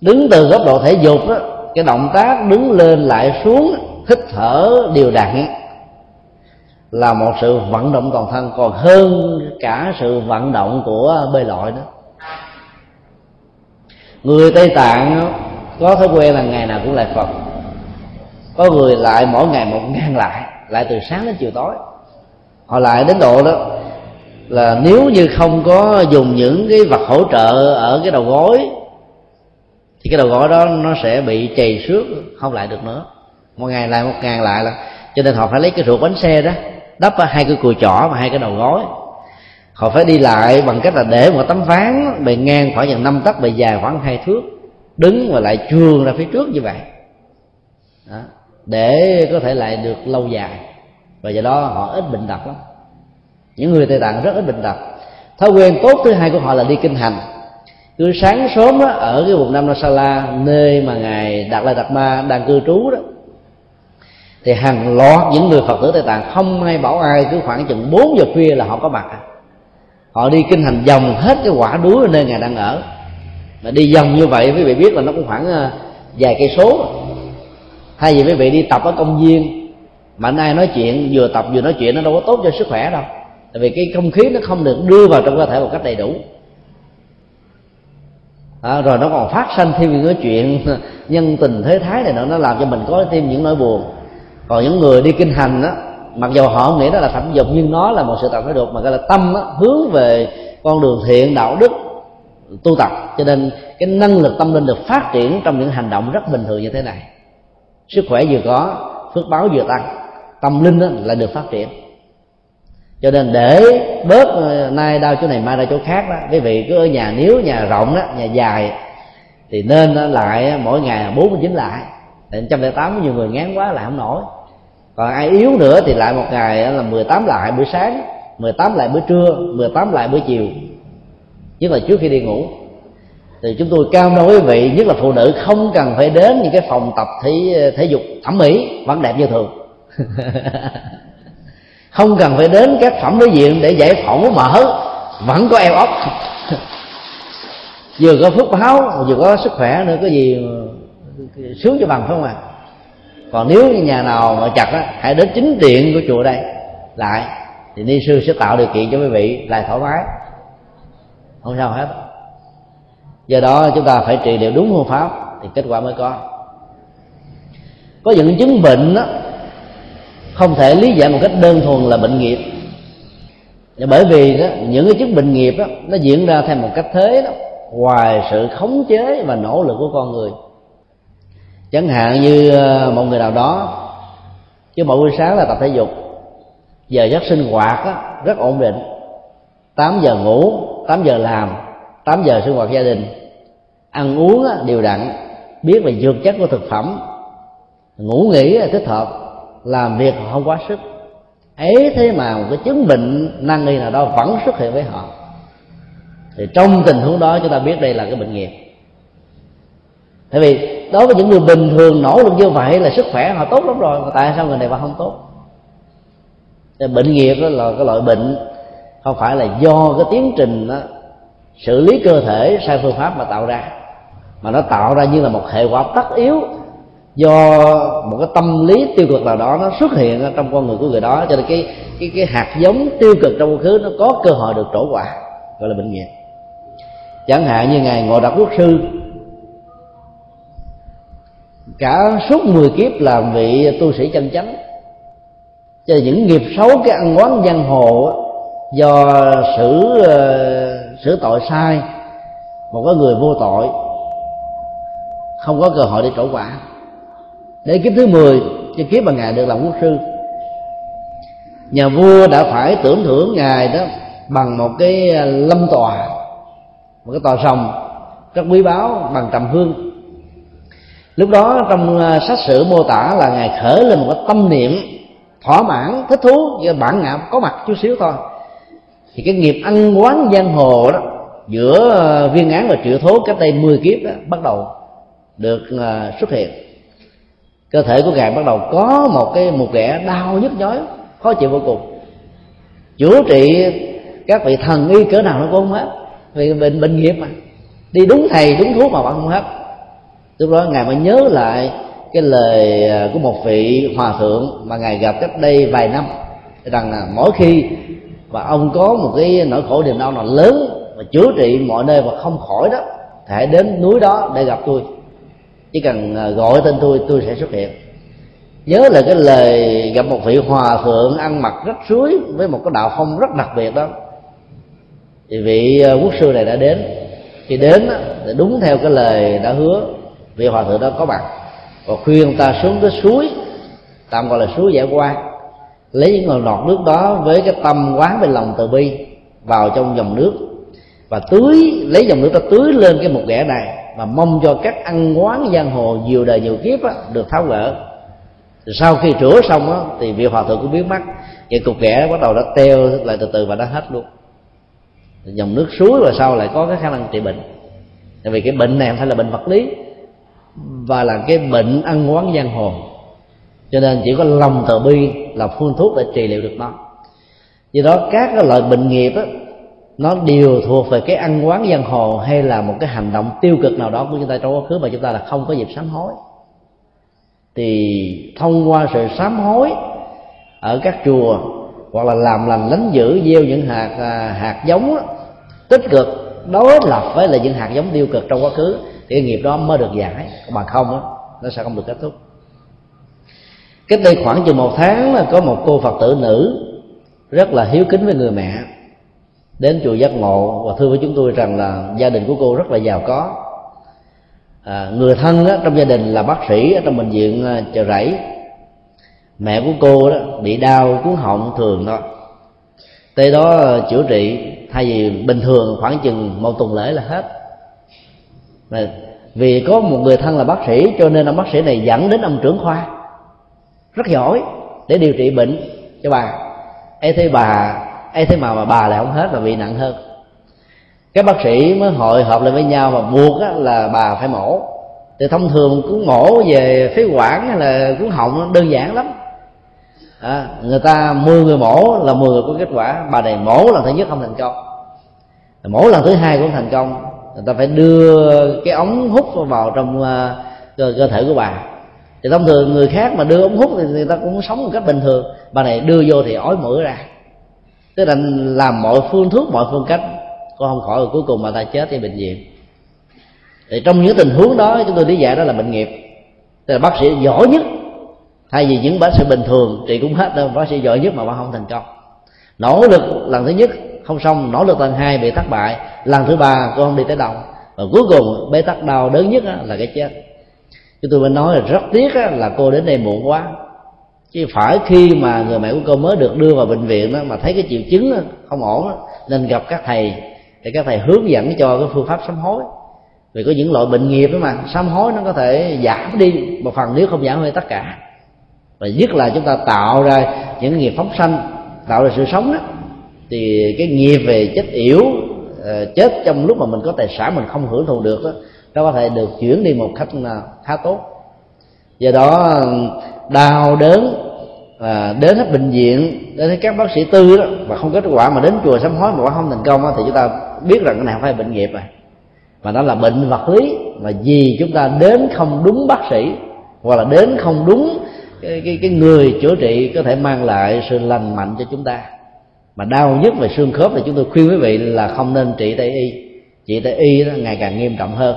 Đứng từ góc độ thể dục đó cái động tác đứng lên lại xuống hít thở đều đặn, là một sự vận động toàn thân, còn hơn cả sự vận động của bơi lội đó. Người tây tạng có thói quen là ngày nào cũng lại phật, có người lại mỗi ngày một ngàn lại lại từ sáng đến chiều tối. Họ lại đến độ đó, là nếu như không có dùng những cái vật hỗ trợ ở cái đầu gối, thì cái đầu gối đó nó sẽ bị chày xước, không lại được nữa một ngày lại một ngày lại là cho nên họ phải lấy cái ruột bánh xe đó đắp hai cái cùi chỏ và hai cái đầu gối. Họ phải đi lại bằng cách là để một tấm ván bề ngang khoảng chừng năm tấc bề dài khoảng hai thước đứng và lại trường ra phía trước như vậy. Đó. để có thể lại được lâu dài. Và do đó họ ít bệnh tật lắm. Những người tây tạng rất ít bệnh tật. Thói quen tốt thứ hai của họ là đi kinh hành. Cứ sáng sớm đó, ở cái vùng Nam Nasala nơi mà ngài Đạt Lai Đạt Ma đang cư trú đó thì hàng loạt những người phật tử tây tạng không ai bảo ai cứ khoảng chừng 4 giờ khuya là họ có mặt. Họ đi kinh hành vòng hết cái quả đuối ở nơi ngài đang ở. Mà đi vòng như vậy quý vị biết là nó cũng khoảng ờ, vài cây số. Thay vì quý vị đi tập ở công viên mà anh ai nói chuyện vừa tập vừa nói chuyện nó đâu có tốt cho sức khỏe đâu. Tại vì cái không khí nó không được đưa vào trong cơ thể một cách đầy đủ. À, rồi nó còn phát sinh thêm những cái chuyện nhân tình thế thái này nữa nó làm cho mình có thêm những nỗi buồn còn những người đi kinh hành á, mặc dù họ nghĩ đó là thẩm dục, nhưng nó là một sự tập thể dục mà gọi là tâm á, hướng về con đường thiện, đạo đức, tu tập. Cho nên cái năng lực tâm linh được phát triển trong những hành động rất bình thường như thế này. Sức khỏe vừa có, phước báo vừa tăng, tâm linh đó là được phát triển. Cho nên để bớt ờ, nay đau chỗ này, mai đau chỗ khác đó, quý vị cứ ở nhà nếu nhà rộng đó, nhà dài, thì nên lại mỗi ngày bốn mươi chín lại. Thì trăm lẻ tám, nhiều người ngán quá là không nổi còn ai yếu nữa thì lại một ngày là 18 lại buổi sáng 18 lại bữa trưa 18 lại bữa chiều. Nhất là trước khi đi ngủ. Thì chúng tôi cam đoan quý vị, nhất là phụ nữ không cần phải đến những cái phòng tập thể thể dục thẩm mỹ, vẫn đẹp như thường. Không cần phải đến các phẩm đối diện để giải phẫu mở vẫn có eo ốc vừa có phước báo, vừa có sức khỏe nữa, có gì sướng cho bằng phải không ạ? à? Còn nếu như nhà nào mà chặt á hãy đến chính điện của chùa đây lại thì ni sư sẽ tạo điều kiện cho quý vị lại thoải mái. Không sao hết. Do đó chúng ta phải trị liệu đúng phương pháp thì kết quả mới có. Có những chứng bệnh đó, không thể lý giải một cách đơn thuần là bệnh nghiệp. Bởi vì đó, những cái chứng bệnh nghiệp đó, nó diễn ra theo một cách thế đó ngoài sự khống chế và nỗ lực của con người chẳng hạn như ờ, một người nào đó chứ mỗi buổi sáng là tập thể dục giờ giấc sinh hoạt á, rất ổn định. 8 giờ ngủ 8 giờ làm 8 giờ sinh hoạt gia đình. Ăn uống á, đều đặn biết về dược chất của thực phẩm. Ngủ nghỉ thích hợp làm việc không quá sức. Ấy thế mà một cái chứng bệnh nan nghi nào đó vẫn xuất hiện với họ. Thì trong tình huống đó chúng ta biết đây là cái bệnh nghiệp tại vì đối với những người bình thường nỗ lực như vậy là sức khỏe họ tốt lắm rồi mà tại sao người này mà không tốt? Thì bệnh nghiệp đó là cái loại bệnh không phải là do cái tiến trình đó, xử lý cơ thể sai phương pháp mà tạo ra mà nó tạo ra như là một hệ quả tất yếu do một cái tâm lý tiêu cực nào đó nó xuất hiện trong con người của người đó. Cho nên cái cái cái hạt giống tiêu cực trong quá khứ nó có cơ hội được trổ quả gọi là bệnh nghiệp chẳng hạn như ngài ngộ đạo quốc sư cả suốt 10 kiếp làm vị tu sĩ chân chánh. Cho những nghiệp xấu, cái ăn quán giang hồ do xử ờ, xử tội sai, một cái người vô tội, không có cơ hội để trổ quả. Để kiếp thứ 10 cho kiếp mà ngài được làm quốc sư. Nhà vua đã phải tưởng thưởng ngài đó bằng một cái ờ, lâm tòa, một cái tòa sòng rất quý báu, bằng trầm hương lúc đó trong ờ, sách sử mô tả là ngài khởi lên một cái tâm niệm thỏa mãn, thích thú như bản ngã có mặt chút xíu thôi. Thì cái nghiệp ăn quán giang hồ đó, giữa ờ, viên án và triệu thố cách đây 10 kiếp đó, bắt đầu được ờ, xuất hiện. Cơ thể của ngài bắt đầu có một cái, một ghẻ đau nhức nhói, khó chịu vô cùng. Chữa trị các vị thần y cỡ nào nó cũng không hết, vì bệnh bệnh nghiệp mà. Đi đúng thầy, đúng thuốc mà bạn không hết lúc đó ngài mới nhớ lại cái lời à, của một vị hòa thượng mà ngài gặp cách đây vài năm, rằng là mỗi khi mà ông có một cái nỗi khổ niềm đau nào lớn mà chữa trị mọi nơi và không khỏi đó thì hãy đến núi đó để gặp tôi. Chỉ cần à, gọi tên tôi tôi sẽ xuất hiện. Nhớ là cái lời gặp một vị hòa thượng ăn mặc rất suối với một cái đạo phong rất đặc biệt đó. Thì vị à, quốc sư này đã đến. Khi đến thì đúng theo cái lời đã hứa vị hòa thượng đó có mặt. Và khuyên ta xuống cái suối tạm gọi là suối giải quan lấy những ngọn nọt nước đó với cái tâm quán về lòng từ bi vào trong dòng nước. Và tưới lấy dòng nước ta tưới lên cái một ghẻ này mà mong cho các ăn quán giang hồ nhiều đời nhiều kiếp á, được tháo gỡ. Thì sau khi rửa xong á, thì vị hòa thượng cũng biến mất cái cục ghẻ bắt đầu đã teo lại từ từ và đã hết luôn. Dòng nước suối và sau lại có cái khả năng trị bệnh. Tại vì cái bệnh này không phải là bệnh vật lý và là cái bệnh ăn quán giang hồ. Cho nên chỉ có lòng từ bi là phương thuốc để trị liệu được nó. Do đó các cái loại bệnh nghiệp đó, nó đều thuộc về cái ăn quán giang hồ hay là một cái hành động tiêu cực nào đó của chúng ta trong quá khứ mà chúng ta là không có dịp sám hối. Thì thông qua sự sám hối ở các chùa hoặc là làm lành lánh dữ gieo những hạt à, hạt giống đó, tích cực đối lập với là những hạt giống tiêu cực trong quá khứ thì cái nghiệp đó mới được giải. Còn không đó, nó sẽ không được kết thúc. Cách đây khoảng chừng một tháng là có một cô phật tử nữ rất là hiếu kính với người mẹ đến chùa giác ngộ và thưa với chúng tôi rằng là gia đình của cô rất là giàu có. À, người thân đó, trong gia đình là bác sĩ ở trong bệnh viện à, chợ rẫy. Mẹ của cô đó bị đau cuốn họng thường thôi tới đó chữa trị thay vì bình thường khoảng chừng một tuần lễ là hết vì có một người thân là bác sĩ cho nên ông bác sĩ này dẫn đến ông trưởng khoa. Rất giỏi để điều trị bệnh cho bà. Ấy thế bà ấy thế mà mà bà lại không hết mà bị nặng hơn. Các bác sĩ mới hội họp lại với nhau và buộc là bà phải mổ. Thì thông thường cứ mổ về phế quản hay là cuốn họng đơn giản lắm. À, người ta 10 người mổ là 10 người có kết quả. Bà này mổ lần thứ nhất không thành công. Mổ lần thứ hai cũng thành công người ta phải đưa cái ống hút vào trong à, cơ, cơ thể của bà thì thông thường người khác mà đưa ống hút thì người ta cũng sống một cách bình thường. Bà này đưa vô thì ói mửa ra. Tức là làm mọi phương thuốc mọi phương cách con không khỏi rồi cuối cùng mà ta chết thì bệnh viện. Thì trong những tình huống đó chúng tôi lý giải đó là bệnh nghiệp. Tức là bác sĩ giỏi nhất. Thay vì những bác sĩ bình thường thì cũng hết đâu bác sĩ giỏi nhất mà bà không thành công. Nỗ lực lần thứ nhất không xong nỗ lực lần hai bị thất bại. Lần thứ ba cô không đi tới đâu. Và cuối cùng bế tắc đau đớn nhất là cái chết. Chúng tôi mới nói là rất tiếc là cô đến đây muộn quá. Chứ phải khi mà người mẹ của cô mới được đưa vào bệnh viện đó mà thấy cái triệu chứng không ổn đó, nên gặp các thầy để các thầy hướng dẫn cho cái phương pháp sám hối. Vì có những loại bệnh nghiệp đó mà sám hối nó có thể giảm đi một phần nếu không giảm đi tất cả. Và nhất là chúng ta tạo ra những nghiệp phóng sanh tạo ra sự sống đó thì cái nghiệp về chết yểu ờ, chết trong lúc mà mình có tài sản mình không hưởng thụ được đó, nó có thể được chuyển đi một cách ờ, khá tốt. Do đó đau đớn à, đến hết bệnh viện đến hết các bác sĩ tư đó mà không kết quả mà đến chùa sám hối mà không thành công đó, thì chúng ta biết rằng cái này không phải bệnh nghiệp rồi. Mà nó là bệnh vật lý mà vì chúng ta đến không đúng bác sĩ hoặc là đến không đúng cái, cái, cái người chữa trị có thể mang lại sự lành mạnh cho chúng ta mà đau nhất về xương khớp thì chúng tôi khuyên quý vị là không nên trị tây y. Trị tây y nó ngày càng nghiêm trọng hơn.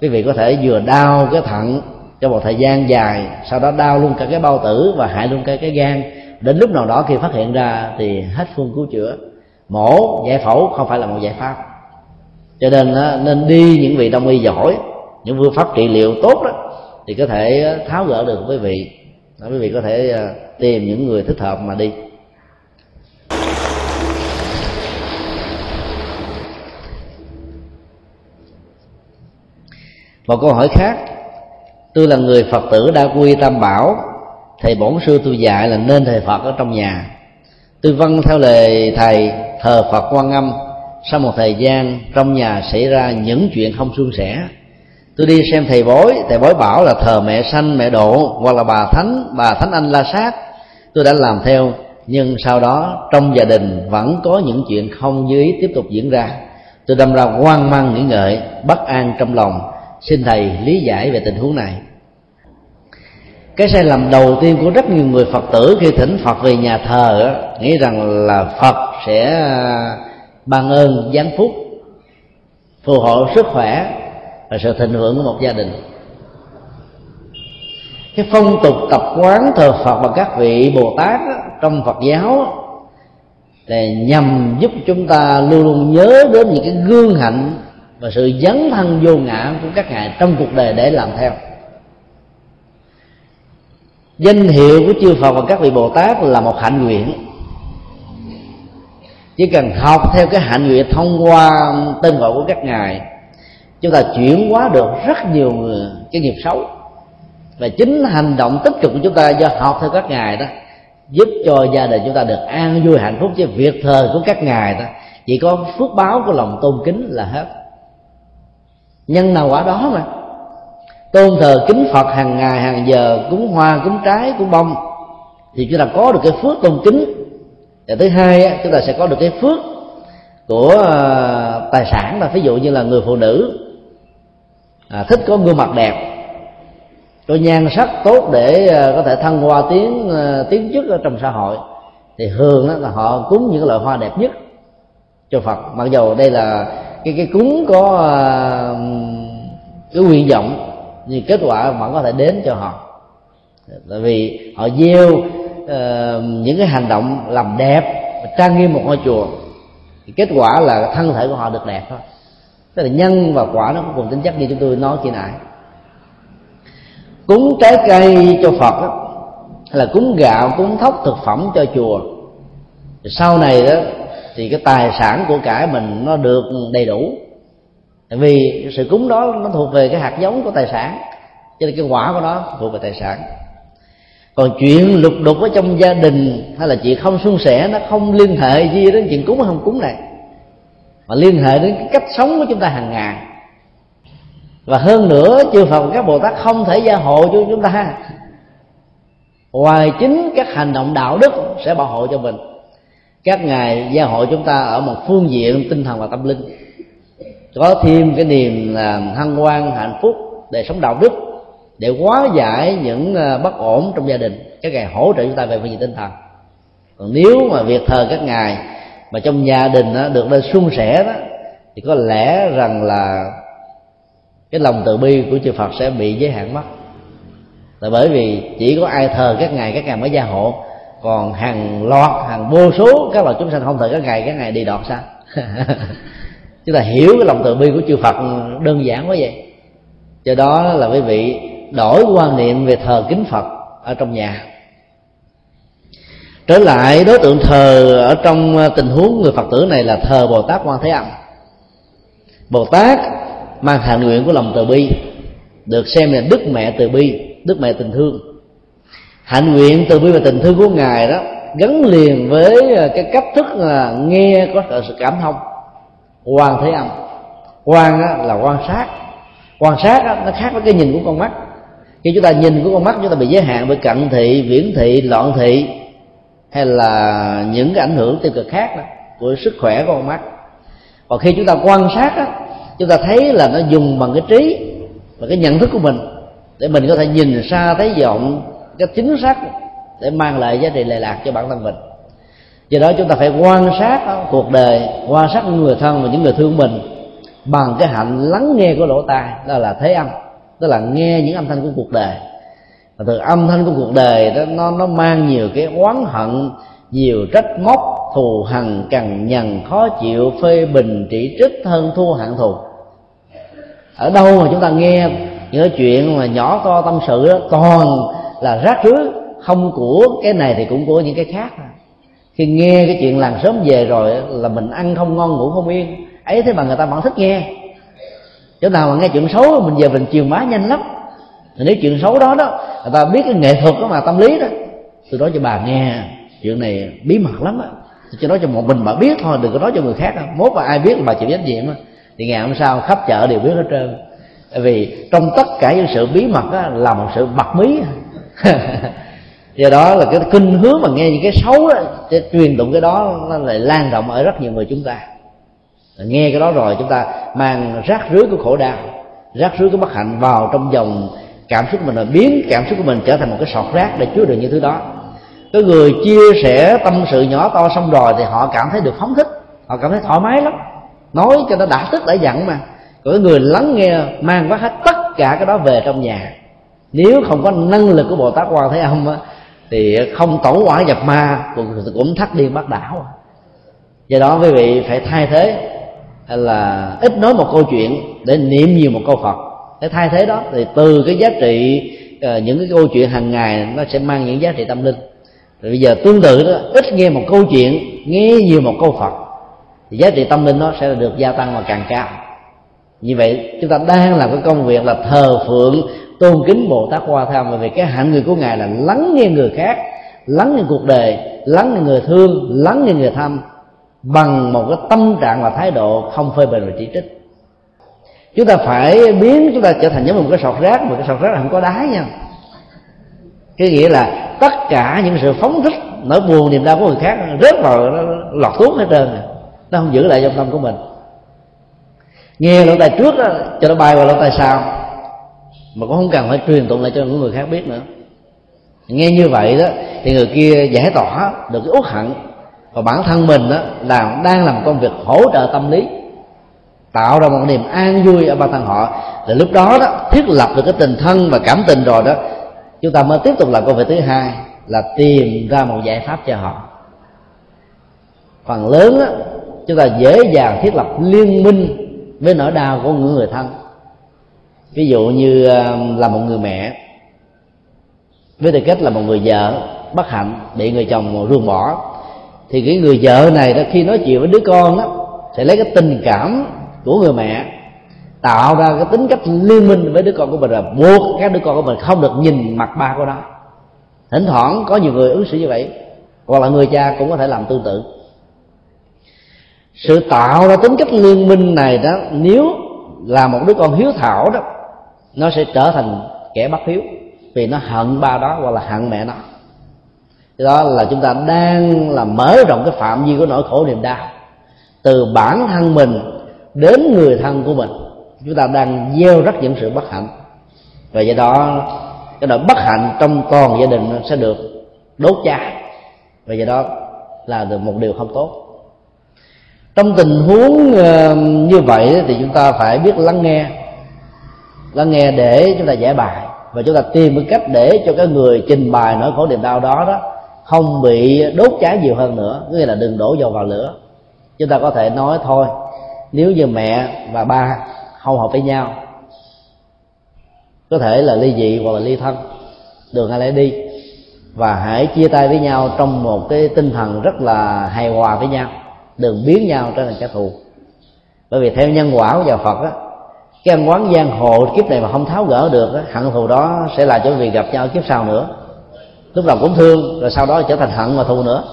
Quý vị có thể vừa đau cái thận trong một thời gian dài, sau đó đau luôn cả cái bao tử và hại luôn cả cái gan. Đến lúc nào đó khi phát hiện ra thì hết phương cứu chữa. Mổ, giải phẫu không phải là một giải pháp. Cho nên nên đi những vị đông y giỏi, những phương pháp trị liệu tốt đó, thì có thể tháo gỡ được quý vị. Quý vị có thể à, tìm những người thích hợp mà đi. Một câu hỏi khác. Tôi là người phật tử đa quy tam bảo. Thầy bổn sư tôi dạy là nên thầy phật ở trong nhà. Tôi vâng theo lời thầy, thờ phật quan âm. Sau một thời gian, trong nhà xảy ra những chuyện không suôn sẻ. Tôi đi xem thầy bói. Thầy bói bảo là thờ mẹ sanh, mẹ độ, hoặc là bà thánh bà thánh anh la sát. Tôi đã làm theo, nhưng sau đó trong gia đình vẫn có những chuyện không như ý tiếp tục diễn ra. Tôi đâm ra hoang mang nghĩ ngợi, bất an trong lòng xin thầy lý giải về tình huống này. Cái sai lầm đầu tiên của rất nhiều người phật tử khi thỉnh phật về nhà thờ nghĩ rằng là phật sẽ à, ban ơn, giáng phúc, phù hộ sức khỏe và sự thịnh vượng của một gia đình. Cái phong tục tập quán thờ phật và các vị bồ tát trong phật giáo để nhằm giúp chúng ta luôn luôn nhớ đến những cái gương hạnh và sự dấn thân vô ngã của các ngài trong cuộc đời để làm theo. Danh hiệu của chư Phật và các vị Bồ Tát là một hạnh nguyện. Chỉ cần học theo cái hạnh nguyện thông qua tên gọi của các ngài, chúng ta chuyển hóa được rất nhiều cái nghiệp xấu. Và chính hành động tích cực của chúng ta do học theo các ngài đó, giúp cho gia đình chúng ta được an vui hạnh phúc. Chứ việc thờ của các ngài đó, chỉ có phước báo của lòng tôn kính là hết nhân nào quả đó mà. Tôn thờ kính phật hàng ngày hàng giờ cúng hoa cúng trái cúng bông. Thì chúng ta có được cái phước tôn kính. Và thứ hai chúng ta sẽ có được cái phước của ờ, tài sản là ví dụ như là người phụ nữ à, thích có gương mặt đẹp có nhan sắc tốt để ờ, có thể thăng hoa tiến tiếng ờ, tiến chức ở trong xã hội thì thường đó là họ cúng những loại hoa đẹp nhất cho Phật. Mặc dầu đây là cái cái cúng có ờ, cái nguyện vọng nhưng kết quả vẫn có thể đến cho họ. Tại vì họ gieo uh, những cái hành động làm đẹp trang nghiêm một ngôi chùa thì kết quả là thân thể của họ được đẹp thôi. Tức là nhân và quả nó có cùng tính chất như chúng tôi nói khi nãy. Cúng trái cây cho phật đó, hay là cúng gạo cúng thóc thực phẩm cho chùa. Sau này đó thì cái tài sản của cải mình nó được đầy đủ. Tại vì sự cúng đó nó thuộc về cái hạt giống của tài sản, cho nên cái quả của nó thuộc về tài sản. Còn chuyện lục đục ở trong gia đình hay là chuyện không suôn sẻ, nó không liên hệ gì đến chuyện cúng hay không cúng này, mà liên hệ đến cái cách sống của chúng ta hàng ngày. Và hơn nữa, chư Phật các Bồ Tát không thể gia hộ cho chúng ta. Ngoài chính các hành động đạo đức sẽ bảo hộ cho mình các ngài gia hộ chúng ta ở một phương diện tinh thần và tâm linh. Có thêm cái niềm là hân hoan hạnh phúc để sống đạo đức để hóa giải những à, bất ổn trong gia đình các ngài hỗ trợ chúng ta về phương diện tinh thần. Còn nếu mà việc thờ các ngài mà trong gia đình đó, được lên suôn sẻ đó thì có lẽ rằng là cái lòng từ bi của chư Phật sẽ bị giới hạn mất. Là bởi vì chỉ có ai thờ các ngài các ngài mới gia hộ còn hàng loạt, hàng vô số, các loài chúng sanh không thể các ngày các ngày đi đọt sao? Chúng ta hiểu cái lòng từ bi của chư Phật đơn giản quá vậy. Do đó là quý vị đổi quan niệm về thờ kính phật ở trong nhà. Trở lại đối tượng thờ ở trong tình huống người phật tử này là thờ bồ tát quan thế âm. Bồ tát mang hạnh nguyện của lòng từ bi, được xem là đức mẹ từ bi, đức mẹ tình thương hạnh nguyện từ bi và tình thương của ngài đó gắn liền với ờ, cái cách thức là nghe có sự cảm thông. Quan thế âm. Quan là quan sát. Quan sát đó, nó khác với cái nhìn của con mắt. Khi chúng ta nhìn của con mắt chúng ta bị giới hạn bởi cận thị viễn thị loạn thị hay là những cái ảnh hưởng tiêu cực khác đó, của sức khỏe của con mắt. Còn khi chúng ta quan sát đó, chúng ta thấy là nó dùng bằng cái trí và cái nhận thức của mình để mình có thể nhìn xa thấy rộng cách chính xác để mang lại giá trị lệ lạc cho bản thân mình. Do đó chúng ta phải quan sát cuộc đời, quan sát những người thân và những người thương mình bằng cái hạnh lắng nghe của lỗ tai, đó là thế âm tức là nghe những âm thanh của cuộc đời. Và từ âm thanh của cuộc đời đó, nó nó mang nhiều cái oán hận, nhiều trách móc, thù hằn, cằn nhằn, khó chịu, phê bình, chỉ trích hơn thua hạng thù. Ở đâu mà chúng ta nghe những cái chuyện mà nhỏ to tâm sự đó, toàn là rác rưới không của cái này thì cũng của những cái khác. Khi nghe cái chuyện làng sớm về rồi là mình ăn không ngon ngủ không yên. Ấy thế mà người ta vẫn thích nghe. Chỗ nào mà nghe chuyện xấu mình về mình chiều má nhanh lắm. Thì nếu chuyện xấu đó đó người ta biết cái nghệ thuật đó mà tâm lý đó. Tôi nói cho bà nghe chuyện này bí mật lắm á. Tôi nói cho một mình bà biết thôi đừng có nói cho người khác đâu. Mốt mà ai biết là bà chịu trách nhiệm á thì ngày hôm sau khắp chợ đều biết hết trơn. Tại vì trong tất cả những sự bí mật á, là một sự bật mí. do đó là cái kinh hướng mà nghe những cái xấu đó, truyền tụng cái đó nó lại lan rộng ở rất nhiều người chúng ta. Nghe cái đó rồi chúng ta mang rác rưới của khổ đau rác rưới của bất hạnh vào trong dòng cảm xúc của mình là biến cảm xúc của mình trở thành một cái sọt rác để chứa được những thứ đó. Cái người chia sẻ tâm sự nhỏ to xong rồi thì họ cảm thấy được phóng thích họ cảm thấy thoải mái lắm. Nói cho nó đã tức đã giận mà. Còn cái người lắng nghe mang quá hết tất cả cái đó về trong nhà nếu không có năng lực của bồ tát quan thế âm á, thì không tổ quả nhập ma cũng, cũng thắt điên bắt đảo. Do đó quý vị phải thay thế hay là ít nói một câu chuyện để niệm nhiều một câu phật. Để thay thế đó thì từ cái giá trị ờ, những cái câu chuyện hàng ngày nó sẽ mang những giá trị tâm linh. Rồi bây giờ tương tự đó ít nghe một câu chuyện nghe nhiều một câu phật thì giá trị tâm linh nó sẽ được gia tăng và càng cao. Như vậy chúng ta đang làm cái công việc là thờ phượng tôn kính bồ tát hoa tham bởi vì cái hạnh người của ngài là lắng nghe người khác lắng nghe cuộc đời lắng nghe người thương lắng nghe người thăm bằng một cái tâm trạng và thái độ không phê bình và chỉ trích. Chúng ta phải biến chúng ta trở thành giống một cái sọt rác mà cái sọt rác là không có đáy nha. Cái nghĩa là tất cả những sự phóng thích nỗi buồn niềm đau của người khác rớt vào nó lọt tuốt hết trơn à. nó không giữ lại trong tâm của mình. Nghe lỗ tai trước đó, cho nó bay vào lỗ tai sau mà cũng không cần phải truyền tụng lại cho những người khác biết nữa. Nghe như vậy đó thì người kia giải tỏa được cái uất hận. Và bản thân mình đó là đang làm công việc hỗ trợ tâm lý tạo ra một niềm an vui ở bản thân họ. Thì lúc đó đó thiết lập được cái tình thân và cảm tình rồi đó chúng ta mới tiếp tục làm công việc thứ hai là tìm ra một giải pháp cho họ. Phần lớn đó, chúng ta dễ dàng thiết lập liên minh với nỗi đau của những người thân ví dụ như um, là một người mẹ, với tư cách là một người vợ bất hạnh, bị người chồng ruồng bỏ, thì cái người vợ này đó khi nói chuyện với đứa con đó, sẽ lấy cái tình cảm của người mẹ, tạo ra cái tính cách liên minh với đứa con của mình là buộc các đứa con của mình không được nhìn mặt ba của nó. Thỉnh thoảng có nhiều người ứng xử như vậy, hoặc là người cha cũng có thể làm tương tự. Sự tạo ra tính cách liên minh này đó, nếu là một đứa con hiếu thảo đó nó sẽ trở thành kẻ bất hiếu vì nó hận ba đó hoặc là hận mẹ nó. Đó là chúng ta đang là mở rộng cái phạm vi của nỗi khổ niềm đau. Từ bản thân mình đến người thân của mình, chúng ta đang gieo rắc những sự bất hạnh. Và do đó, cái nỗi bất hạnh trong toàn gia đình sẽ được đốt cháy. Và do đó là được một điều không tốt. Trong tình huống ờ, như vậy thì chúng ta phải biết lắng nghe lắng nghe để chúng ta giải bài. Và chúng ta tìm cái cách để cho cái người trình bày nỗi khổ niềm đau đó đó không bị đốt cháy nhiều hơn nữa. Nghĩa là đừng đổ dầu vào lửa. Chúng ta có thể nói thôi, nếu như mẹ và ba không hợp với nhau, có thể là ly dị hoặc là ly thân, đường ai lấy đi. Và hãy chia tay với nhau trong một cái tinh thần rất là hài hòa với nhau, đừng biến nhau trở thành kẻ thù. Bởi vì theo nhân quả của nhà phật á cái ăn quán giang hồ, kiếp này mà không tháo gỡ được hận thù đó sẽ là cho việc gặp nhau kiếp sau nữa. Lúc đầu cũng thương, rồi sau đó trở thành hận và thù nữa.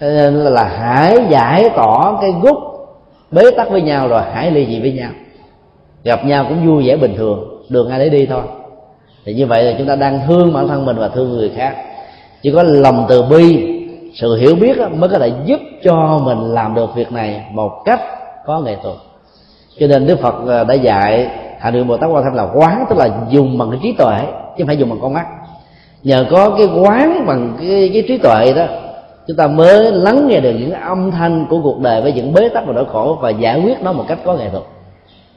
Thế nên là hãy giải tỏa cái gút bế tắc với nhau rồi hãy ly dị với nhau. Gặp nhau cũng vui vẻ bình thường, đường ai để đi thôi. Thì như vậy là chúng ta đang thương bản thân mình và thương người khác. Chỉ có lòng từ bi, sự hiểu biết mới có thể giúp cho mình làm được việc này một cách có nghệ thuật cho nên đức phật ờ, đã dạy hạ nguyện bồ tát quan tham là quán tức là dùng bằng cái trí tuệ chứ không phải dùng bằng con mắt. Nhờ có cái quán bằng cái, cái trí tuệ đó chúng ta mới lắng nghe được những âm thanh của cuộc đời với những bế tắc và nỗi khổ và giải quyết nó một cách có nghệ thuật.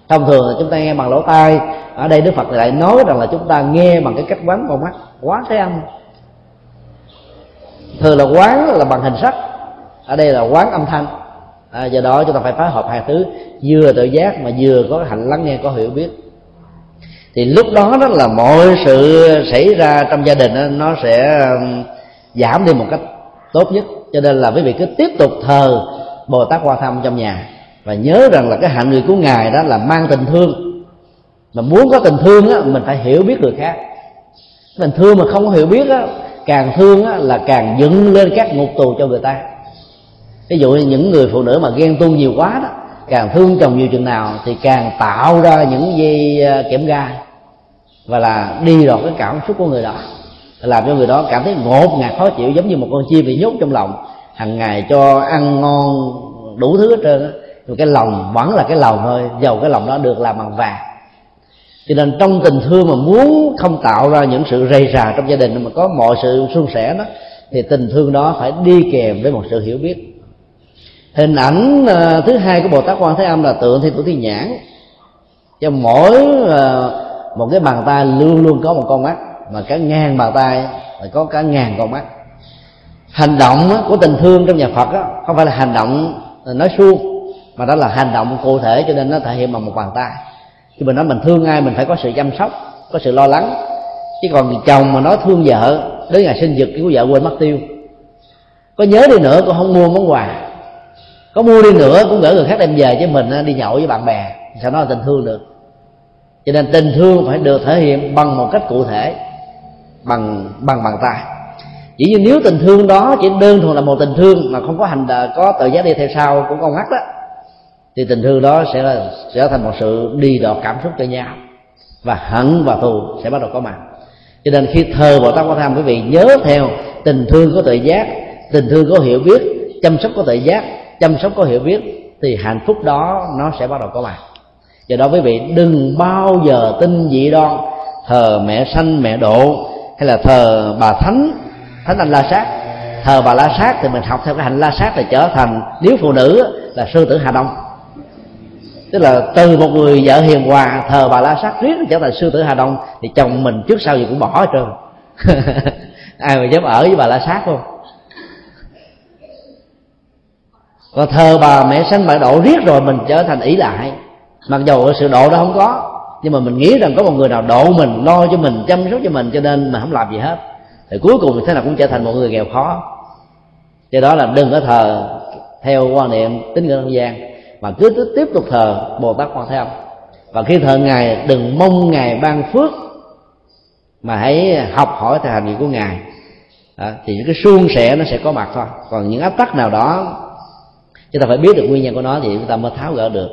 Thông thường là chúng ta nghe bằng lỗ tai. Ở đây đức phật lại nói rằng là chúng ta nghe bằng cái cách quán con mắt. Quán thế âm. Thường là quán là bằng hình sắc. Ở đây là quán âm thanh à, do đó chúng ta phải phối hợp hai thứ. Vừa tự giác mà vừa có hạnh lắng nghe có hiểu biết. Thì lúc đó đó là mọi sự xảy ra trong gia đình nó sẽ giảm đi một cách tốt nhất. Cho nên là quý vị cứ tiếp tục thờ bồ tát quan thâm trong nhà. Và nhớ rằng là cái hạnh người của ngài đó là mang tình thương. Mà muốn có tình thương á mình phải hiểu biết người khác. Mình thương mà không có hiểu biết á càng thương á là càng dựng lên các ngục tù cho người ta ví dụ như những người phụ nữ mà ghen tuông nhiều quá đó, càng thương chồng nhiều chừng nào thì càng tạo ra những dây à, kiểm ga và là đi vào cái cảm xúc của người đó. Làm cho người đó cảm thấy ngột ngạt, khó chịu, giống như một con chim bị nhốt trong lòng. Hàng ngày cho ăn ngon đủ thứ hết trơn á, nhưng cái lòng vẫn là cái lòng thôi, dầu cái lòng đó được làm bằng vàng. Cho nên trong tình thương mà muốn không tạo ra những sự rầy rà trong gia đình mà có mọi sự suôn sẻ đó, thì tình thương đó phải đi kèm với một sự hiểu biết hình ảnh ờ, thứ hai của bồ tát quan thế âm là tượng thiên thủ thiên nhãn. Cho mỗi ờ, một cái bàn tay luôn luôn có một con mắt, mà cả ngàn bàn tay là có cả ngàn con mắt. Hành động của tình thương trong nhà phật không phải là hành động ờ, nói suông, mà đó là hành động cụ thể cho nên nó thể hiện bằng một bàn tay. Khi mình nói mình thương ai, mình phải có sự chăm sóc, có sự lo lắng. Chứ còn chồng mà nói thương vợ, đến ngày sinh nhật của vợ quên mất tiêu. Có nhớ đi nữa cũng không mua món quà có mua đi nữa cũng gửi người khác đem về chứ mình, đi nhậu với bạn bè, sao nói là tình thương được. Cho nên tình thương phải được thể hiện bằng một cách cụ thể, bằng bằng bàn tay. Chỉ như nếu tình thương đó chỉ đơn thuần là một tình thương mà không có hành có tự giác đi theo sau của con mắt đó, thì tình thương đó sẽ là, sẽ thành một sự đi đọt cảm xúc cho nhau. Và hận và thù sẽ bắt đầu có mặt. Cho nên khi thờ bồ tát quan tham quý vị nhớ theo, tình thương có tự giác, tình thương có hiểu biết, chăm sóc có tự giác chăm sóc có hiểu biết thì hạnh phúc đó nó sẽ bắt đầu có mặt do đó quý vị đừng bao giờ tin dị đoan, thờ mẹ sanh, mẹ độ, hay là thờ bà thánh thánh anh la sát. Thờ bà la sát thì mình học theo cái hành la sát là trở thành nếu phụ nữ, là sư tử hà đông. Tức là từ một người vợ hiền hòa, thờ bà la sát riết trở thành sư tử hà đông, thì chồng mình trước sau gì cũng bỏ hết trơn. Ai mà dám ở với bà la sát không? Còn thờ bà mẹ sanh bà độ riết rồi mình trở thành ý lại. Mặc dù sự độ đó không có nhưng mà mình nghĩ rằng có một người nào độ mình lo cho mình chăm sóc cho mình cho nên mà không làm gì hết. Thì cuối cùng thế nào cũng trở thành một người nghèo khó. Do đó là đừng có thờ theo quan niệm tín ngưỡng không gian mà cứ tiếp tục thờ bồ tát quan thế âm. Và khi thờ ngài đừng mong ngài ban phước mà hãy học hỏi theo hành vi của ngài. À, thì những cái suôn sẻ nó sẽ có mặt thôi. Còn những áp tắc nào đó chúng ta phải biết được nguyên nhân của nó thì chúng ta mới tháo gỡ được.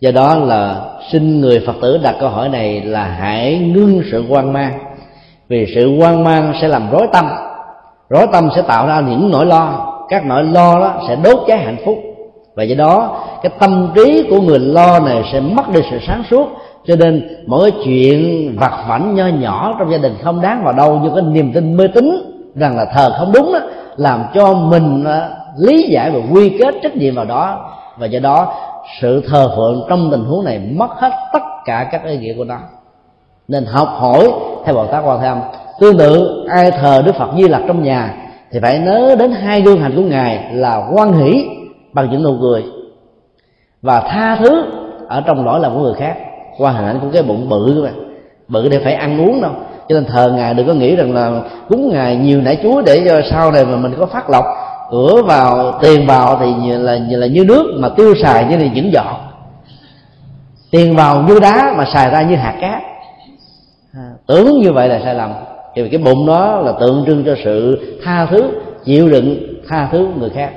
Do đó là xin người phật tử đặt câu hỏi này là hãy ngưng sự quan mang. Vì sự quan mang sẽ làm rối tâm. Rối tâm sẽ tạo ra những nỗi lo. Các nỗi lo đó sẽ đốt cháy hạnh phúc. Và do đó, cái tâm trí của người lo này sẽ mất đi sự sáng suốt. Cho nên mỗi chuyện vặt vảnh nho nhỏ trong gia đình không đáng vào đâu như cái niềm tin mê tín rằng là thờ không đúng đó làm cho mình à, lý giải và quy kết trách nhiệm vào đó. Và do đó, sự thờ phượng trong tình huống này mất hết tất cả các ý nghĩa của nó. Nên học hỏi theo bồ tát quan thế âm tương tự ai thờ đức phật di lặc trong nhà, thì phải nhớ đến hai gương hành của ngài là quan hỷ bằng những nụ cười và tha thứ ở trong lỗi lầm của người khác. Qua hình ảnh của cái bụng bự các bạn bự để phải ăn uống đâu cho nên thờ ngài đừng có nghĩ rằng là cúng ngài nhiều nải chuối để cho sau này mà mình có phát lộc. Cửa vào tiền vào thì như là như là như nước mà tiêu xài như là những giọt. Tiền vào như đá mà xài ra như hạt cát. À, tưởng như vậy là sai lầm. Thì cái bụng đó là tượng trưng cho sự tha thứ chịu đựng tha thứ người khác.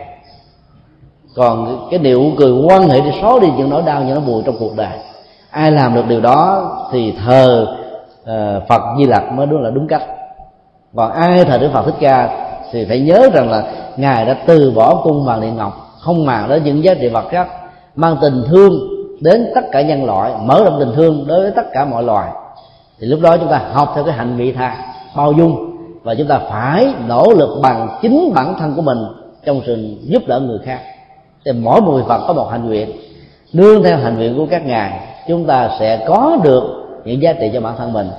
Còn cái điệu cười quan hệ để xóa đi những nỗi đau những nỗi buồn trong cuộc đời. Ai làm được điều đó thì thờ Ờ, phật di lặc mới đúng là đúng cách. Còn ai thờ đức phật thích ca thì phải nhớ rằng là ngài đã từ bỏ cung vàng điện ngọc, không màng đến những giá trị vật chất, mang tình thương đến tất cả nhân loại, mở rộng tình thương đối với tất cả mọi loài. Thì lúc đó chúng ta học theo cái hành vị tha, bao dung, và chúng ta phải nỗ lực bằng chính bản thân của mình trong sự giúp đỡ người khác. Thì mỗi một vị phật có một hành nguyện. Nương theo hành nguyện của các ngài, chúng ta sẽ có được những giá trị cho bản thân mình.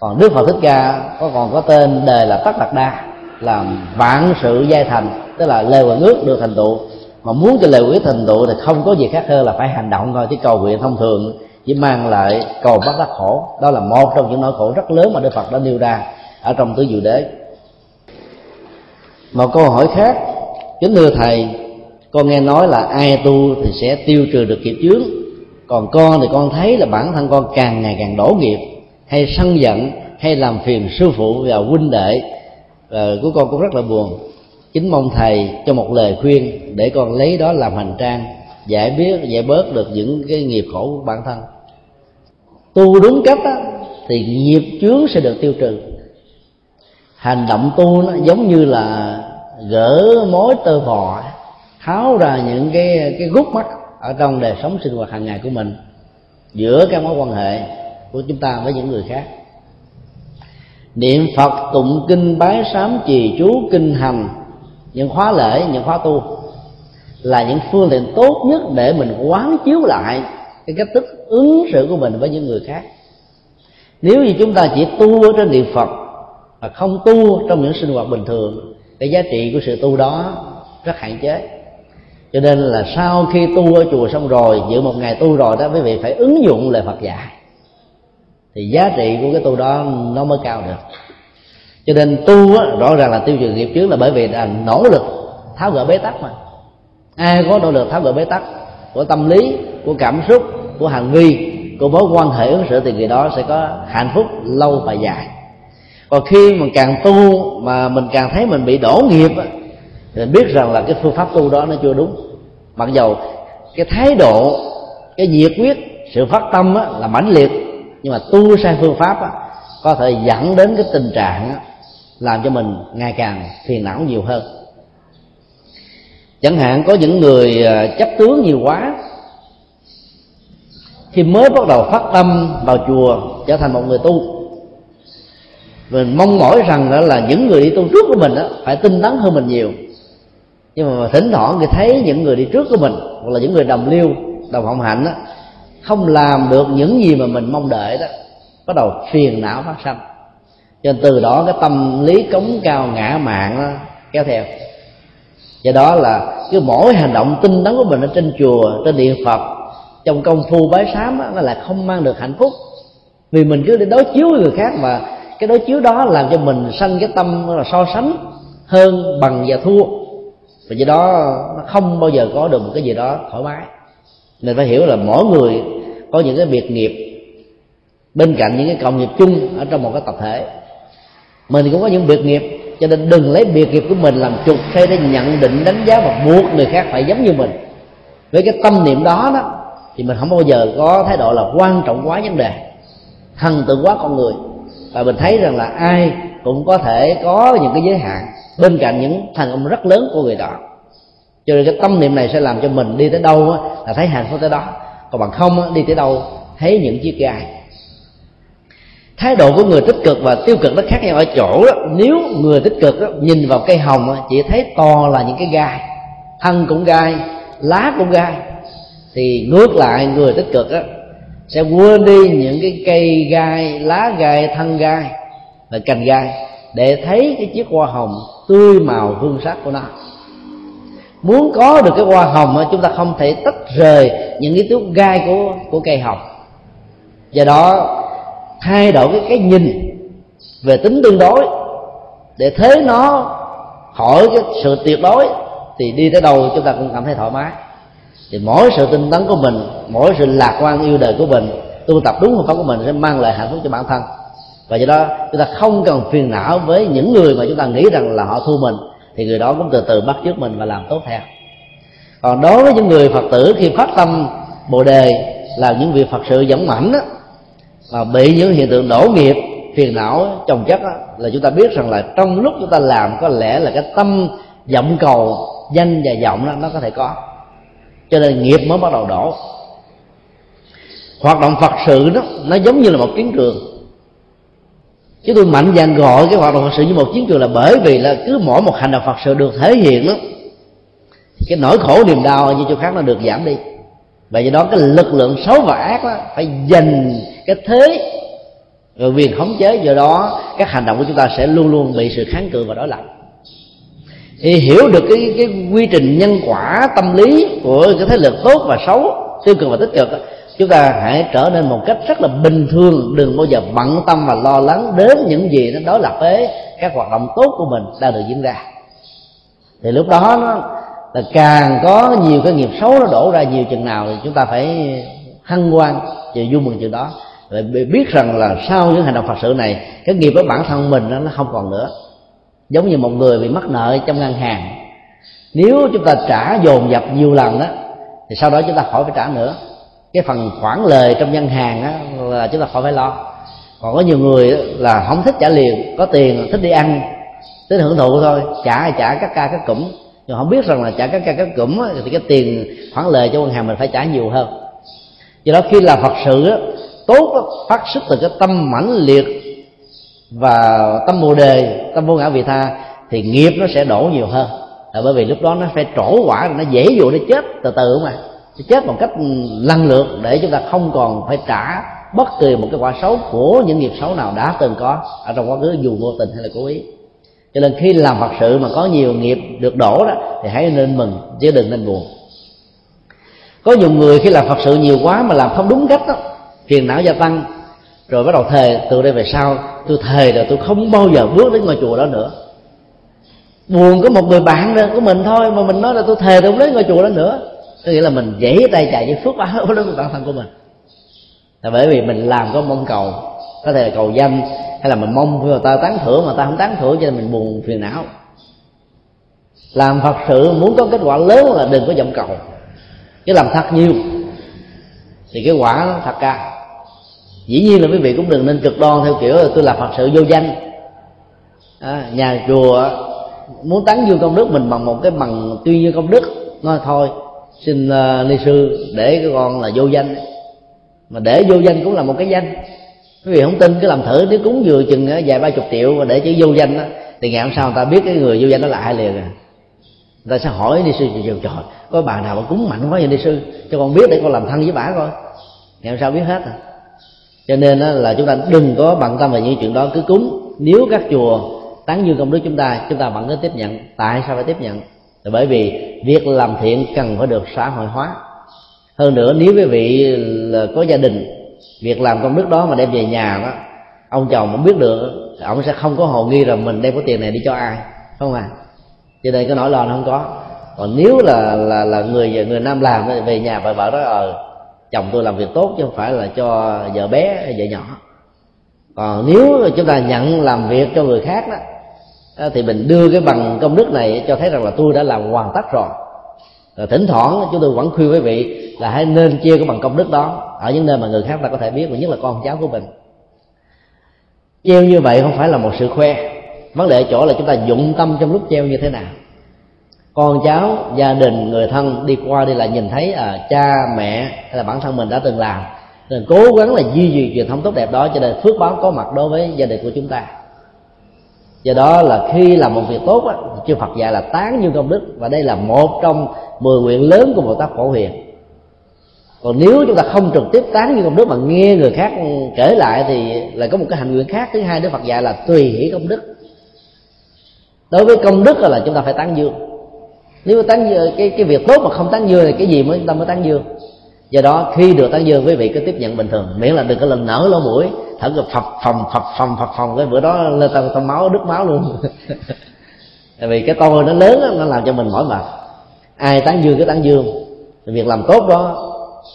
Còn đức phật thích ca có còn có tên đề là tất đạt đa, làm vạn sự giai thành, tức là lời nguyện ước được thành tựu. Mà muốn cho lời nguyện thành tựu thì không có gì khác hơn là phải hành động thôi, chứ cầu nguyện thông thường chỉ mang lại cầu bắt đắc khổ. Đó là một trong những nỗi khổ rất lớn mà đức phật đã nêu ra ở trong tứ diệu đế. Một câu hỏi khác, kính thưa thầy, con nghe nói là ai tu thì sẽ tiêu trừ được kiếp chướng còn con thì con thấy là bản thân con càng ngày càng đổ nghiệp hay sân giận hay làm phiền sư phụ và huynh đệ. Và của con cũng rất là buồn. Chính mong thầy cho một lời khuyên để con lấy đó làm hành trang giải biết giải bớt được những cái nghiệp khổ của bản thân. Tu đúng cách đó, thì nghiệp chướng sẽ được tiêu trừ. Hành động tu nó giống như là gỡ mối tơ vò tháo ra những cái cái gút mắt ở trong đời sống sinh hoạt hàng ngày của mình, giữa các mối quan hệ của chúng ta với những người khác. Niệm phật tụng kinh bái sám trì chú kinh hành, những khóa lễ, những khóa tu, là những phương tiện tốt nhất để mình quán chiếu lại cái cách thức ứng xử của mình với những người khác. Nếu như chúng ta chỉ tu ở trên niệm phật mà không tu trong những sinh hoạt bình thường cái giá trị của sự tu đó rất hạn chế cho nên là sau khi tu ở chùa xong rồi giữ một ngày tu rồi đó quý vị phải ứng dụng lời Phật dạy. Thì giá trị của cái tu đó nó mới cao được. Cho nên tu á, rõ ràng là tiêu trừ nghiệp trước là bởi vì là nỗ lực tháo gỡ bế tắc mà. Ai có nỗ lực tháo gỡ bế tắc của tâm lý của cảm xúc của hành vi của mối quan hệ ứng xử thì người đó sẽ có hạnh phúc lâu và dài. Còn khi mà càng tu mà mình càng thấy mình bị đổ nghiệp thì biết rằng là cái phương pháp tu đó nó chưa đúng. Mặc dầu cái thái độ cái nhiệt quyết sự phát tâm á, là mãnh liệt nhưng mà tu sai phương pháp á, có thể dẫn đến cái tình trạng á, làm cho mình ngày càng phiền não nhiều hơn. Chẳng hạn có những người à, chấp tướng nhiều quá khi mới bắt đầu phát tâm vào chùa trở thành một người tu mình mong mỏi rằng đó là những người đi tu trước của mình đó, phải tinh tấn hơn mình nhiều nhưng mà thỉnh thoảng thì thấy những người đi trước của mình hoặc là những người đồng liêu đồng hồng hạnh đó, không làm được những gì mà mình mong đợi đó bắt đầu phiền não phát sinh cho nên từ đó cái tâm lý cống cao ngã mạng đó, kéo theo. Do đó là cứ mỗi hành động tinh tấn của mình ở trên chùa trên điện phật trong công phu bái sám đó, nó là không mang được hạnh phúc. Vì mình cứ đi đối chiếu với người khác và cái đối chiếu đó làm cho mình sanh cái tâm là so sánh hơn bằng và thua và do đó, nó không bao giờ có được một cái gì đó thoải mái. Nên phải hiểu là mỗi người có những cái biệt nghiệp bên cạnh những cái cộng nghiệp chung ở trong một cái tập thể. Mình cũng có những biệt nghiệp, cho nên đừng lấy biệt nghiệp của mình làm trục hay để nhận định, đánh giá và buộc người khác phải giống như mình. Với cái tâm niệm đó đó, thì mình không bao giờ có thái độ là quan trọng quá vấn đề. Thần tượng quá con người. Và mình thấy rằng là ai cũng có thể có những cái giới hạn bên cạnh những thành công rất lớn của người đó. Cho nên cái tâm niệm này sẽ làm cho mình đi tới đâu là thấy hạnh phúc tới đó. Còn bằng không đi tới đâu thấy những chiếc gai thái độ của người tích cực và tiêu cực nó khác nhau ở chỗ đó. Nếu người tích cực đó, nhìn vào cây hồng chỉ thấy to là những cái gai. Thân cũng gai lá cũng gai. Thì ngược lại người tích cực đó, sẽ quên đi những cái cây gai lá gai thân gai và cành gai để thấy cái chiếc hoa hồng tươi màu hương sắc của nó. Muốn có được cái hoa hồng chúng ta không thể tách rời những cái tước gai của của cây hồng. Do đó, thay đổi cái cái nhìn về tính tương đối, để thế nó khỏi cái sự tuyệt đối, thì đi tới đâu chúng ta cũng cảm thấy thoải mái. Thì mỗi sự tinh tấn của mình, mỗi sự lạc quan yêu đời của mình, tu tập đúng phương pháp của mình sẽ mang lại hạnh phúc cho bản thân và do đó chúng ta không cần phiền não với những người mà chúng ta nghĩ rằng là họ thua mình. Thì người đó cũng từ từ bắt chước mình và làm tốt theo. Còn đối với những người phật tử khi phát tâm bồ đề làm những việc phật sự dẫn mảnh đó mà bị những hiện tượng đổ nghiệp phiền não chồng chất đó, là chúng ta biết rằng là trong lúc chúng ta làm có lẽ là cái tâm vọng cầu danh và vọng đó nó có thể có. Cho nên nghiệp mới bắt đầu đổ. Hoạt động phật sự đó nó giống như là một chiến trường chứ tôi mạnh dạn gọi cái hoạt động phật sự như một chiến trường là bởi vì là cứ mỗi một hành động phật sự được thể hiện đó cái nỗi khổ niềm đau như chỗ khác nó được giảm đi. Và do đó cái lực lượng xấu và ác đó phải dành cái thế rồi quyền khống chế, do đó các hành động của chúng ta sẽ luôn luôn bị sự kháng cự và đối lập. Thì hiểu được cái cái quy trình nhân quả tâm lý của cái thế lực tốt và xấu, tiêu cực và tích cực chúng ta hãy trở nên một cách rất là bình thường, đừng bao giờ bận tâm và lo lắng đến những gì nó đối lập với các hoạt động tốt của mình đang được diễn ra. Thì lúc đó nó là càng có nhiều cái nghiệp xấu nó đổ ra nhiều chừng nào thì chúng ta phải hân hoan và vui mừng chừng đó. Và biết rằng là sau những hành động phật sự này, cái nghiệp với bản thân mình nó không còn nữa. Giống như một người bị mắc nợ trong ngân hàng. Nếu chúng ta trả dồn dập nhiều lần đó thì sau đó chúng ta khỏi phải trả nữa cái phần khoản lời trong ngân hàng á, là chúng ta khỏi phải lo. Còn có nhiều người là không thích trả liền có tiền thích đi ăn thích hưởng thụ thôi trả trả các ca các cụm. Nhưng không biết rằng là trả các ca các cụm thì cái tiền khoản lời cho ngân hàng mình phải trả nhiều hơn. Do đó khi là phật sự tốt phát xuất từ cái tâm mãnh liệt và tâm bồ đề tâm vô ngã vị tha thì nghiệp nó sẽ đổ nhiều hơn. Là bởi vì lúc đó nó phải trổ quả nó dễ dụ nó chết từ từ mà chết một cách lần lượt để chúng ta không còn phải trả bất kỳ một cái quả xấu của những nghiệp xấu nào đã từng có ở trong quá khứ, dù vô tình hay là cố ý. Cho nên khi làm phật sự mà có nhiều nghiệp được đổ đó, thì hãy nên mừng, chứ đừng nên buồn. Có nhiều người khi làm phật sự nhiều quá mà làm không đúng cách đó, phiền não gia tăng, rồi bắt đầu thề, từ đây về sau, tôi thề là tôi không bao giờ bước đến ngôi chùa đó nữa. Buồn có một người bạn của mình thôi, mà mình nói là tôi thề tôi không đến ngôi chùa đó nữa có nghĩa là mình dễ tay chạy với phước báo đối với bản thân của mình. Là bởi vì mình làm có mong cầu có thể là cầu danh hay là mình mong người ta tán thưởng mà ta không tán thưởng cho nên mình buồn phiền não. Làm phật sự muốn có kết quả lớn là đừng có vọng cầu chứ làm thật nhiều thì cái quả nó thật cao dĩ nhiên là quý vị cũng đừng nên cực đoan theo kiểu là tôi làm phật sự vô danh. À, nhà chùa muốn tán dương công đức mình bằng một cái bằng tuy nhiên công đức nói thôi xin à, uh, ni sư để cái con là vô danh. Mà để vô danh cũng là một cái danh. Quý vị không tin cứ làm thử nếu cúng vừa chừng à, vài ba chục triệu mà để chữ vô danh đó, thì ngày hôm sau người ta biết cái người vô danh đó là ai liền à. Người ta sẽ hỏi ni sư trời trời có bà nào mà cúng mạnh quá vậy ni sư? Cho con biết để con làm thân với bà coi. Ngày hôm sau biết hết à. Cho nên là chúng ta đừng có bận tâm về những chuyện đó cứ cúng. Nếu các chùa tán dương công đức chúng ta chúng ta vẫn cứ tiếp nhận. Tại sao phải tiếp nhận? Là bởi vì việc làm thiện cần phải được xã hội hóa. Hơn nữa, nếu quý vị là có gia đình, việc làm công đức đó mà đem về nhà đó, ông chồng cũng biết được, ông sẽ không có hồ nghi rằng mình đem cái tiền này đi cho ai không à cho nên cái nỗi lo nó không có. Còn nếu là là là người người nam làm về nhà vợ vợ đó ờ chồng tôi làm việc tốt chứ không phải là cho vợ bé hay vợ nhỏ. Còn nếu chúng ta nhận làm việc cho người khác đó thì mình đưa cái bằng công đức này cho thấy rằng là tôi đã làm hoàn tất rồi. Rồi thỉnh thoảng chúng tôi vẫn khuyên quý vị là hãy nên chia cái bằng công đức đó ở những nơi mà người khác ta có thể biết và nhất là con cháu của mình. Treo như vậy không phải là một sự khoe. Vấn đề ở chỗ là chúng ta dụng tâm trong lúc treo như thế nào. Con cháu gia đình người thân đi qua đi lại nhìn thấy à, cha mẹ hay là bản thân mình đã từng làm nên cố gắng là duy trì truyền thống tốt đẹp đó cho nên phước báo có mặt đối với gia đình của chúng ta do đó là khi làm một việc tốt á, chư Phật dạy là tán như công đức và đây là một trong mười nguyện lớn của Bồ Tát Phổ Hiền. Còn nếu chúng ta không trực tiếp tán như công đức mà nghe người khác kể lại thì lại có một cái hành nguyện khác. Thứ hai Đức Phật dạy là tùy hỷ công đức. Đối với công đức là chúng ta phải tán dương. Nếu tán dương cái cái việc tốt mà không tán dương thì cái gì mới chúng ta mới tán dương? Do đó khi được tán dương quý vị cứ tiếp nhận bình thường. Miễn là đừng có lần nở lỗ mũi thở ngực phập phồng phập phồng phập phồng. Cái bữa đó lên tao tao máu đứt máu luôn. Tại vì cái tôi nó lớn đó, nó làm cho mình mỏi mệt. Ai tán dương cái tán dương. Thì việc làm tốt đó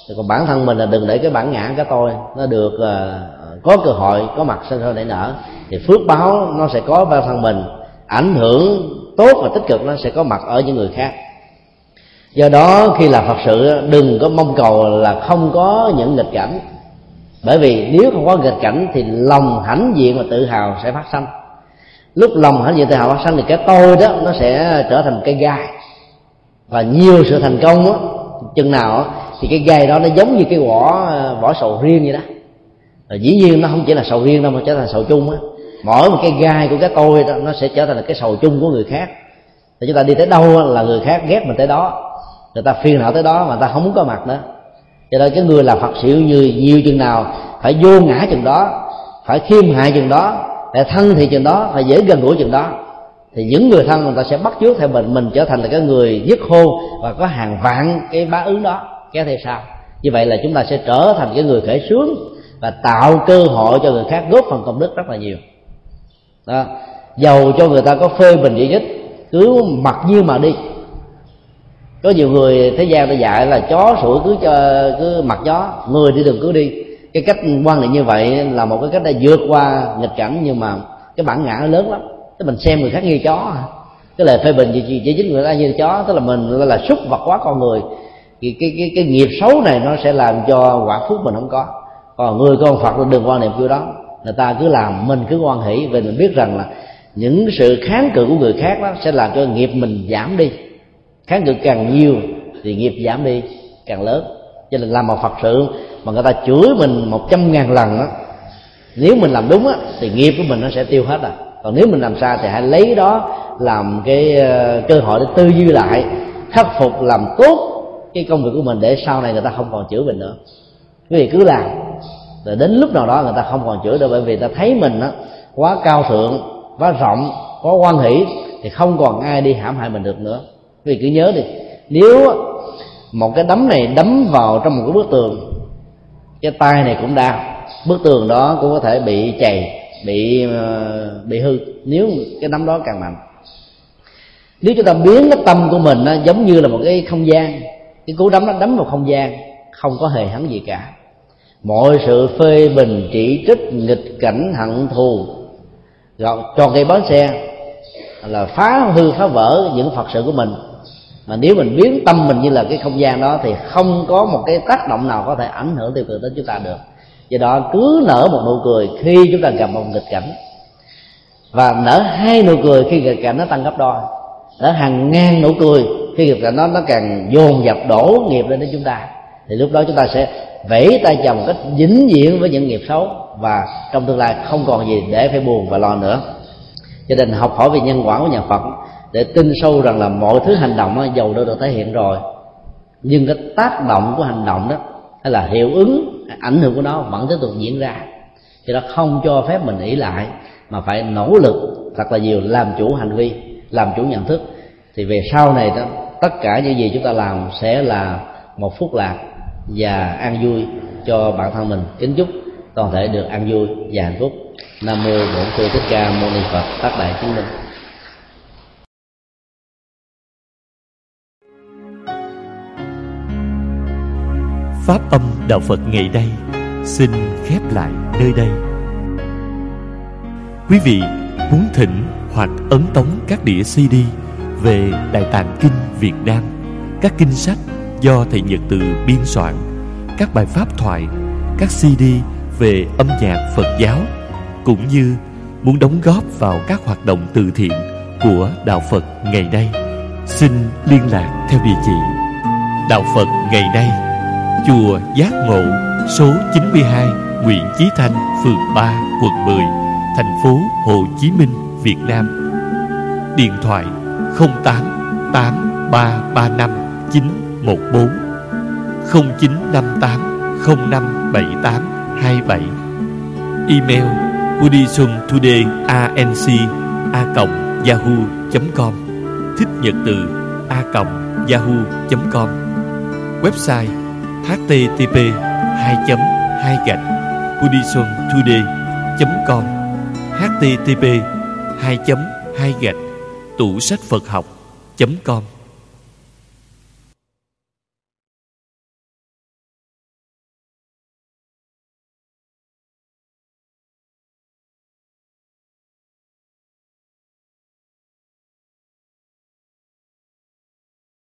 thì còn bản thân mình là đừng để cái bản ngã cái tôi nó được uh, có cơ hội có mặt sinh sôi nảy nở. Thì phước báo nó sẽ có vào thân mình. Ảnh hưởng tốt và tích cực nó sẽ có mặt ở những người khác. Do đó khi làm phật sự đừng có mong cầu là không có những nghịch cảnh bởi vì nếu không có nghịch cảnh thì lòng hãnh diện và tự hào sẽ phát sinh lúc lòng hãnh diện tự hào phát sinh thì cái tôi đó nó sẽ trở thành cây gai. Và nhiều sự thành công á chừng nào đó, thì cái gai đó nó giống như cái vỏ vỏ sầu riêng vậy đó. Rồi dĩ nhiên nó không chỉ là sầu riêng đâu mà trở thành sầu chung á. Mỗi một cái gai của cái tôi đó nó sẽ trở thành cái sầu chung của người khác. Thì chúng ta đi tới đâu là người khác ghét mình tới đó. Người ta phiền não tới đó mà ta không muốn có mặt nữa cho nên cái người làm phật sự như nhiều chừng nào phải vô ngã chừng đó, phải khiêm hại chừng đó, phải thân thì chừng đó, phải dễ gần gũi chừng đó, thì những người thân người ta sẽ bắt chước theo mình mình trở thành là cái người dứt khô và có hàng vạn cái bá ứng đó, kéo theo sau. Như vậy là chúng ta sẽ trở thành cái người khởi sướng và tạo cơ hội cho người khác góp phần công đức rất là nhiều. Đó. Dầu cho người ta có phê bình gì nhất, cứ mặc nhiên mà đi có nhiều người thế gian ta dạy là chó sủa cứ cho, cứ mặc chó, người đi đường cứ đi. Cái cách quan niệm như vậy là một cái cách để vượt qua nghịch cảnh, nhưng mà cái bản ngã nó lớn lắm. Tức mình xem người khác như chó cái lời phê bình gì chỉ chính người ta như chó, tức là mình là xúc vật quá con người. Thì cái cái cái nghiệp xấu này nó sẽ làm cho quả phúc mình không có. Còn người con phật là đừng quan niệm kiểu đó. Người ta cứ làm, mình cứ quan hỷ vì mình biết rằng là những sự kháng cự của người khác đó sẽ làm cho nghiệp mình giảm đi kháng cự càng nhiều thì nghiệp giảm đi, càng lớn. Cho nên làm một phật sự mà người ta chửi mình một trăm ngàn lần đó nếu mình làm đúng á, thì nghiệp của mình nó sẽ tiêu hết à. Còn nếu mình làm sai thì hãy lấy đó làm cái ờ, cơ hội để tư duy lại, khắc phục làm tốt cái công việc của mình để sau này người ta không còn chửi mình nữa. Quý vị cứ làm. Rồi đến lúc nào đó người ta không còn chửi đâu bởi vì ta thấy mình á, quá cao thượng, quá rộng, quá quan hỷ, thì không còn ai đi hãm hại mình được nữa quý vị cứ nhớ đi. Nếu một cái đấm này đấm vào trong một cái bức tường, cái tay này cũng đau. Bức tường đó cũng có thể bị chày, bị ờ, bị hư, nếu cái đấm đó càng mạnh. Nếu chúng ta biến cái tâm của mình nó giống như là một cái không gian, cái cú đấm nó đấm vào không gian, không có hề hắn gì cả. Mọi sự phê bình, chỉ trích, nghịch cảnh, hận thù cho cây bánh xe là phá hư, phá vỡ những phật sự của mình mà nếu mình biến tâm mình như là cái không gian đó thì không có một cái tác động nào có thể ảnh hưởng tiêu cực đến chúng ta được. Do đó cứ nở một nụ cười khi chúng ta gặp một nghịch cảnh. Và nở hai nụ cười khi nghịch cảnh nó tăng gấp đôi. Nở hàng ngàn nụ cười khi nghịch cảnh nó nó càng dồn dập đổ nghiệp lên đến chúng ta. Thì lúc đó chúng ta sẽ vẫy tay chồng cách dính diện với những nghiệp xấu. Và trong tương lai không còn gì để phải buồn và lo nữa. Cho nên học hỏi về nhân quả của nhà phật để tin sâu rằng là mọi thứ hành động đó, dầu đã được thể hiện rồi. Nhưng cái tác động của hành động đó hay là hiệu ứng ảnh hưởng của nó vẫn tiếp tục diễn ra. Cho nó không cho phép mình nghĩ lại mà phải nỗ lực thật là nhiều làm chủ hành vi làm chủ nhận thức. Thì về sau này đó tất cả những gì chúng ta làm sẽ là một phút lạc và an vui cho bản thân mình. Kính chúc toàn thể được an vui và hạnh phúc. Nam mô bổn sư thích ca mâu ni phật. Tác đại chứng minh. Pháp âm đạo phật ngày đây xin khép lại nơi đây. Quý vị muốn thỉnh hoặc ấn tống các đĩa cd về đại tạng kinh việt nam, các kinh sách do thầy nhật từ biên soạn, các bài pháp thoại, các cd về âm nhạc phật giáo, cũng như muốn đóng góp vào các hoạt động từ thiện của đạo phật ngày nay, xin liên lạc theo địa chỉ đạo phật ngày nay chùa giác ngộ, số 92 Nguyễn Chí Thanh, phường 3 quận 10 thành phố Hồ Chí Minh, Việt Nam. Điện thoại 08 8335 914 0958 0578 27 Email buddhismtodayinc a yahoo.com thích nhật từ a yahoo.com website http 2 2 gạch buddhismtoday.com http 2 2 gạch tủ sách phật học.com